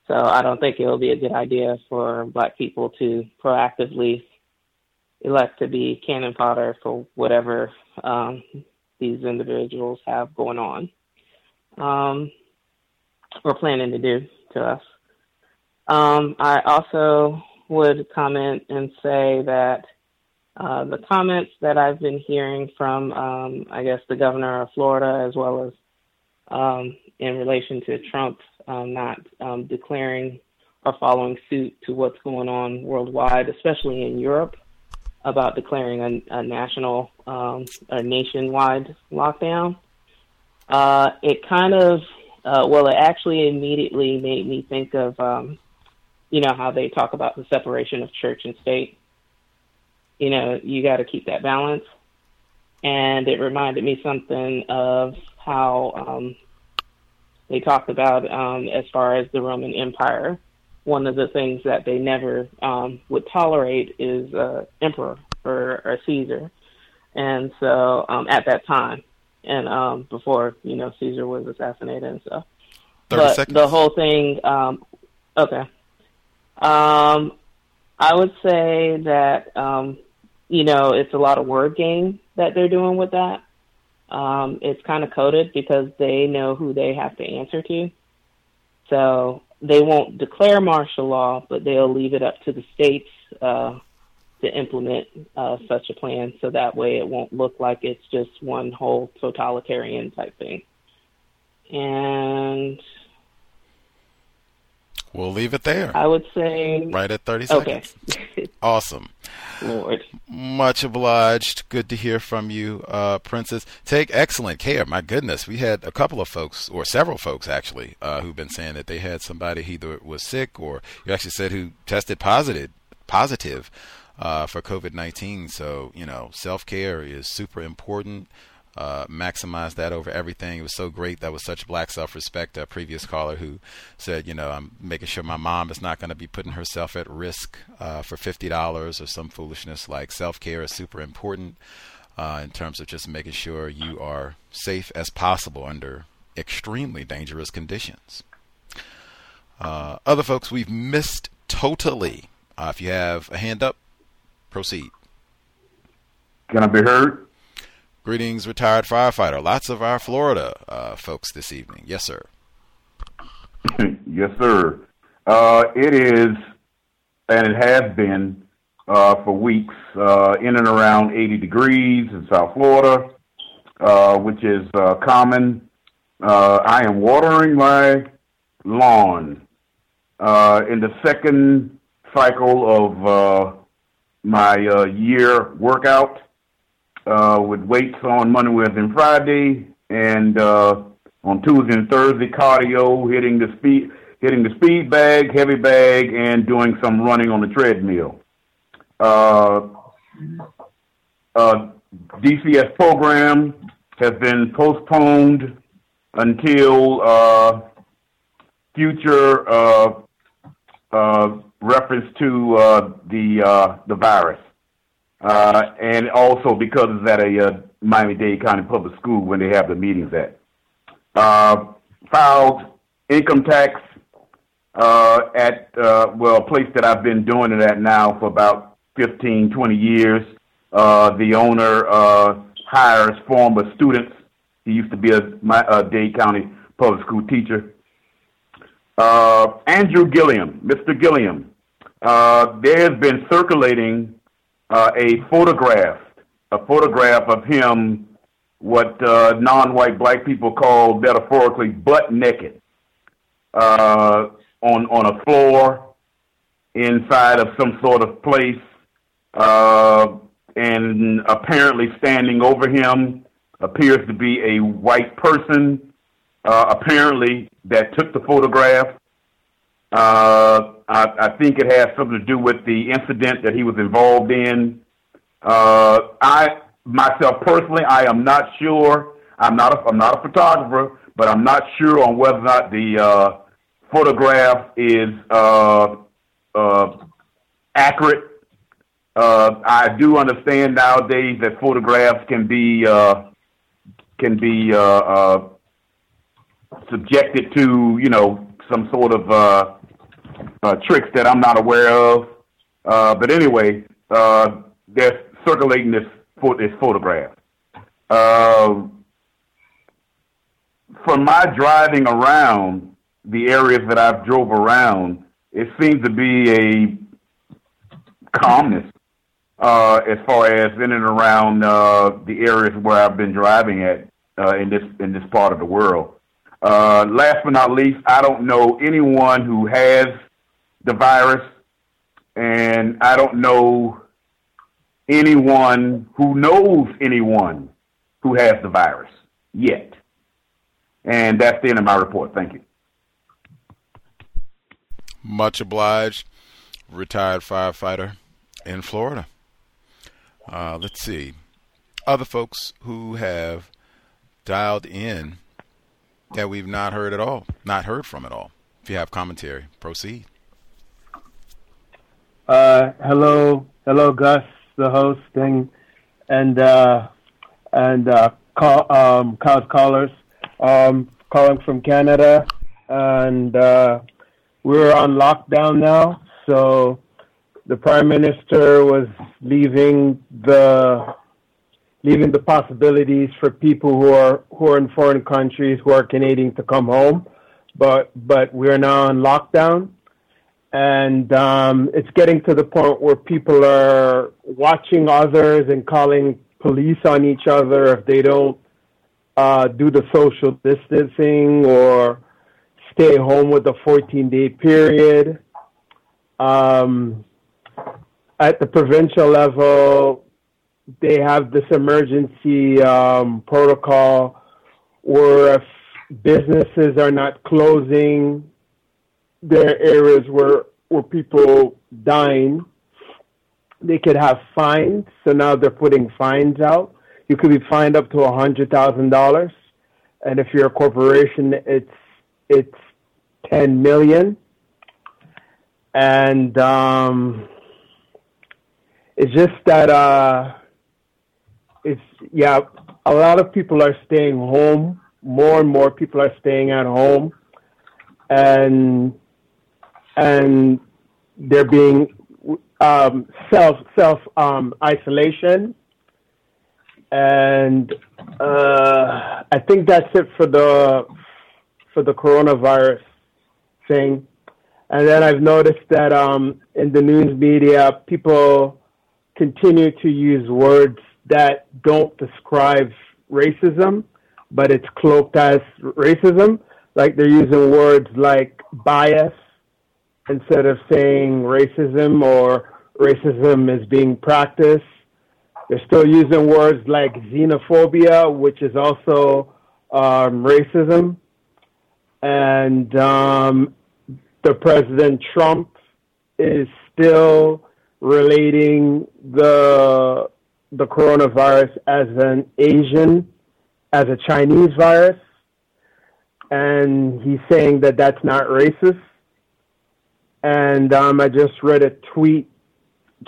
So I don't think it'll be a good idea for black people to proactively elect to be cannon fodder for whatever um, these individuals have going on um, or planning to do to us. Um, I also would comment and say that uh, the comments that I've been hearing from, um, I guess, the governor of Florida, as well as um, in relation to Trump um, not um, declaring or following suit to what's going on worldwide, especially in Europe, about declaring a, a national, um, a nationwide lockdown. Uh, it kind of, uh, well, it actually immediately made me think of, um, you know, how they talk about the separation of church and state. You know, you got to keep that balance. And it reminded me something of how um, they talked about um, as far as the Roman Empire. One of the things that they never um, would tolerate is uh, emperor or, or Caesar, and so um, at that time, and um, before you know Caesar was assassinated and stuff. but seconds. the whole thing, um, okay. Um, I would say that um, you know it's a lot of word game that they're doing with that. Um, it's kind of coded because they know who they have to answer to. So they won't declare martial law, but they'll leave it up to the states uh, to implement uh, such a plan. So that way it won't look like it's just one whole totalitarian type thing. And We'll leave it there. I would say Right at 30 seconds. Okay. awesome. Lord. Much obliged. Good to hear from you, uh, Princess. Take excellent care. My goodness, we had a couple of folks, or several folks actually, uh, who've been saying that they had somebody who either was sick or you actually said who tested positive, positive uh, for COVID 19. So, you know, self care is super important. Uh, maximize that over everything. It was so great. That was such black self respect. A previous caller who said, you know, I'm making sure my mom is not going to be putting herself at risk uh, for $50 or some foolishness. Like self care is super important uh, in terms of just making sure you are safe as possible under extremely dangerous conditions. Uh, other folks we've missed totally. Uh, if you have a hand up, proceed. Can I be heard? Greetings, retired firefighter. Lots of our Florida uh, folks this evening. Yes, sir. yes, sir. Uh, it is, and it has been uh, for weeks, uh, in and around 80 degrees in South Florida, uh, which is uh, common. I am watering my lawn in the second cycle of my year workout uh, with weights on Monday, Wednesday, and Friday, and uh, on Tuesday and Thursday cardio, hitting the speed, hitting the speed bag, heavy bag, and doing some running on the treadmill. Uh, uh, DCS program has been postponed until uh, future uh, uh, reference to uh, the uh, the virus. Uh, and also because it's at a uh, Miami-Dade County Public School when they have the meetings at. Uh, filed income tax uh, at, uh, well, a place that I've been doing it at now for about 15, 20 years. Uh, the owner uh, hires former students. He used to be a, my, a Dade County Public School teacher. Uh, Andrew Gillum, Mr. Gillum, uh, there has been circulating uh, a photograph, a photograph of him, what uh, non-white black people call metaphorically butt naked, uh, on on a floor inside of some sort of place, uh, and apparently standing over him appears to be a white person. uh, apparently that took the photograph. Uh, I, I think it has something to do with the incident that he was involved in. Uh, I myself personally, I am not sure. I'm not a, I'm not a photographer, but I'm not sure on whether or not the uh, photograph is uh, uh, accurate. Uh, I do understand nowadays that photographs can be uh, can be uh, uh, subjected to you know some sort of uh, uh, tricks that I'm not aware of. Uh, but anyway, uh, they're circulating this this photograph. Uh, from my driving around the areas that I've drove around, it seems to be a calmness uh, as far as in and around uh, the areas where I've been driving at uh, in this in this part of the world. Last but not least, I don't know anyone who has the virus, and I don't know anyone who knows anyone who has the virus yet. And that's the end of my report. Thank you. Much obliged, retired firefighter in Florida. Uh, let's see. Other folks who have dialed in that we've not heard at all, not heard from at all. If you have commentary, proceed. Uh, hello, hello, Gus, the host, and and uh, and uh, call, um, callers. Um, calling from Canada, and uh, we're on lockdown now. So the prime minister was leaving the leaving the possibilities for people who are who are in foreign countries who are Canadian to come home, but but we're now on lockdown, and um, it's getting to the point where people are watching others and calling police on each other if they don't uh, do the social distancing or stay home with the 14 day period. Um, at the provincial level, they have this emergency um, protocol where if businesses are not closing their areas where where people dine, they could have fines. So now they're putting fines out. You could be fined up to a hundred thousand dollars, and if you're a corporation, it's it's ten million. And um, it's just that uh, it's yeah, a lot of people are staying home. More and more people are staying at home, and and they're being um, self self um, isolation and uh, I think that's it for the for the coronavirus thing. And then I've noticed that um, in the news media, people continue to use words that don't describe racism, but it's cloaked as racism. Like they're using words like bias instead of saying racism or racism is being practiced they're still using words like xenophobia, which is also um, racism. And um, the President Trump is still relating the the coronavirus as an Asian, as a Chinese virus, and he's saying that that's not racist. And um, I just read a tweet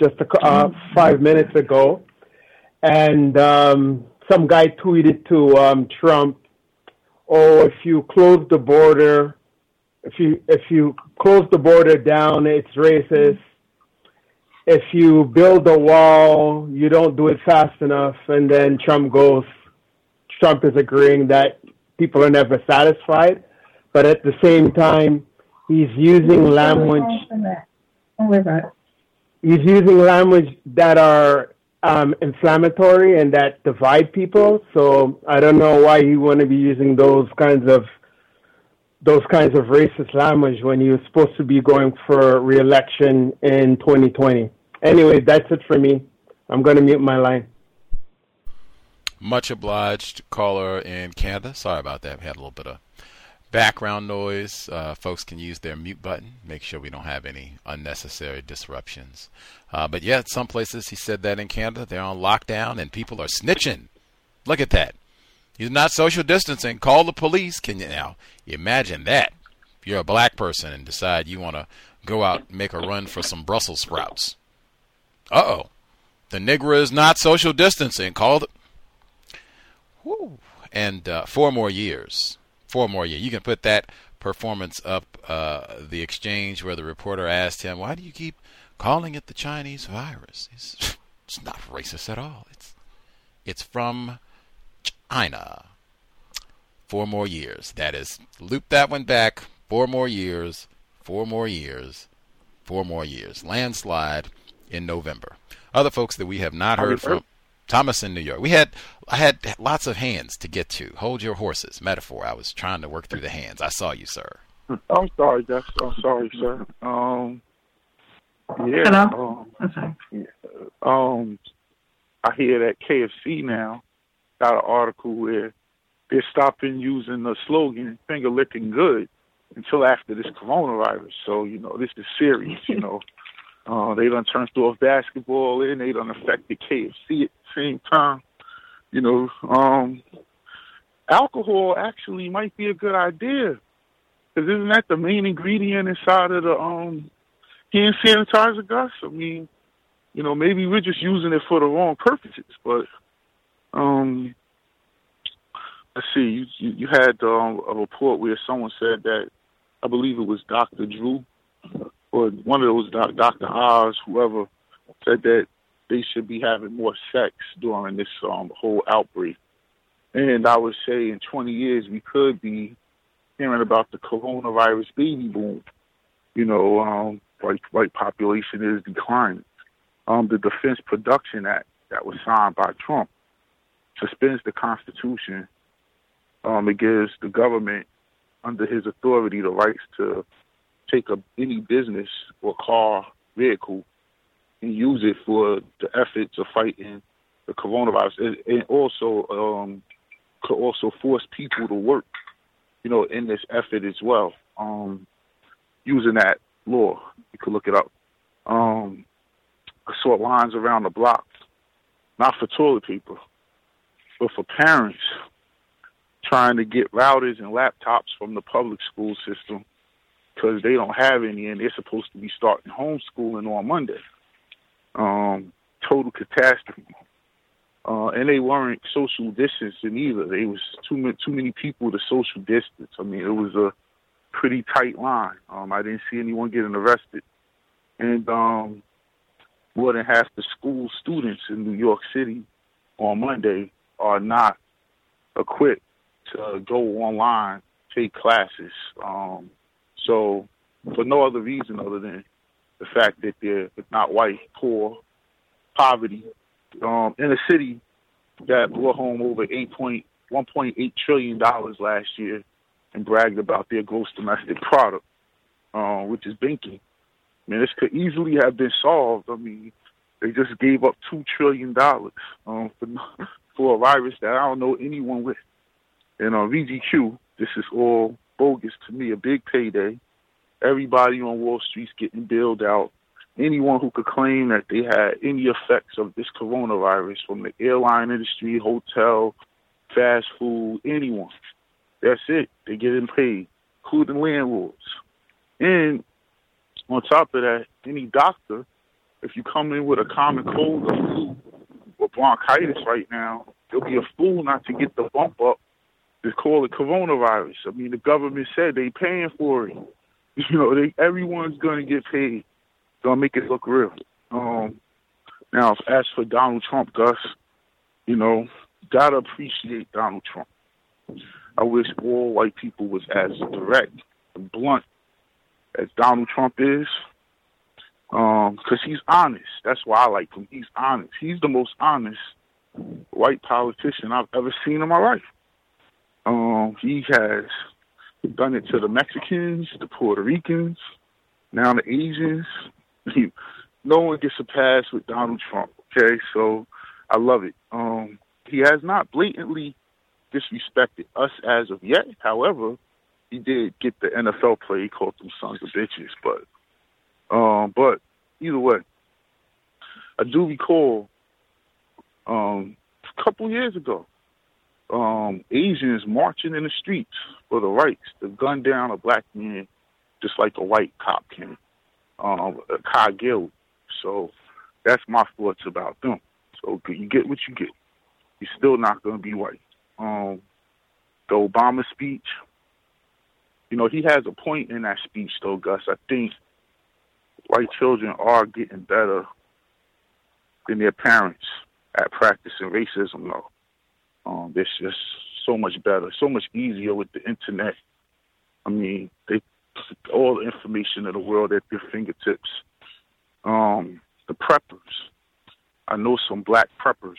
just a, uh, five minutes ago and um, some guy tweeted to um, Trump, "Oh, if you close the border, if you if you close the border down, it's racist. If you build a wall, you don't do it fast enough." And then Trump goes, Trump is agreeing that people are never satisfied, but at the same time, he's using language. He's using language that are um, inflammatory and that divide people. So I don't know why he want to be using those kinds of those kinds of racist language when he was supposed to be going for reelection in 2020. Anyway, that's it for me. I'm going to mute my line. Much obliged, caller in Canada. Sorry about that. We had a little bit of background noise. Uh, folks can use their mute button. Make sure we don't have any unnecessary disruptions. Uh, but yeah, some places he said that in Canada they're on lockdown and people are snitching. Look at that. He's not social distancing. Call the police. Can you now imagine that? If you're a black person and decide you want to go out and make a run for some Brussels sprouts. Uh oh. The nigger is not social distancing. Call the. And uh, four more years. Four more years. You can put that performance up uh, the exchange where the reporter asked him, "Why do you keep calling it the Chinese virus?" It's, it's not racist at all. It's it's from China. Four more years. That is, loop that one back. Four more years. Four more years. Four more years. Landslide in November. Other folks that we have not heard from. Thomas in New York. We had I had lots of hands to get to. Hold your horses. Metaphor. I was trying to work through the hands. I saw you, sir. I'm sorry, Jeff. I'm sorry, sir. Um, yeah. Hello. Um, um, I hear that KFC now got an article where they're stopping using the slogan "finger licking good" until after this coronavirus. So you know this is serious. You know, uh, they done turned off basketball and they done affected KFC at the same time. You know, um, alcohol actually might be a good idea because isn't that the main ingredient inside of the um hand sanitizer, Gus? I mean, you know, maybe we're just using it for the wrong purposes, but um, let's see, you you, you had um, a report where someone said that I believe it was Dr. Drew or one of those doc, Dr. Oz, whoever said that they should be having more sex during this um, whole outbreak. And I would say in 20 years we could be hearing about the coronavirus baby boom. You know, um, white white population is declining. Um, the Defense Production Act that was signed by Trump suspends the Constitution. Um, it gives the government, under his authority, the rights to take a, any business or car, vehicle, and use it for the efforts of fighting the coronavirus, and, also um, could also force people to work, you know, in this effort as well. Um, using that law, you could look it up. Um, I saw lines around the block, not for toilet paper, but for parents trying to get routers and laptops from the public school system because they don't have any and they're supposed to be starting homeschooling on Monday. Um, total catastrophe. Uh, and they weren't social distancing either. They was too many, too many people to social distance. I mean, it was a pretty tight line. Um, I didn't see anyone getting arrested, and um, more than half the school students in New York City on Monday are not equipped to go online, take classes. Um, so, for no other reason other than the fact that they're not white, poor, poverty, um, in a city that brought home over eight point one point eight trillion dollars last year and bragged about their gross domestic product, uh, which is banking. I mean, this could easily have been solved. I mean, they just gave up two trillion dollars um, for for a virus that I don't know anyone with. And on uh, VGQ, this is all bogus to me. A big payday. Everybody on Wall Street's getting bailed out. Anyone who could claim that they had any effects of this coronavirus from the airline industry, hotel, fast food, anyone. That's it. They're getting paid, including landlords. And on top of that, any doctor, if you come in with a common cold or flu or bronchitis right now, you'll be a fool not to get the bump up to call it coronavirus. I mean, the government said they paying for it. You know, they everyone's going to get paid. Gonna make it look real. Um, now, as for Donald Trump, Gus, you know, gotta appreciate Donald Trump. I wish all white people was as direct and blunt as Donald Trump is, because um, he's honest. That's why I like him. He's honest. He's the most honest white politician I've ever seen in my life. Um, he has done it to the Mexicans, the Puerto Ricans, now the Asians. no one gets a pass with Donald Trump. Okay, so I love it. Um, he has not blatantly disrespected us as of yet. However, he did get the NFL play. He called them sons of bitches, but um, but either way, I do recall um, a couple years ago, um, Asians marching in the streets for the rights to gun down a black man, just like a white cop can, um, Akai Gurley. So that's my thoughts about them. So you get what you get. You're still not going to be white. Um, the Obama speech, you know, he has a point in that speech, though, Gus. I think white children are getting better than their parents at practicing racism, though. Um, it's just so much better, so much easier with the internet. I mean, they all the information in the world at their fingertips. Um, the preppers, I know some black preppers.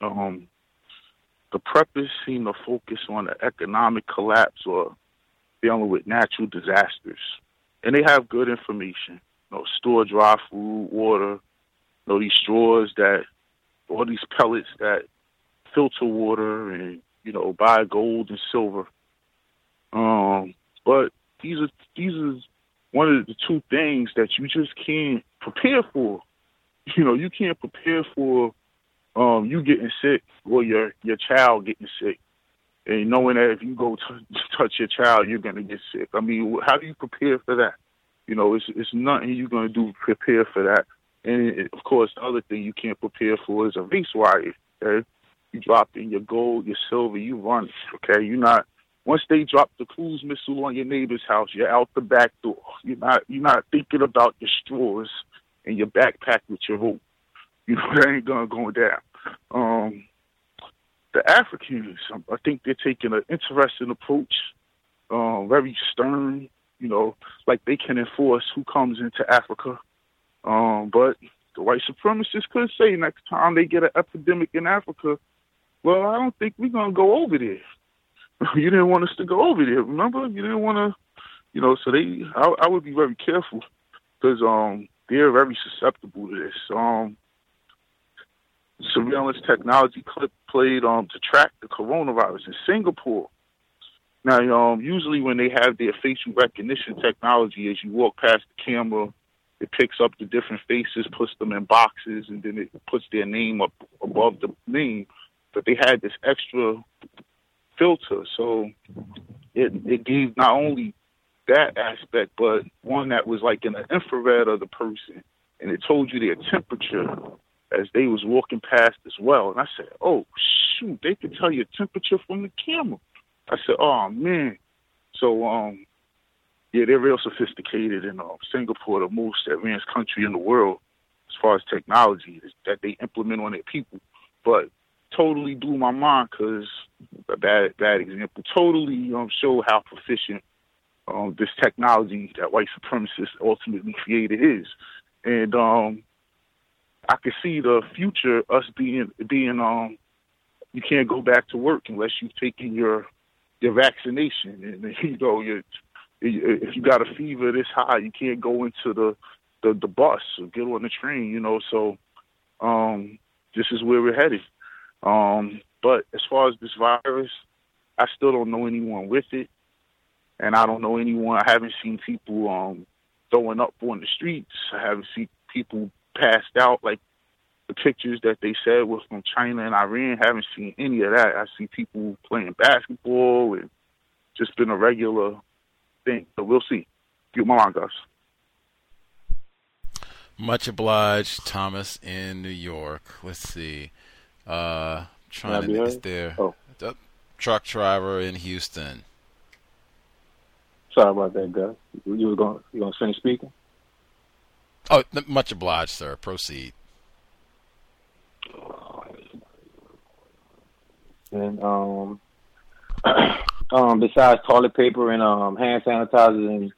Um, the preppers seem to focus on the economic collapse or dealing with natural disasters, and they have good information. You know, store dry food, water, you know, these straws that, all these pellets that filter water and you know buy gold and silver. Um, but these are these are one of the two things that you just can't prepare for. You know, you can't prepare for um, you getting sick or your your child getting sick, and knowing that if you go t- touch your child, you're gonna get sick. I mean, how do you prepare for that? You know, it's it's nothing you're gonna do prepare for that. And of course, the other thing you can't prepare for is a race riot. Okay, you drop in your gold, your silver, you run. Okay, you're not. Once they drop the cruise missile on your neighbor's house, you're out the back door. You're not. You're not thinking about your straws and your backpack with your rope. You know that ain't gonna go down. Um, the Africans, I think they're taking an interesting approach, um, very stern. You know, like they can enforce who comes into Africa. Um, but the white supremacists could say next time they get an epidemic in Africa, well, I don't think we're gonna go over there. you didn't want us to go over there, remember? You didn't want to, you know. So they, I, I would be very careful because um, they're very susceptible to this. Um, surveillance technology clip played um to track the coronavirus in Singapore. Now, um, usually when they have their facial recognition technology, as you walk past the camera, it picks up the different faces, puts them in boxes, and then it puts their name up above the name. But they had this extra filter, so it it gave not only that aspect, but one that was like in the infrared of the person, and it told you their temperature as they was walking past as well. And I said, "Oh shoot, they could tell your temperature from the camera." I said, "Oh man." So um, yeah, they're real sophisticated in uh, Singapore, the most advanced country in the world as far as technology that they implement on their people. But totally blew my mind because a bad bad example. Totally um, show how proficient um, this technology that white supremacists ultimately created is, and um, I can see the future us being being um you can't go back to work unless you've taken your your vaccination. And you know if you got a fever this high you can't go into the the, the bus or get on the train you know. So um this is where we're headed um but as far as this virus I still don't know anyone with it and I don't know anyone I haven't seen people um throwing up on the streets I haven't seen people passed out like the pictures that they said was from China and Iran. Haven't seen any of that. I see people playing basketball and just been a regular thing. So we'll see. Get my mind, Gus. Much obliged, Thomas in New York. Let's see. Uh, trying to is there oh. the truck driver in Houston. Sorry about that, Gus. You were going you gonna finish speaking? Oh, much obliged, sir. Proceed. And um, um, besides toilet paper and um, hand sanitizers and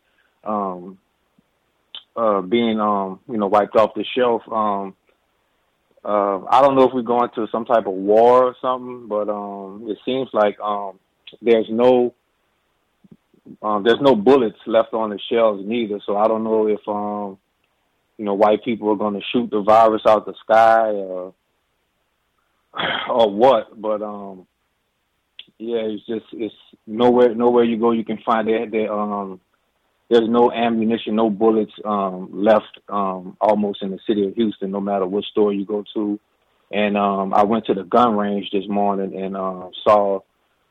um, uh, being um, you know wiped off the shelf, um, uh, I don't know if we're going to some type of war or something, but um, it seems like um, there's no um, there's no bullets left on the shelves neither. So I don't know if um, you know, white people are going to shoot the virus out the sky. Or, or what, but um, yeah, it's just it's nowhere nowhere you go you can find. There um, there's no ammunition, no bullets um left um almost in the city of Houston, no matter what store you go to. And um, I went to the gun range this morning and uh, saw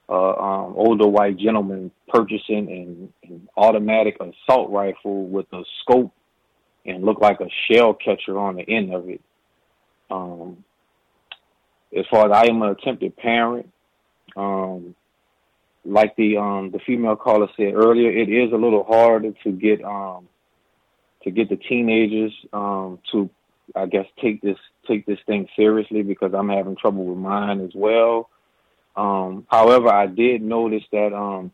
uh, um, older white gentleman purchasing an, an automatic assault rifle with a scope and looked like a shell catcher on the end of it. Um, as far as I am an attempted parent, um, like the um, the female caller said earlier, it is a little harder to get um, to get the teenagers um, to, I guess, take this take this thing seriously because I'm having trouble with mine as well. Um, however, I did notice that um,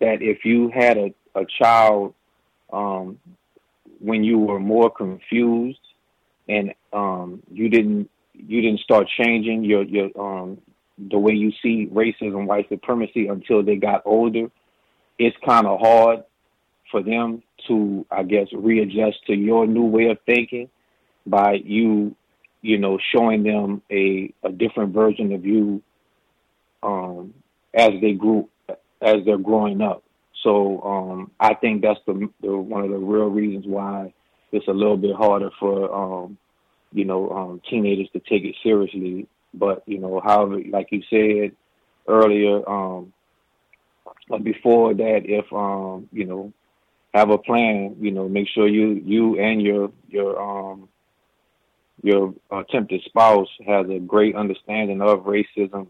that if you had a, a child um, when you were more confused and um, you didn't you didn't start changing your your um, the way you see racism, white supremacy until they got older, it's kind of hard for them to, I guess, readjust to your new way of thinking by you, you know, showing them a a different version of you um, as they grew as they're growing up. So um, I think that's the, the one of the real reasons why it's a little bit harder for um, you know um, teenagers to take it seriously. But you know, however, like you said earlier, um, before that, if um, you know, have a plan. You know, make sure you you and your your um your attempted spouse has a great understanding of racism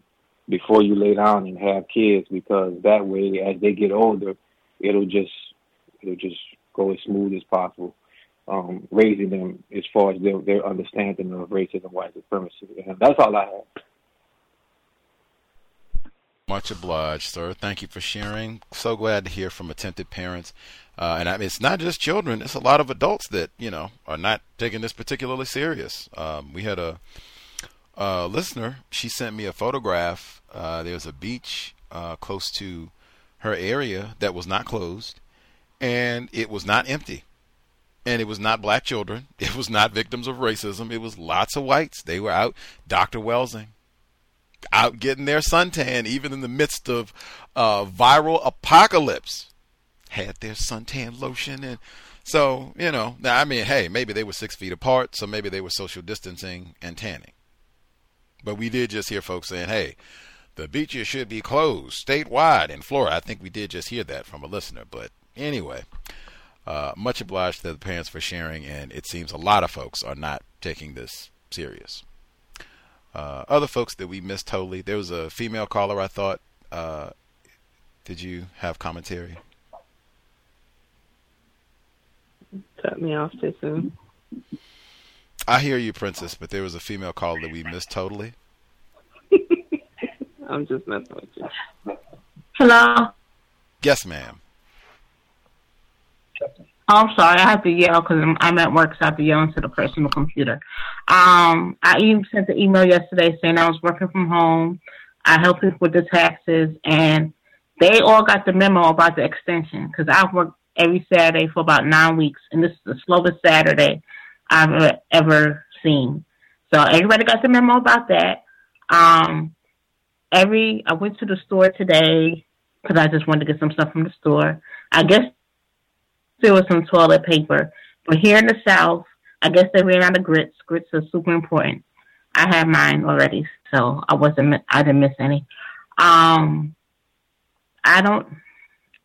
before you lay down and have kids because that way as they get older it'll just it'll just go as smooth as possible um, raising them as far as their, their understanding of racism white supremacy and that's all i have much obliged, sir. Thank you for sharing. So glad to hear from attempted parents. Uh, and I mean, it's not just children; it's a lot of adults that you know are not taking this particularly serious. Um, we had a, a, listener; she sent me a photograph. Uh, there was a beach uh, close to her area that was not closed, and it was not empty, and it was not black children. It was not victims of racism. It was lots of whites. They were out. Dr. Welsing out getting their suntan, even in the midst of uh, viral apocalypse. Had their suntan lotion and so you know. Now I mean, hey, maybe they were six feet apart, so maybe they were social distancing and tanning. But we did just hear folks saying, hey. The beaches should be closed statewide in Florida. I think we did just hear that from a listener. But anyway, uh, much obliged to the parents for sharing, and it seems a lot of folks are not taking this serious. Uh, other folks that we missed totally. There was a female caller. I thought. Uh, did you have commentary? Cut me off too soon. I hear you, Princess, but there was a female caller that we missed totally. I'm just messing with you. Hello. Yes, ma'am. I'm sorry, I have to yell because I'm, I'm, at work, so I have to yell into the personal computer. Um, I even sent an email yesterday saying I was working from home. I help people with the taxes, and they all got the memo about the extension because I've worked every Saturday for about nine weeks, and this is the slowest Saturday I've ever seen. So everybody got the memo about that. Um, every I went to the store today because I just wanted to get some stuff from the store. I guess there was some toilet paper. But here in the South, I guess they ran out of grits. Grits are super important. I had mine already, so I wasn't. I didn't miss any. Um, I don't.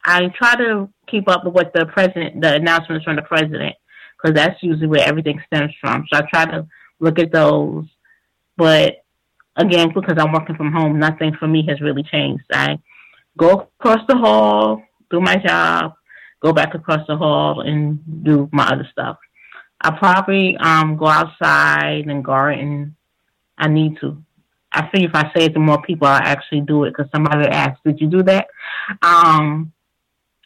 I try to keep up with what the president, the announcements from the president, because that's usually where everything stems from. So I try to look at those. But again, because I'm working from home, nothing for me has really changed. I go across the hall, do my job, go back across the hall and do my other stuff. I probably um go outside and garden. I need to. I think if I say it to more people, I'll actually do it because somebody asked, "Did you do that?" Um,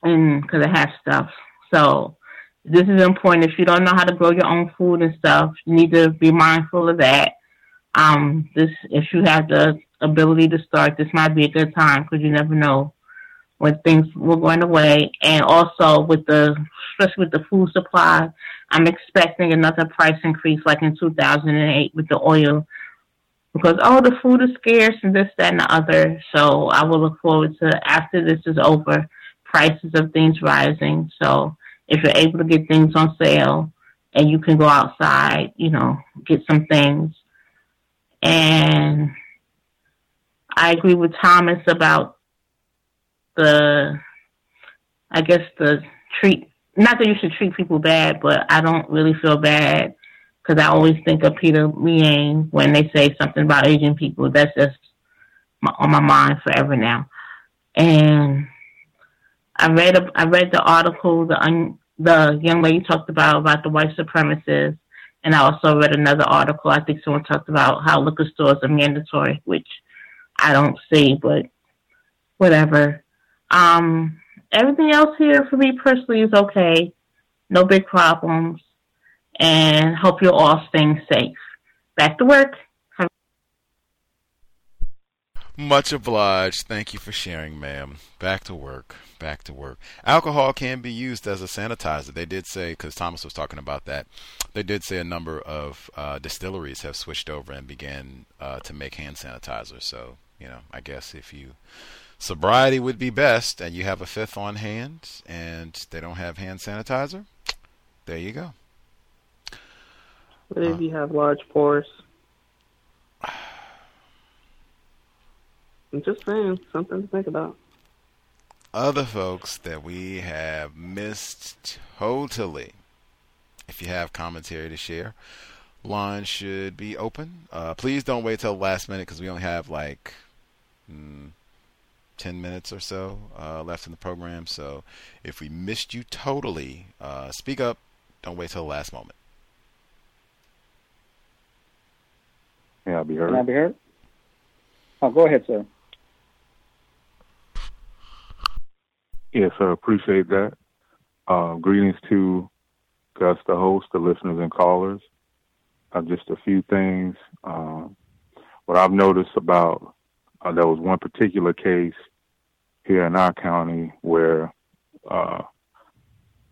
and because I have stuff. So this is important. If you don't know how to grow your own food and stuff, you need to be mindful of that. Um, this if you have the ability to start, this might be a good time because you never know when things were going away, and also with the especially with the food supply, I'm expecting another price increase like in 2008 with the oil because oh the food is scarce and this that and the other. So I will look forward to after this is over, prices of things rising. So if you're able to get things on sale and you can go outside, you know, get some things. And I agree with Thomas about the, I guess the treat, not that you should treat people bad, but I don't really feel bad because I always think of Peter Liang when they say something about Asian people. That's just my, on my mind forever now. And I read a, I read the article the un, the young lady talked about about the white supremacists, and I also read another article. I think someone talked about how liquor stores are mandatory, which I don't see, but whatever. Um, everything else here for me personally is okay. No big problems and hope you're all staying safe. Back to work. Much obliged. Thank you for sharing, ma'am. Back to work. Back to work. Alcohol can be used as a sanitizer. They did say, because Thomas was talking about that, they did say a number of uh, distilleries have switched over and began uh, to make hand sanitizer. So, you know, I guess if you sobriety would be best and you have a fifth on hand and they don't have hand sanitizer, there you go. What if you have large pores? I'm just saying, something to think about. Other folks that we have missed totally. If you have commentary to share, line should be open. Uh, please don't wait till the last minute because we only have like mm, 10 minutes or so uh, left in the program. So if we missed you totally, uh, speak up. Don't wait till the last moment. May I'll be heard? Can I be heard? Oh, go ahead, sir. Yes, sir. Appreciate that. Uh, greetings to Gus, the host, the listeners and callers. Uh, just a few things. Uh, what I've noticed about uh, there was one particular case here in our county where uh,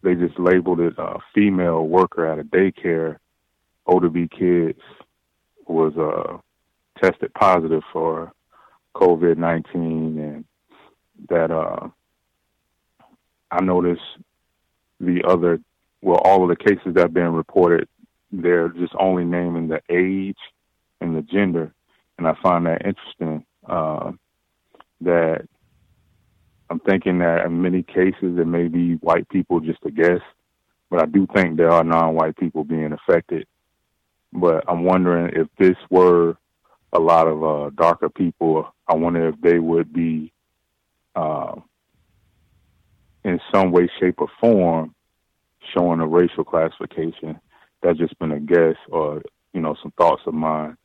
they just labeled it a female worker at a daycare, older B kids was uh, tested positive for COVID nineteen, and that uh, I noticed the other well, all of the cases that have been reported, they're just only naming the age and the gender, and I find that interesting. Uh, that I'm thinking that in many cases it may be white people just a guess, but I do think there are non-white people being affected but I'm wondering if this were a lot of uh, darker people, I wonder if they would be, uh, in some way, shape, or form, showing a racial classification. That's just been a guess, or you know, some thoughts of mine.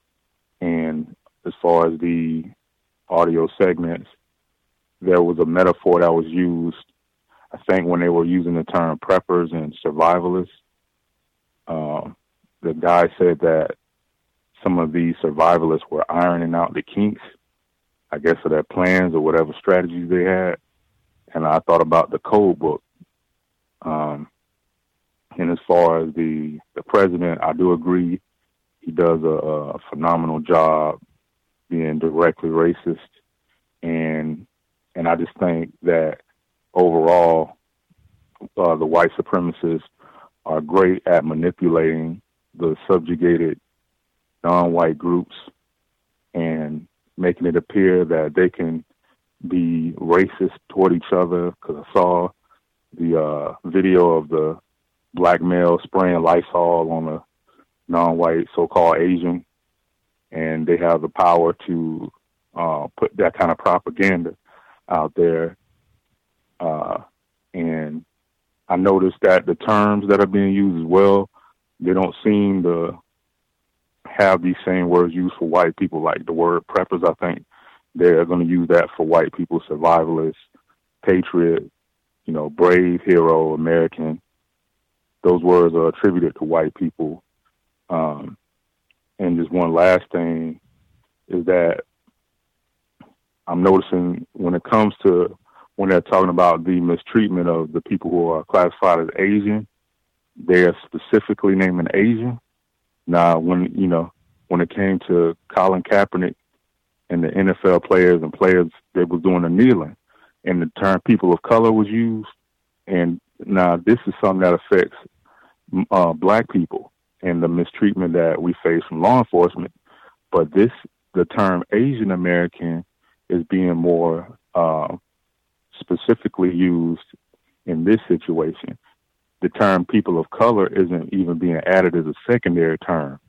And as far as the audio segments, there was a metaphor that was used. I think when they were using the term preppers and survivalists. Um, the guy said that some of these survivalists were ironing out the kinks, I guess, of their plans or whatever strategies they had. And I thought about the code book. Um, and as far as the the president, I do agree he does a, a phenomenal job being directly racist, and and I just think that overall, uh, the white supremacists are great at manipulating the subjugated non-white groups and making it appear that they can be racist toward each other. Because I saw the uh, video of the black male spraying Lysol on a non-white so-called Asian, and they have the power to uh, put that kind of propaganda out there. Uh, and I noticed that the terms that are being used as well they don't seem to have these same words used for white people, like the word preppers. I think they're going to use that for white people, survivalists, patriot, you know, brave, hero, American. Those words are attributed to white people. Um, and just one last thing is that I'm noticing when it comes to when they're talking about the mistreatment of the people who are classified as Asian, they are specifically naming Asian. Now, when you know, when it came to Colin Kaepernick and the NFL players and players that was doing the kneeling, and the term "people of color" was used. And now this is something that affects uh, black people and the mistreatment that we face from law enforcement. But this, the term Asian American, is being more uh, specifically used in this situation. The term people of color isn't even being added as a secondary term.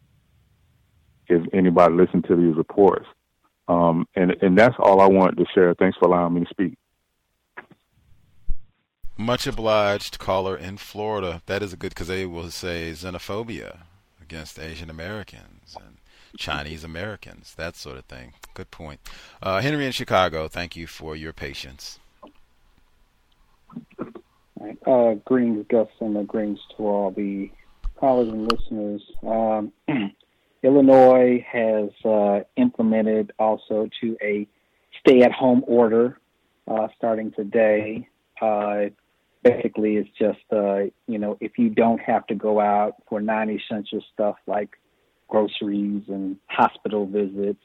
If anybody listened to these reports, um, and and that's all I wanted to share. Thanks for allowing me to speak. Much obliged, caller in Florida. That is a good because they will say xenophobia against Asian Americans and Chinese Americans, that sort of thing. Good point. Uh, Henry in Chicago, thank you for your patience. Uh, greetings, Gus, and greetings to all the callers and listeners. Um, Illinois has uh, implemented also to a stay-at-home order uh, starting today. Uh, basically, it's just uh, you know if you don't have to go out for non-essential stuff like groceries and hospital visits,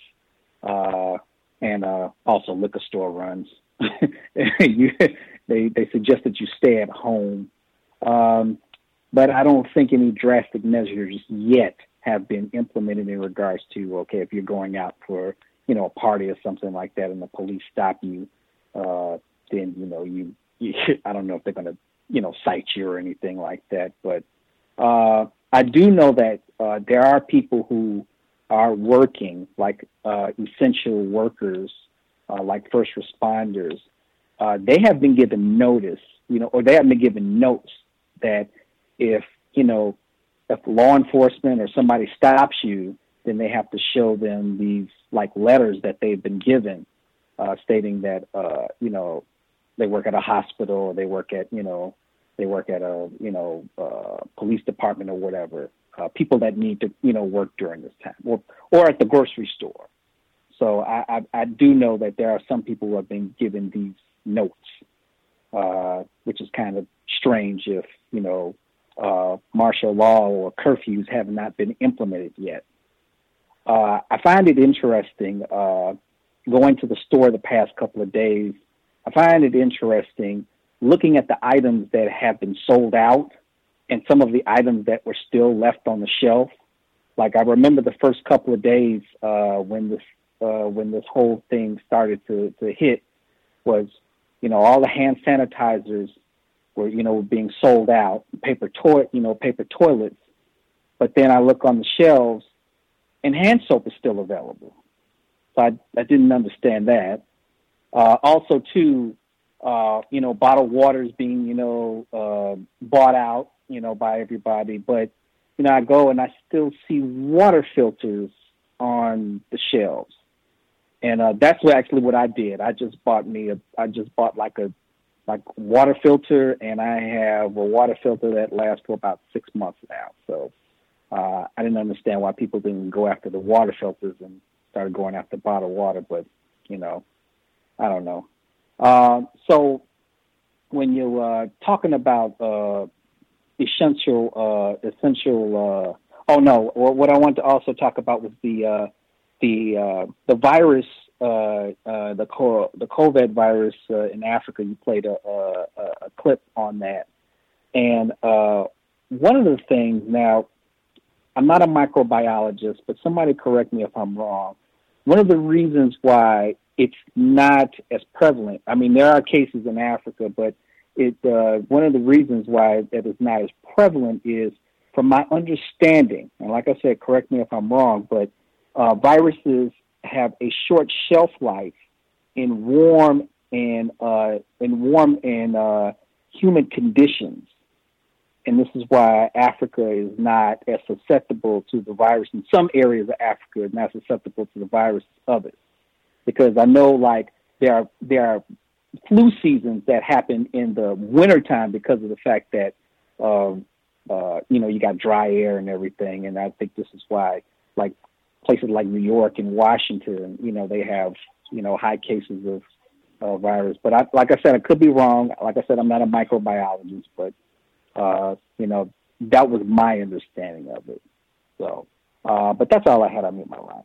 uh, and uh, also liquor store runs, you, they they suggest that you stay at home. Um, but I don't think any drastic measures yet have been implemented in regards to okay, if you're going out for you know a party or something like that, and the police stop you, uh, then you know you, you I don't know if they're going to you know cite you or anything like that, but uh, I do know that uh, there are people who are working like uh, essential workers, uh, like first responders. Uh, they have been given notice, you know, or they have been given notes that if you know if law enforcement or somebody stops you, then they have to show them these like letters that they've been given, uh, stating that uh, you know they work at a hospital or they work at you know they work at a you know uh, police department or whatever. Uh, people that need to you know work during this time, or or at the grocery store. So I, I, I do know that there are some people who have been given these notes, uh, which is kind of strange if you know uh, martial law or curfews have not been implemented yet. Uh, I find it interesting uh, going to the store the past couple of days. I find it interesting looking at the items that have been sold out and some of the items that were still left on the shelf. Like I remember the first couple of days uh, when this uh, when this whole thing started to, to hit was, you know, all the hand sanitizers were you know being sold out, paper toilet, you know, paper toilets. But then I look on the shelves, and hand soap is still available. So I I didn't understand that. Uh, also, too, uh, you know, bottled water is being you know uh, bought out, you know, by everybody. But you know, I go and I still see water filters on the shelves. And uh, that's what actually what I did. I just bought me a, I just bought like a like water filter, and I have a water filter that lasts for about six months now. So uh, I didn't understand why people didn't go after the water filters and started going after bottled water, but you know, I don't know. Uh, so when you're uh, talking about uh, essential, uh, essential. Uh, oh no, what I want to also talk about was the uh, the the virus the co- the COVID virus in Africa. You played a, a, a clip on that, and one of the things now, I'm not a microbiologist, but somebody correct me if I'm wrong. One of the reasons why it's not as prevalent. I mean, there are cases in Africa, but it uh, one of the reasons why it is not as prevalent is, from my understanding, and like I said, correct me if I'm wrong, but uh, viruses have a short shelf life in warm and uh, in warm and uh, humid conditions. And this is why Africa is not as susceptible to the virus. In some areas of Africa, is not susceptible to the virus others. Because I know, like there are there are flu seasons that happen in the wintertime because of the fact that um, uh, you know you got dry air and everything. And I think this is why, like places like New York and Washington, you know, they have, you know, high cases of uh, virus. But I, like I said, I could be wrong. Like I said, I'm not a microbiologist, but, uh, you know, that was my understanding of it. So, Uh, but that's all I had on me, my line.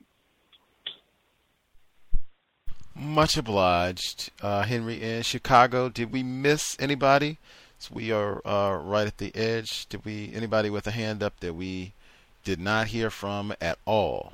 Much obliged, uh, Henry in Chicago. Did we miss anybody? So we are uh, right at the edge. Did we anybody with a hand up that we did not hear from at all?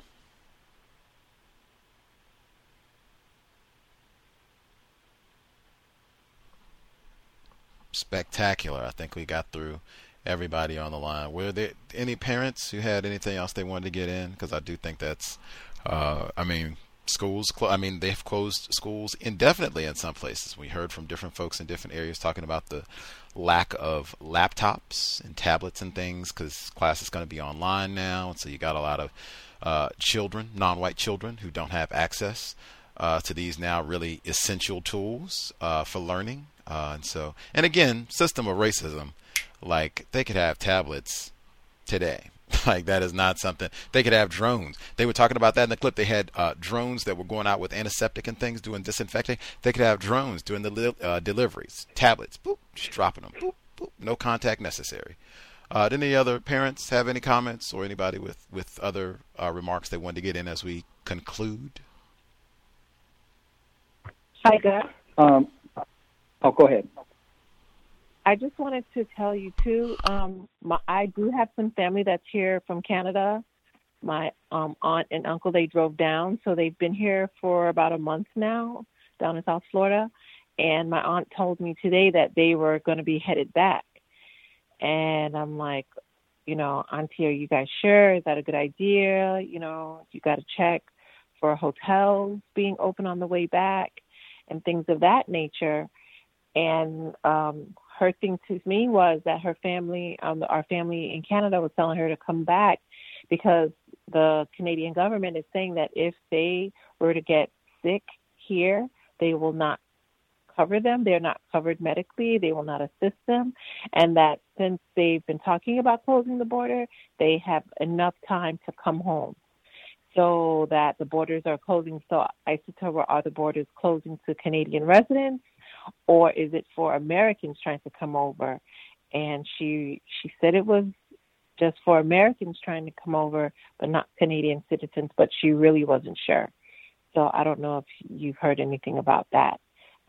Spectacular. I think we got through everybody on the line. Were there any parents who had anything else they wanted to get in? Because I do think that's, uh, I mean, schools. Cl- I mean, they've closed schools indefinitely in some places. We heard from different folks in different areas talking about the lack of laptops and tablets and things because class is going to be online now, and so you got a lot of uh, children, non-white children, who don't have access uh, to these now really essential tools uh, for learning. Uh, and so, and again, system of racism. Like they could have tablets today Like that is not something they could have drones. They were talking about that in the clip. They had uh, drones that were going out with antiseptic and things, doing disinfecting. They could have drones doing the li- uh, deliveries, tablets, boop, just dropping them, boop, boop, no contact necessary. Uh, did any other parents have any comments or anybody with with other uh, remarks they wanted to get in as we conclude? Hi, Gus. Um, oh, go ahead. I just wanted to tell you too. Um, my, I do have some family that's here from Canada. My um, aunt and uncle they drove down, so they've been here for about a month now, down in South Florida. And my aunt told me today that they were going to be headed back. And I'm like, you know, Auntie, are you guys sure? Is that a good idea? You know, you got to check for hotels being open on the way back and things of that nature. And um, her thing to me was that her family, um, our family in Canada, was telling her to come back because the Canadian government is saying that if they were to get sick here, they will not cover them. They're not covered medically. They will not assist them. And that since they've been talking about closing the border, they have enough time to come home. So that the borders are closing. So I said to her, are the borders closing to Canadian residents? Or is it for Americans trying to come over? And she she said it was just for Americans trying to come over, but not Canadian citizens. But she really wasn't sure. So I don't know if you've heard anything about that.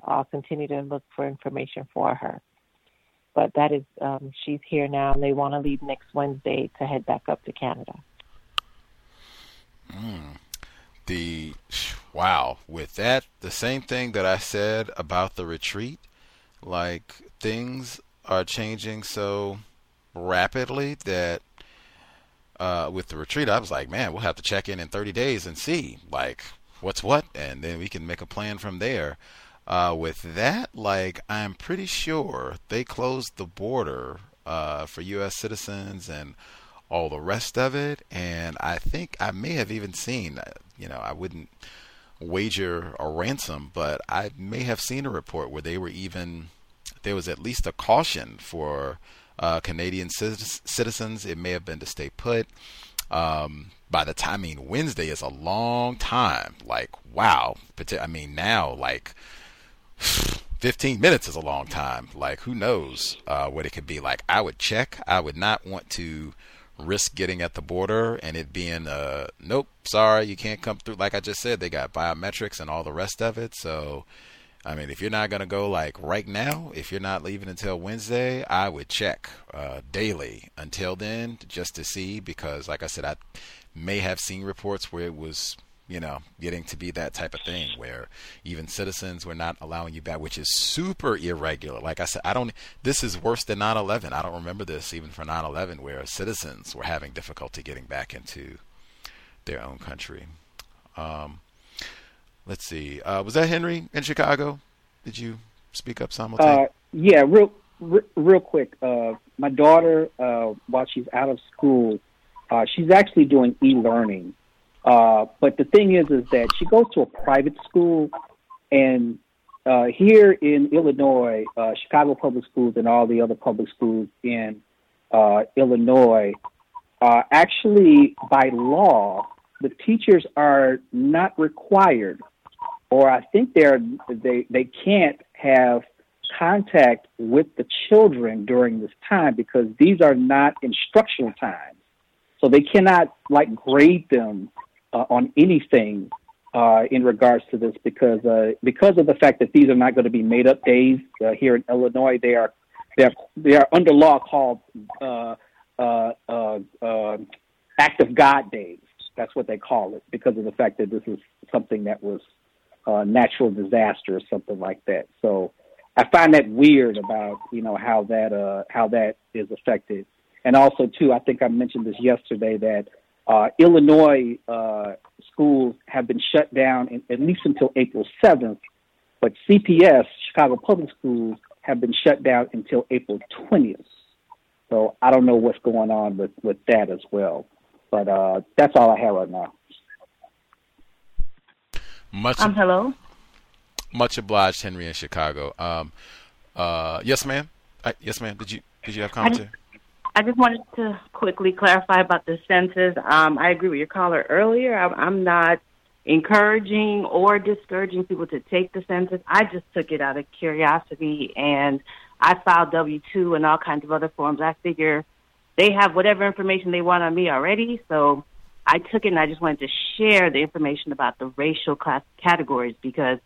I'll continue to look for information for her. But that is, um, she's here now, and they want to leave next Wednesday to head back up to Canada. Mm the wow with that the same thing that I said about the retreat like things are changing so rapidly that uh, with the retreat I was like man we'll have to check in in 30 days and see like what's what and then we can make a plan from there uh, with that like I'm pretty sure they closed the border uh, for US citizens and all the rest of it. And I think I may have even seen, uh, you know, I wouldn't wager a ransom, but I may have seen a report where they were even, there was at least a caution for uh, Canadian citizens. It may have been to stay put. Um, by the time, I mean, Wednesday is a long time. Like, wow. I mean, now, like, 15 minutes is a long time. Like, who knows uh, what it could be like? I would check. I would not want to risk getting at the border and it being uh nope sorry you can't come through. Like i just said they got biometrics and all the rest of it. So i mean if you're not going to go like right now if you're not leaving until wednesday i would check uh daily until then just to see because like i said i may have seen reports where it was you know, getting to be that type of thing where even citizens were not allowing you back, which is super irregular. Like I said, I don't, this is worse than 9 11. I don't remember this even for 9 11, where citizens were having difficulty getting back into their own country. Um, let's see. Uh, was that Henry in Chicago? Did you speak up simultaneously? Uh, yeah, real, real quick. Uh, my daughter, uh, while she's out of school, uh, she's actually doing e learning. Uh, but the thing is, is that she goes to a private school, and uh, here in Illinois, uh, Chicago public schools and all the other public schools in uh, Illinois, uh, actually by law, the teachers are not required, or I think they're they they can't have contact with the children during this time because these are not instructional times. So they cannot like grade them uh, on anything uh, in regards to this because uh, because of the fact that these are not going to be made up days uh, here in Illinois. They are they are they are under law called uh, uh, uh, uh, act of God days. That's what they call it because of the fact that this is something that was uh, natural disaster or something like that. So I find that weird about you know how that uh, how that is affected, and also too I think I mentioned this yesterday that uh, Illinois uh, schools have been shut down in, at least until April seventh, but CPS Chicago Public Schools have been shut down until April twentieth. So I don't know what's going on with with that as well, but uh, that's all I have right now. Much Um, hello. much obliged, Henry in Chicago. Um, uh, yes, ma'am. Uh, yes, ma'am. Did you did you have I comments? just, I just wanted to quickly clarify about the census. Um, I agree with your caller earlier. I'm, I'm not encouraging or discouraging people to take the census. I just took it out of curiosity and I filed W 2 and all kinds of other forms. I figure they have whatever information they want on me already. So I took it and I just wanted to share the information about the racial class categories because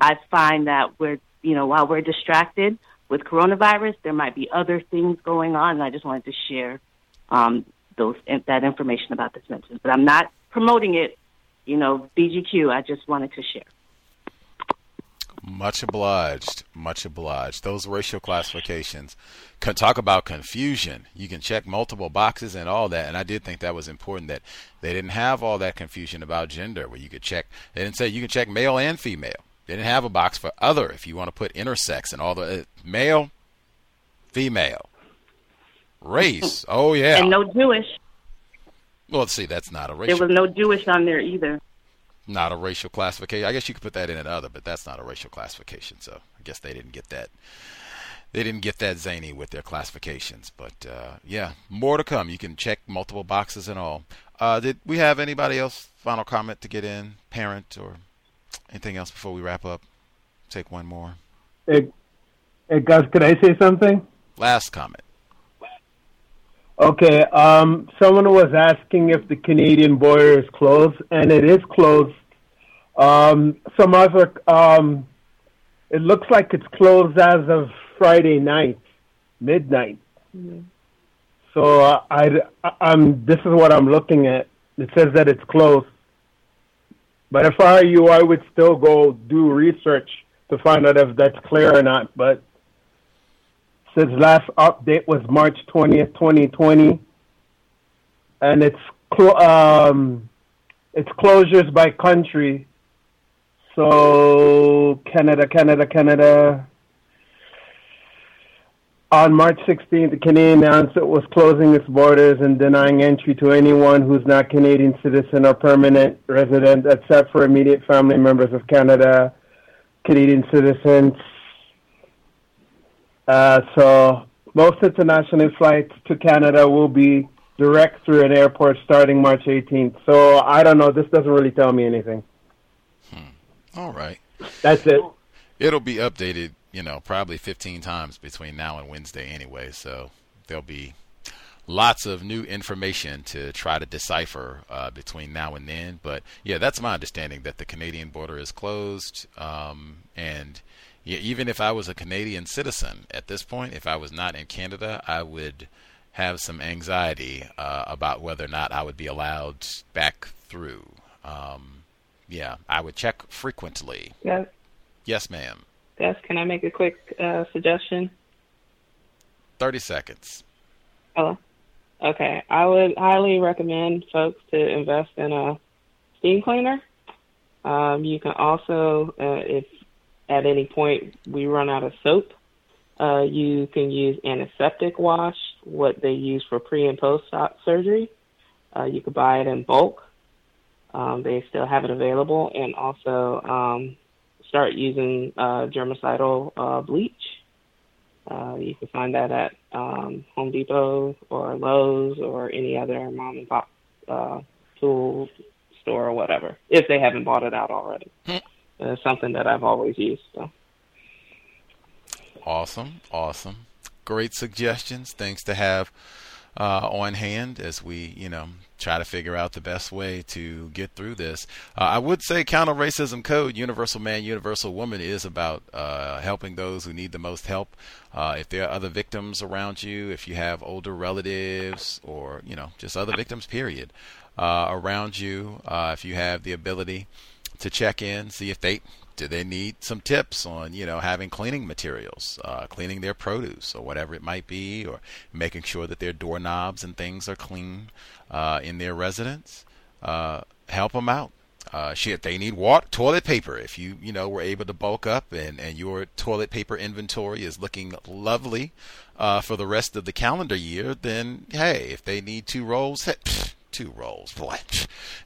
I find that we're, you know, while we're distracted with coronavirus, there might be other things going on. And I just wanted to share um, those that information about the census. But I'm not promoting it, you know, BGQ. I just wanted to share. Much obliged. Much obliged. Those racial classifications can talk about confusion. You can check multiple boxes and all that. And I did think that was important that they didn't have all that confusion about gender where you could check. They didn't say you can check male and female. They didn't have a box for other if you want to put intersex and all the uh, male, female, race. Oh yeah. And no Jewish. Well, let's see. That's not a race. There was no Jewish on there either. not a racial classification. I guess you could put that in another, but that's not a racial classification. So I guess they didn't get that. They didn't get that zany with their classifications. But uh, yeah, more to come. You can check multiple boxes and all. Uh, did we have anybody else final comment to get in? Parent or anything else before we wrap up? Take one more. Hey, hey guys, could I say something? Last comment. Okay, um, someone was asking if the Canadian border is closed, and it is closed. Um, some other, um, it looks like it's closed as of Friday night, midnight. So uh, I, I, I'm. This is what I'm looking at. It says that it's closed. But if I were you, I would still go do research to find out if that's clear or not. But since last update was March 20th, 2020, and it's clo- um, it's closures by country. So Canada, Canada, Canada. On March 16th, the Canadian announced it was closing its borders and denying entry to anyone who's not Canadian citizen or permanent resident, except for immediate family members of Canada, Canadian citizens. Uh, so most international flights to Canada will be direct through an airport starting March 18th. So I don't know. This doesn't really tell me anything. All right. That's it. It'll be updated, you know, probably 15 times between now and Wednesday anyway. So there'll be lots of new information to try to decipher uh, between now and then. But yeah, that's my understanding that the Canadian border is closed. Um, and yeah, even if I was a Canadian citizen at this point, if I was not in Canada, I would have some anxiety uh, about whether or not I would be allowed back through. Um, yeah, I would check frequently. Yes, Yes, ma'am. Yes. Can I make a quick uh, suggestion? 30 seconds. Hello. Okay, I would highly recommend folks to invest in a steam cleaner. Um, you can also, uh, if at any point we run out of soap, uh, you can use antiseptic wash, what they use for pre and post op surgery. Uh, you could buy it in bulk. Um, they still have it available, and also um, start using uh, germicidal uh, bleach. Uh, you can find that at um, Home Depot or Lowe's or any other mom and pop uh, tool store or whatever, if they haven't bought it out already. it's something that I've always used. So. Awesome, awesome. Great suggestions. Things to have uh, on hand as we, you know, try to figure out the best way to get through this. Uh, I would say Counter Racism Code, Universal Man, Universal Woman, is about uh, helping those who need the most help. Uh, if there are other victims around you, if you have older relatives or, you know, just other victims, period, uh, around you, uh, if you have the ability to check in, see if they do they need some tips on you know having cleaning materials uh, cleaning their produce or whatever it might be or making sure that their doorknobs and things are clean uh, in their residence? Uh, help them out. Uh, shit they need water toilet paper. If you you know were able to bulk up and and your toilet paper inventory is looking lovely uh, for the rest of the calendar year then hey if they need two rolls hey, pfft, two rolls. Boy,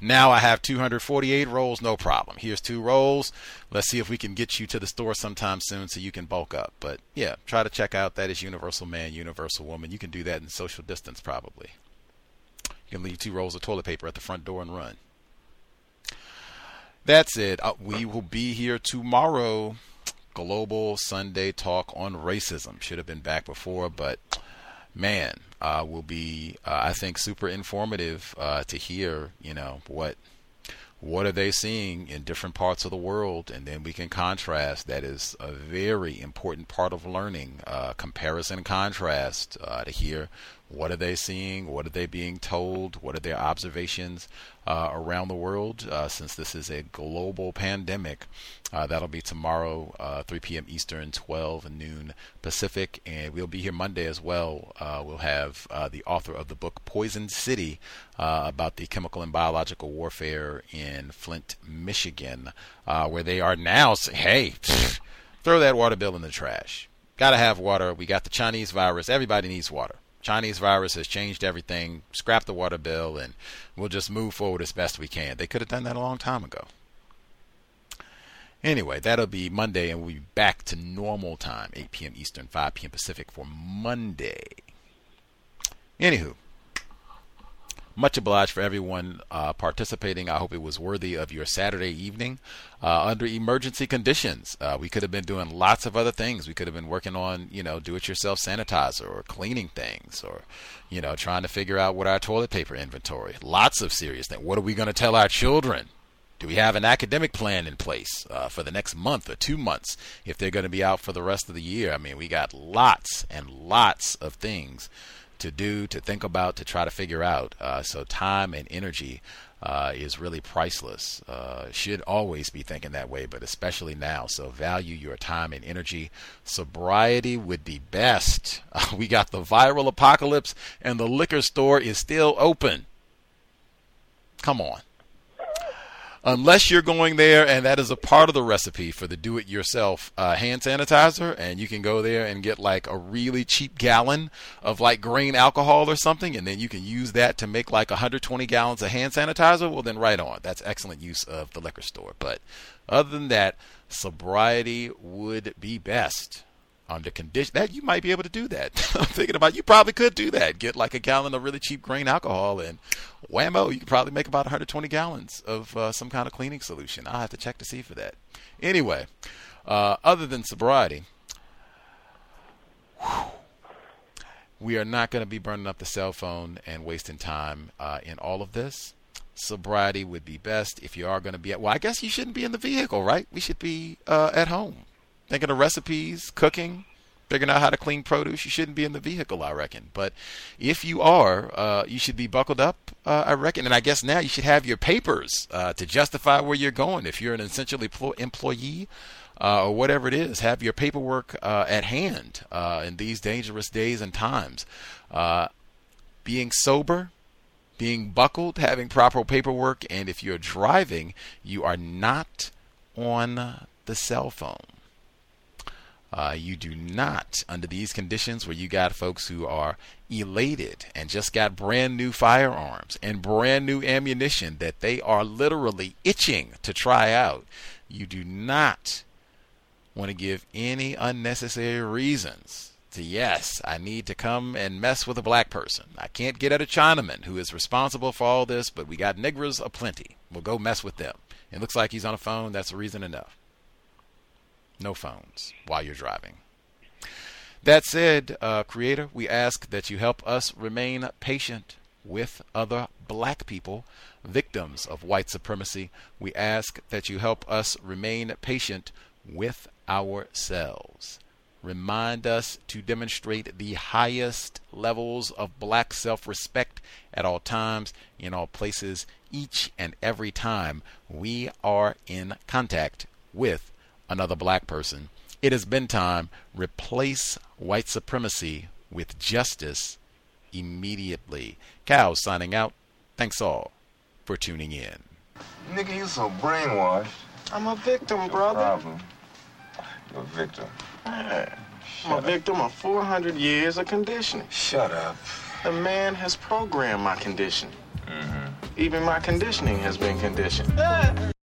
now I have 248 rolls, no problem. Here's two rolls. Let's see if we can get you to the store sometime soon so you can bulk up. But yeah, try to check out that is Universal Man, Universal Woman. You can do that in social distance probably. You can leave two rolls of toilet paper at the front door and run. That's it. Uh, we will be here tomorrow. Global Sunday Talk on Racism. Should have been back before, but man, uh, will be, uh, I think, super informative uh, to hear, you know, what what are they seeing in different parts of the world, and then we can contrast. That is a very important part of learning, uh, comparison and contrast, uh, to hear what are they seeing, what are they being told, what are their observations uh, around the world. Uh, since this is a global pandemic, uh, that'll be tomorrow, uh, 3 p.m. Eastern, 12 noon Pacific, and we'll be here Monday as well. we'll have the author of the book Poisoned City about the chemical and biological warfare in in Flint, Michigan, uh, where they are now saying, hey, throw that water bill in the trash. Got to have water. We got the Chinese virus. Everybody needs water. Chinese virus has changed everything. Scrap the water bill, and we'll just move forward as best we can. They could have done that a long time ago. Anyway, that'll be Monday, and we'll be back to normal time, 8 p.m. Eastern, 5 p.m. Pacific for Monday. Anywho, much obliged for everyone uh, participating. I hope it was worthy of your Saturday evening. Uh, under emergency conditions, uh, we could have been doing lots of other things. We could have been working on, you know, do-it-yourself sanitizer or cleaning things, or, you know, trying to figure out what our toilet paper inventory. Lots of serious things. What are we going to tell our children? Do we have an academic plan in place uh, for the next month or two months if they're going to be out for the rest of the year? I mean, we got lots and lots of things to do, to think about, to try to figure out. Uh, so time and energy uh, is really priceless. Uh, should always be thinking that way, but especially now. So value your time and energy. Sobriety would be best. we got the viral apocalypse, and the liquor store is still open. Come on unless you're going there and that is a part of the recipe for the do it yourself uh, hand sanitizer and you can go there and get like a really cheap gallon of like grain alcohol or something and then you can use that to make like 120 gallons of hand sanitizer. Well then right on. That's excellent use of the liquor store. But other than that sobriety would be best under condition that you might be able to do that. I'm thinking about you probably could do that. Get like a gallon of really cheap grain alcohol and whammo, you could probably make about 120 gallons of uh, some kind of cleaning solution. I'll have to check to see for that. Anyway, uh, other than sobriety, whew, we are not going to be burning up the cell phone and wasting time uh, in all of this. Sobriety would be best if you are going to be at. Well, I guess you shouldn't be in the vehicle, right? We should be uh, at home thinking of recipes, cooking, figuring out how to clean produce, you shouldn't be in the vehicle, I reckon. But if you are, uh, you should be buckled up, uh, I reckon. And I guess now you should have your papers uh, to justify where you're going. If you're an essential employee uh, or whatever it is, have your paperwork uh, at hand uh, in these dangerous days and times. being sober, being buckled, having proper paperwork, and if you're driving, you are not on the cell phone. Uh, you do not, under these conditions where you got folks who are elated and just got brand new firearms and brand new ammunition that they are literally itching to try out, you do not want to give any unnecessary reasons to, yes, I need to come and mess with a black person. I can't get at a Chinaman who is responsible for all this, but we got niggers aplenty. We'll go mess with them. It looks like he's on a phone. That's reason enough no phones while you're driving. That said, uh, Creator, we ask that you help us remain patient with other black people, victims of white supremacy. We ask that you help us remain patient with ourselves. Remind us to demonstrate the highest levels of black self respect at all times, in all places, each and every time we are in contact with another black person. It has been time. Replace white supremacy with justice immediately. Cow signing out. Thanks all for tuning in. Nigga, you so brainwashed. I'm a victim, brother. Problem. You're a victim. Yeah. I'm a victim of 400 years of conditioning. Shut up. The man has programmed my conditioning. Mm-hmm. Even my conditioning has been conditioned.